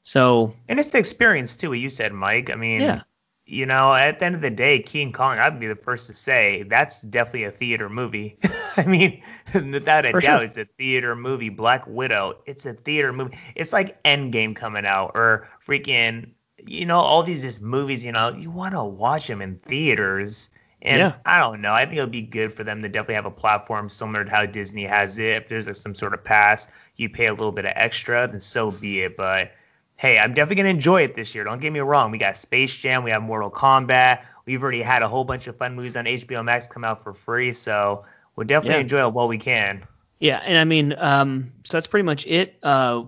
Speaker 1: So
Speaker 3: And it's the experience too. What you said, Mike. I mean,
Speaker 1: Yeah.
Speaker 3: You know, at the end of the day, King Kong. I'd be the first to say that's definitely a theater movie. I mean, without a
Speaker 1: For
Speaker 3: doubt,
Speaker 1: sure.
Speaker 3: it's a theater movie. Black Widow. It's a theater movie. It's like Endgame coming out or freaking. You know, all these just movies. You know, you want to watch them in theaters. And
Speaker 1: Yeah.
Speaker 3: I don't know. I think it would be good for them to definitely have a platform similar to how Disney has it. If there's like some sort of pass, you pay a little bit of extra, then so be it. But hey, I'm definitely gonna enjoy it this year. Don't get me wrong. We got Space Jam, we have Mortal Kombat. We've already had a whole bunch of fun movies on HBO Max come out for free, so we'll definitely
Speaker 1: Yeah.
Speaker 3: enjoy it while we can.
Speaker 1: Yeah, and I mean, um, so that's pretty much it. Uh,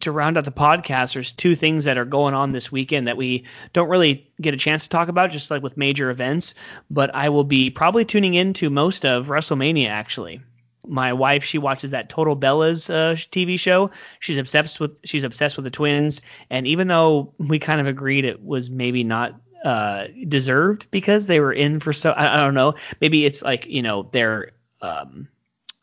Speaker 1: to round out the podcast, there's two things that are going on this weekend that we don't really get a chance to talk about, just like with major events. But I will be probably tuning into most of WrestleMania. Actually, my wife she watches that Total Bellas uh, TV show. She's obsessed with she's obsessed with the twins, and even though we kind of agreed it was maybe not uh, deserved because they were in for so I, I don't know. Maybe it's like you know they're um,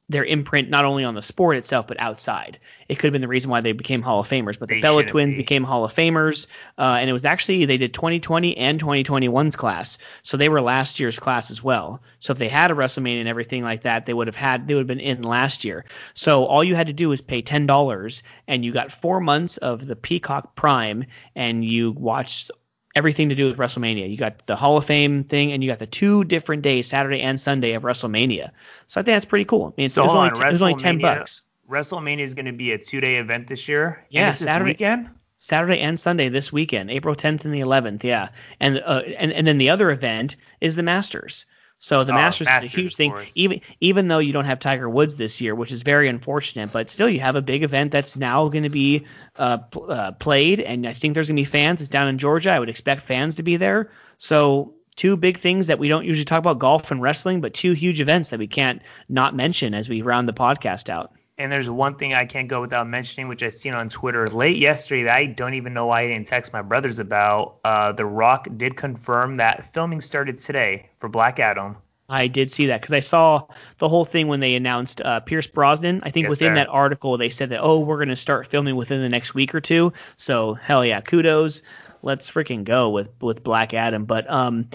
Speaker 1: their imprint not only on the sport itself but outside. It could have been the reason why they became Hall of Famers. But the
Speaker 3: They
Speaker 1: Bella twins
Speaker 3: be.
Speaker 1: became Hall of Famers, uh, and it was actually they did 2020 and 2021's class, so they were last year's class as well. So if they had a WrestleMania and everything like that, they would have had they would have been in last year. So all you had to do was pay ten dollars, and you got four months of the Peacock Prime, and you watched everything to do with WrestleMania. You got the Hall of Fame thing, and you got the two different days, Saturday and Sunday of WrestleMania. So I think that's pretty cool. I mean, it's,
Speaker 3: So
Speaker 1: it, was only
Speaker 3: on,
Speaker 1: t- only ten bucks.
Speaker 3: WrestleMania is gonna be a two day event this year.
Speaker 1: Yeah,
Speaker 3: this
Speaker 1: Saturday-
Speaker 3: weekend.
Speaker 1: Saturday and Sunday this weekend, April 10th and the 11th. Yeah, and uh, and and then the other event is the Masters. So the
Speaker 3: Oh,
Speaker 1: Masters,
Speaker 3: Masters,
Speaker 1: is a huge thing. Even even though you don't have Tiger Woods this year, which is very unfortunate, but still you have a big event that's now going to be uh, pl- uh, played, and I think there's going to be fans. It's down in Georgia. I would expect fans to be there. So two big things that we don't usually talk about: golf and wrestling, but two huge events that we can't not mention as we round the podcast out.
Speaker 3: And there's one thing I can't go without mentioning, which I seen on Twitter late yesterday that I don't even know why I didn't text my brothers about. Uh, the Rock did confirm that filming started today for Black Adam.
Speaker 1: I did see that because I saw the whole thing when they announced uh, Pierce Brosnan. I think
Speaker 3: Yes,
Speaker 1: within
Speaker 3: sir.
Speaker 1: that article they said that oh we're going to start filming within the next week or two. So hell yeah, kudos. Let's freaking go with with Black Adam. But um,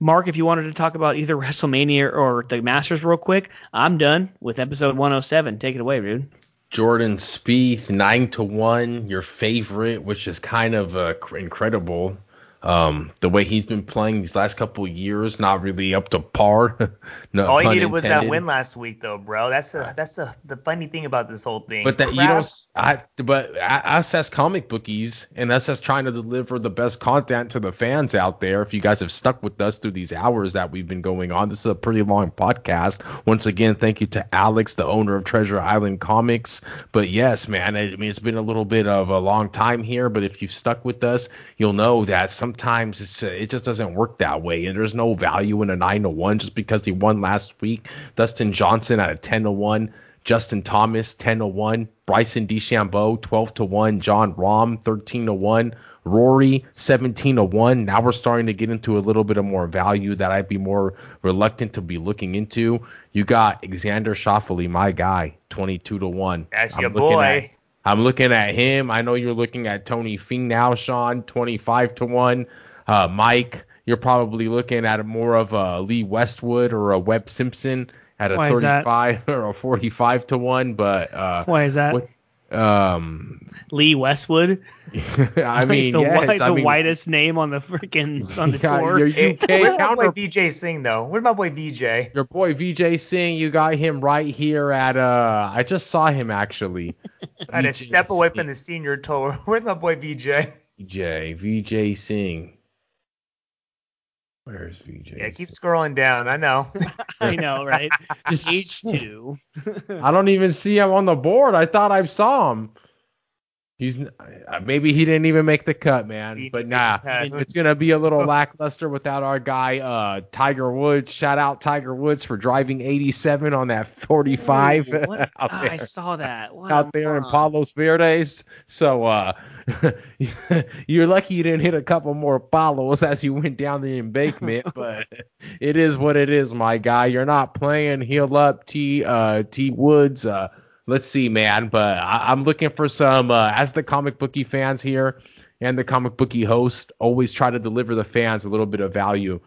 Speaker 1: Mark, if you wanted to talk about either WrestleMania or the Masters real quick, I'm done with episode 107. Take it away, dude.
Speaker 4: Jordan Spieth nine to one, your favorite, which is kind of uh, incredible. Um, the way he's been playing these last couple years, not really up to par. no,
Speaker 3: All
Speaker 4: you
Speaker 3: needed was that win last week, though, bro. That's the that's the the funny thing about this whole thing.
Speaker 4: But that you don't. I but I- us as comic bookies and us as trying to deliver the best content to the fans out there. If you guys have stuck with us through these hours that we've been going on, this is a pretty long podcast. Once again, thank you to Alex, the owner of Treasure Island Comics. But yes, man, I mean it's been a little bit of a long time here. But if you've stuck with us, you'll know that sometimes it's uh, it just doesn't work that way, and there's no value in a nine to one just because he won last week. Dustin Johnson at a ten to one. Justin Thomas, 10 to 1. Bryson DeChambeau, 12 to 1. Jon Rahm, 13 to 1. Rory, 17 to 1. Now we're starting to get into a little bit of more value that I'd be more reluctant to be looking into. You got Xander Schauffele, my guy, 22 to 1.
Speaker 3: That's
Speaker 4: I'm
Speaker 3: your
Speaker 4: looking
Speaker 3: boy.
Speaker 4: At, I'm looking at him. I know you're looking at Tony Finau, Sean, 25 to 1. Uh, Mike, you're probably looking at more of a Lee Westwood or a Webb Simpson at a
Speaker 1: Why
Speaker 4: 35 or a 45 to 1 but uh
Speaker 1: Why is that?
Speaker 4: what- um
Speaker 1: Lee Westwood.
Speaker 4: I mean
Speaker 1: the,
Speaker 4: yes,
Speaker 1: white,
Speaker 4: I
Speaker 1: the
Speaker 4: mean,
Speaker 1: whitest name on the freaking on the
Speaker 4: yeah,
Speaker 1: tour.
Speaker 4: your
Speaker 3: Hey,
Speaker 4: UK
Speaker 3: where's my
Speaker 4: counter
Speaker 3: boy Vijay Singh though? Where's my boy VJ?
Speaker 4: your boy Vijay Singh you got him right here at uh I just saw him actually
Speaker 3: I had to
Speaker 4: VJ
Speaker 3: step away from the senior tour. Where's my boy VJ?
Speaker 4: VJ Vijay Singh Where's VJ?
Speaker 3: Yeah, keep scrolling down. I know.
Speaker 1: I know, right? H two.
Speaker 4: I don't even see him on the board. I thought I saw him. He's uh, maybe he didn't even make the cut, man.
Speaker 3: He
Speaker 4: But nah,
Speaker 3: cut.
Speaker 4: it's gonna be a little lackluster without our guy uh, Tiger Woods. Shout out Tiger Woods for driving 87 on that 45
Speaker 1: Ooh, what?
Speaker 4: out
Speaker 1: I saw that. What
Speaker 4: out there in
Speaker 1: moron.
Speaker 4: Palos Verdes. So uh, you're lucky you didn't hit a couple more palos as you went down the embankment. but it is what it is, my guy. You're not playing. Heal up, T. Uh, T. Woods. Let's see, man. But I, I'm looking for some uh, as the comic bookie fans here and the comic bookie host always try to deliver the fans a little bit of value.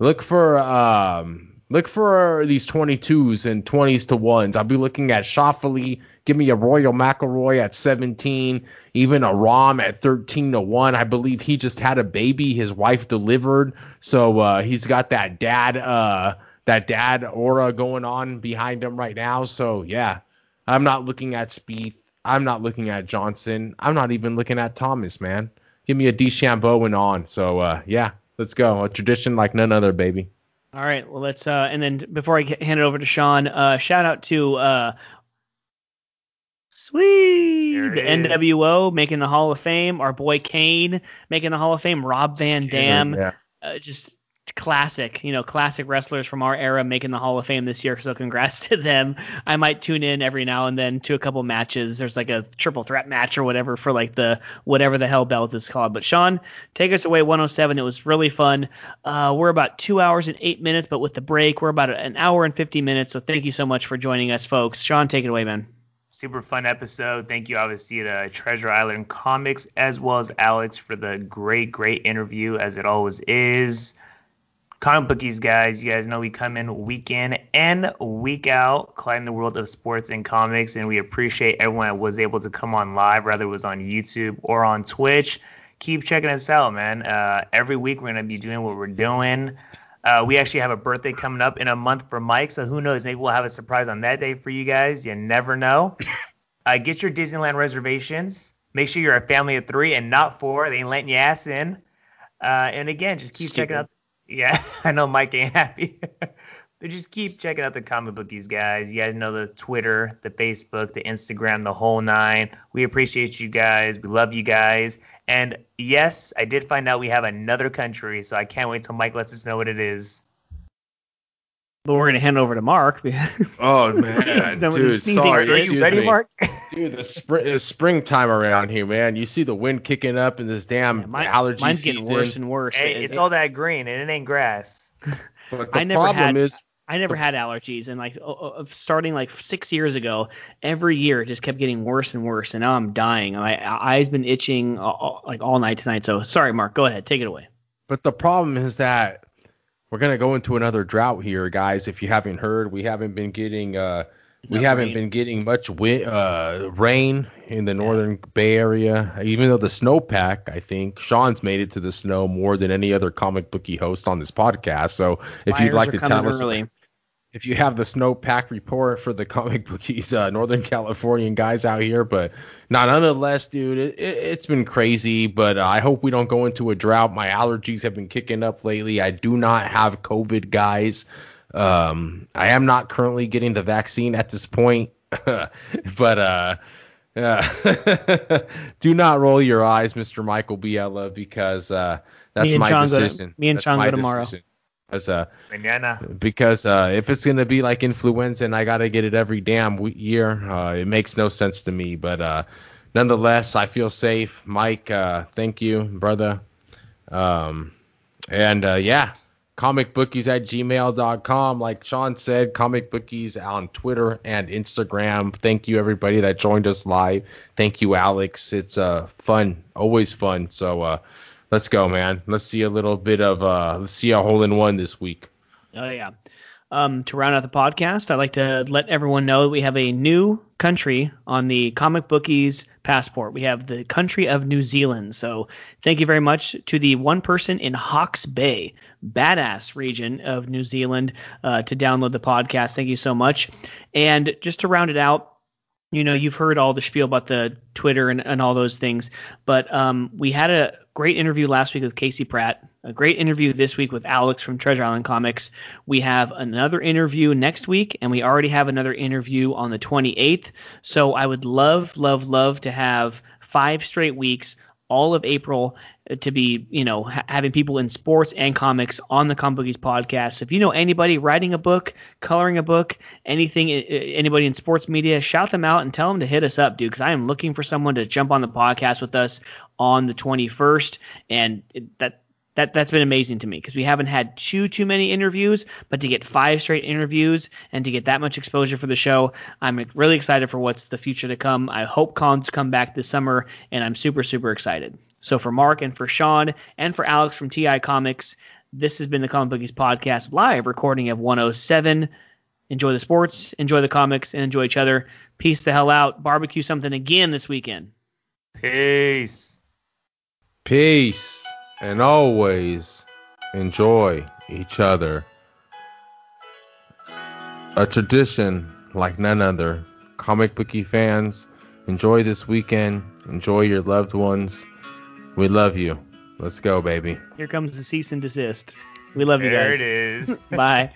Speaker 4: Look for um, look for these 22s and 20s to ones. I'll be looking at Schauffele. Give me a Rory McIlroy at 17, even a Rahm at 13 to one. I believe he just had a baby. His wife delivered, so uh, he's got that dad uh, that dad aura going on behind him right now. So yeah, I'm not looking at Spieth. I'm not looking at Johnson. I'm not even looking at Thomas, man. Give me a DeChambeau and on. So uh, yeah, let's go. A tradition like none other, baby.
Speaker 1: All right, well let's uh and then before I get, hand it over to Sean, uh shout out to uh Sweet
Speaker 3: There
Speaker 1: the
Speaker 3: it is.
Speaker 1: NWO making the Hall of Fame, our boy Kane making the Hall of Fame, Rob Van Dam,
Speaker 4: Yeah.
Speaker 1: uh, just classic, you know, classic wrestlers from our era making the Hall of Fame this year. So congrats to them. I might tune in every now and then to a couple matches. There's like a triple threat match or whatever for like the whatever the hell belt is called. But Sean, take us away 107. It was really fun. Uh, we're about two hours and eight minutes, but with the break, we're about an hour and 50 minutes. So thank you so much for joining us, folks. Sean, take it away, man.
Speaker 3: Super fun episode. Thank you, obviously, to Treasure Island Comics as well as Alex for the great, great interview, as it always is. Comic bookies, guys. You guys know we come in week in and week out, colliding the world of sports and comics, and we appreciate everyone that was able to come on live, whether it was on YouTube or on Twitch. Keep checking us out, man. Uh, every week we're gonna be doing what we're doing. Uh, we actually have a birthday coming up in a month for Mike, so who knows? Maybe we'll have a surprise on that day for you guys. You never know. Uh, get your Disneyland reservations. Make sure you're a family of three and not four. They ain't letting you ass in. Uh, and again, just keep checking out. Yeah, I know Mike ain't happy. but just keep checking out the comic bookies, guys. You guys know the Twitter, the Facebook, the Instagram, the whole nine. We appreciate you guys. We love you guys. And yes, I did find out we have another country, so I can't wait till Mike lets us know what it is.
Speaker 1: But we're going to hand over to Mark.
Speaker 4: Oh man,
Speaker 1: Then with the
Speaker 4: dude, sorry.
Speaker 3: Are you ready,
Speaker 4: me.
Speaker 3: Mark?
Speaker 4: Dude, the spring it's springtime around here, man. You see the wind kicking up and this damn
Speaker 1: Yeah, mine-
Speaker 4: allergy
Speaker 1: mine's getting worse and worse.
Speaker 3: hey,
Speaker 1: It-
Speaker 3: it's all that green, and it ain't grass.
Speaker 4: But the
Speaker 1: I never
Speaker 4: problem
Speaker 1: had-
Speaker 4: is,
Speaker 1: I never had allergies, and like o- o- starting like six years ago, every year it just kept getting worse and worse, and now I'm dying. My uh, eyes been itching all, all- like all night tonight. So sorry, Mark. Go ahead, take it away.
Speaker 4: but the problem is that we're gonna go into another drought here, guys. If you haven't heard, we haven't been getting uh, we
Speaker 1: Enough
Speaker 4: haven't
Speaker 1: rain.
Speaker 4: been getting much wi- uh, rain in the northern Bay Area. Even though the snowpack, I think Sean's made it to the snow more than any other comic bookie host on this podcast. So if
Speaker 1: Fires
Speaker 4: you'd like to tell us
Speaker 1: early.
Speaker 4: if you have the snowpack report for the comic bookies, uh, Northern Californian guys out here, but no, nonetheless, dude, it, it, it's been crazy. But uh, I hope we don't go into a drought. My allergies have been kicking up lately. I do not have COVID, guys. Um, I am not currently getting the vaccine at this point, but uh, uh, do not roll your eyes, Mr. Michael Biella, because uh, that's my
Speaker 1: Sean go to-
Speaker 4: decision.
Speaker 1: me and
Speaker 4: That's
Speaker 1: go tomorrow.
Speaker 4: decision. As uh,
Speaker 3: Manana.
Speaker 4: because uh, if it's gonna be like influenza and I gotta get it every damn year, uh, it makes no sense to me. But uh, nonetheless, I feel safe. Mike, uh, thank you, brother. Um, and uh, yeah, comic bookies at gmail.com. Like Sean said, comic bookies on Twitter and Instagram. Thank you, everybody that joined us live. Thank you, Alex. It's uh, fun, always fun. So uh, let's go, man. Let's see a little bit of uh, let's see a hole in one this week.
Speaker 1: Oh yeah. um, to round out the podcast, I'd like to let everyone know that we have a new country on the comic bookies passport. We have the country of New Zealand. So thank you very much to the one person in Hawke's Bay, badass region of New Zealand, uh, to download the podcast. Thank you so much. And just to round it out, you know, you've heard all the spiel about the Twitter and, and all those things, but um, we had a great interview last week with Casey Pratt, a great interview this week with Alex from Treasure Island Comics. We have another interview next week, and we already have another interview on the 28th. So I would love, love, love to have five straight weeks all of April to be, you know, ha- having people in sports and comics on the Comic Bookies podcast. So if you know anybody writing a book, coloring a book, anything, anybody in sports media, shout them out and tell them to hit us up, dude. Because I am looking for someone to jump on the podcast with us on the 21st, and that that that's been amazing to me because we haven't had too too many interviews, but to get five straight interviews and to get that much exposure for the show, I'm really excited for what's the future to come. I hope cons come back this summer, and I'm super super excited. So for Mark and for Sean and for Alex from TI Comics, this has been the Comic Bookies podcast live recording of 107. Enjoy the sports, enjoy the comics, and enjoy each other. Peace the hell out. Barbecue something again this weekend.
Speaker 3: Peace.
Speaker 4: Peace and always enjoy each other. A tradition like none other. Comic bookie fans, enjoy this weekend. Enjoy your loved ones. We love you. Let's go, baby.
Speaker 1: Here comes the cease and desist. We love
Speaker 3: there
Speaker 1: you guys.
Speaker 3: There it is.
Speaker 1: Bye.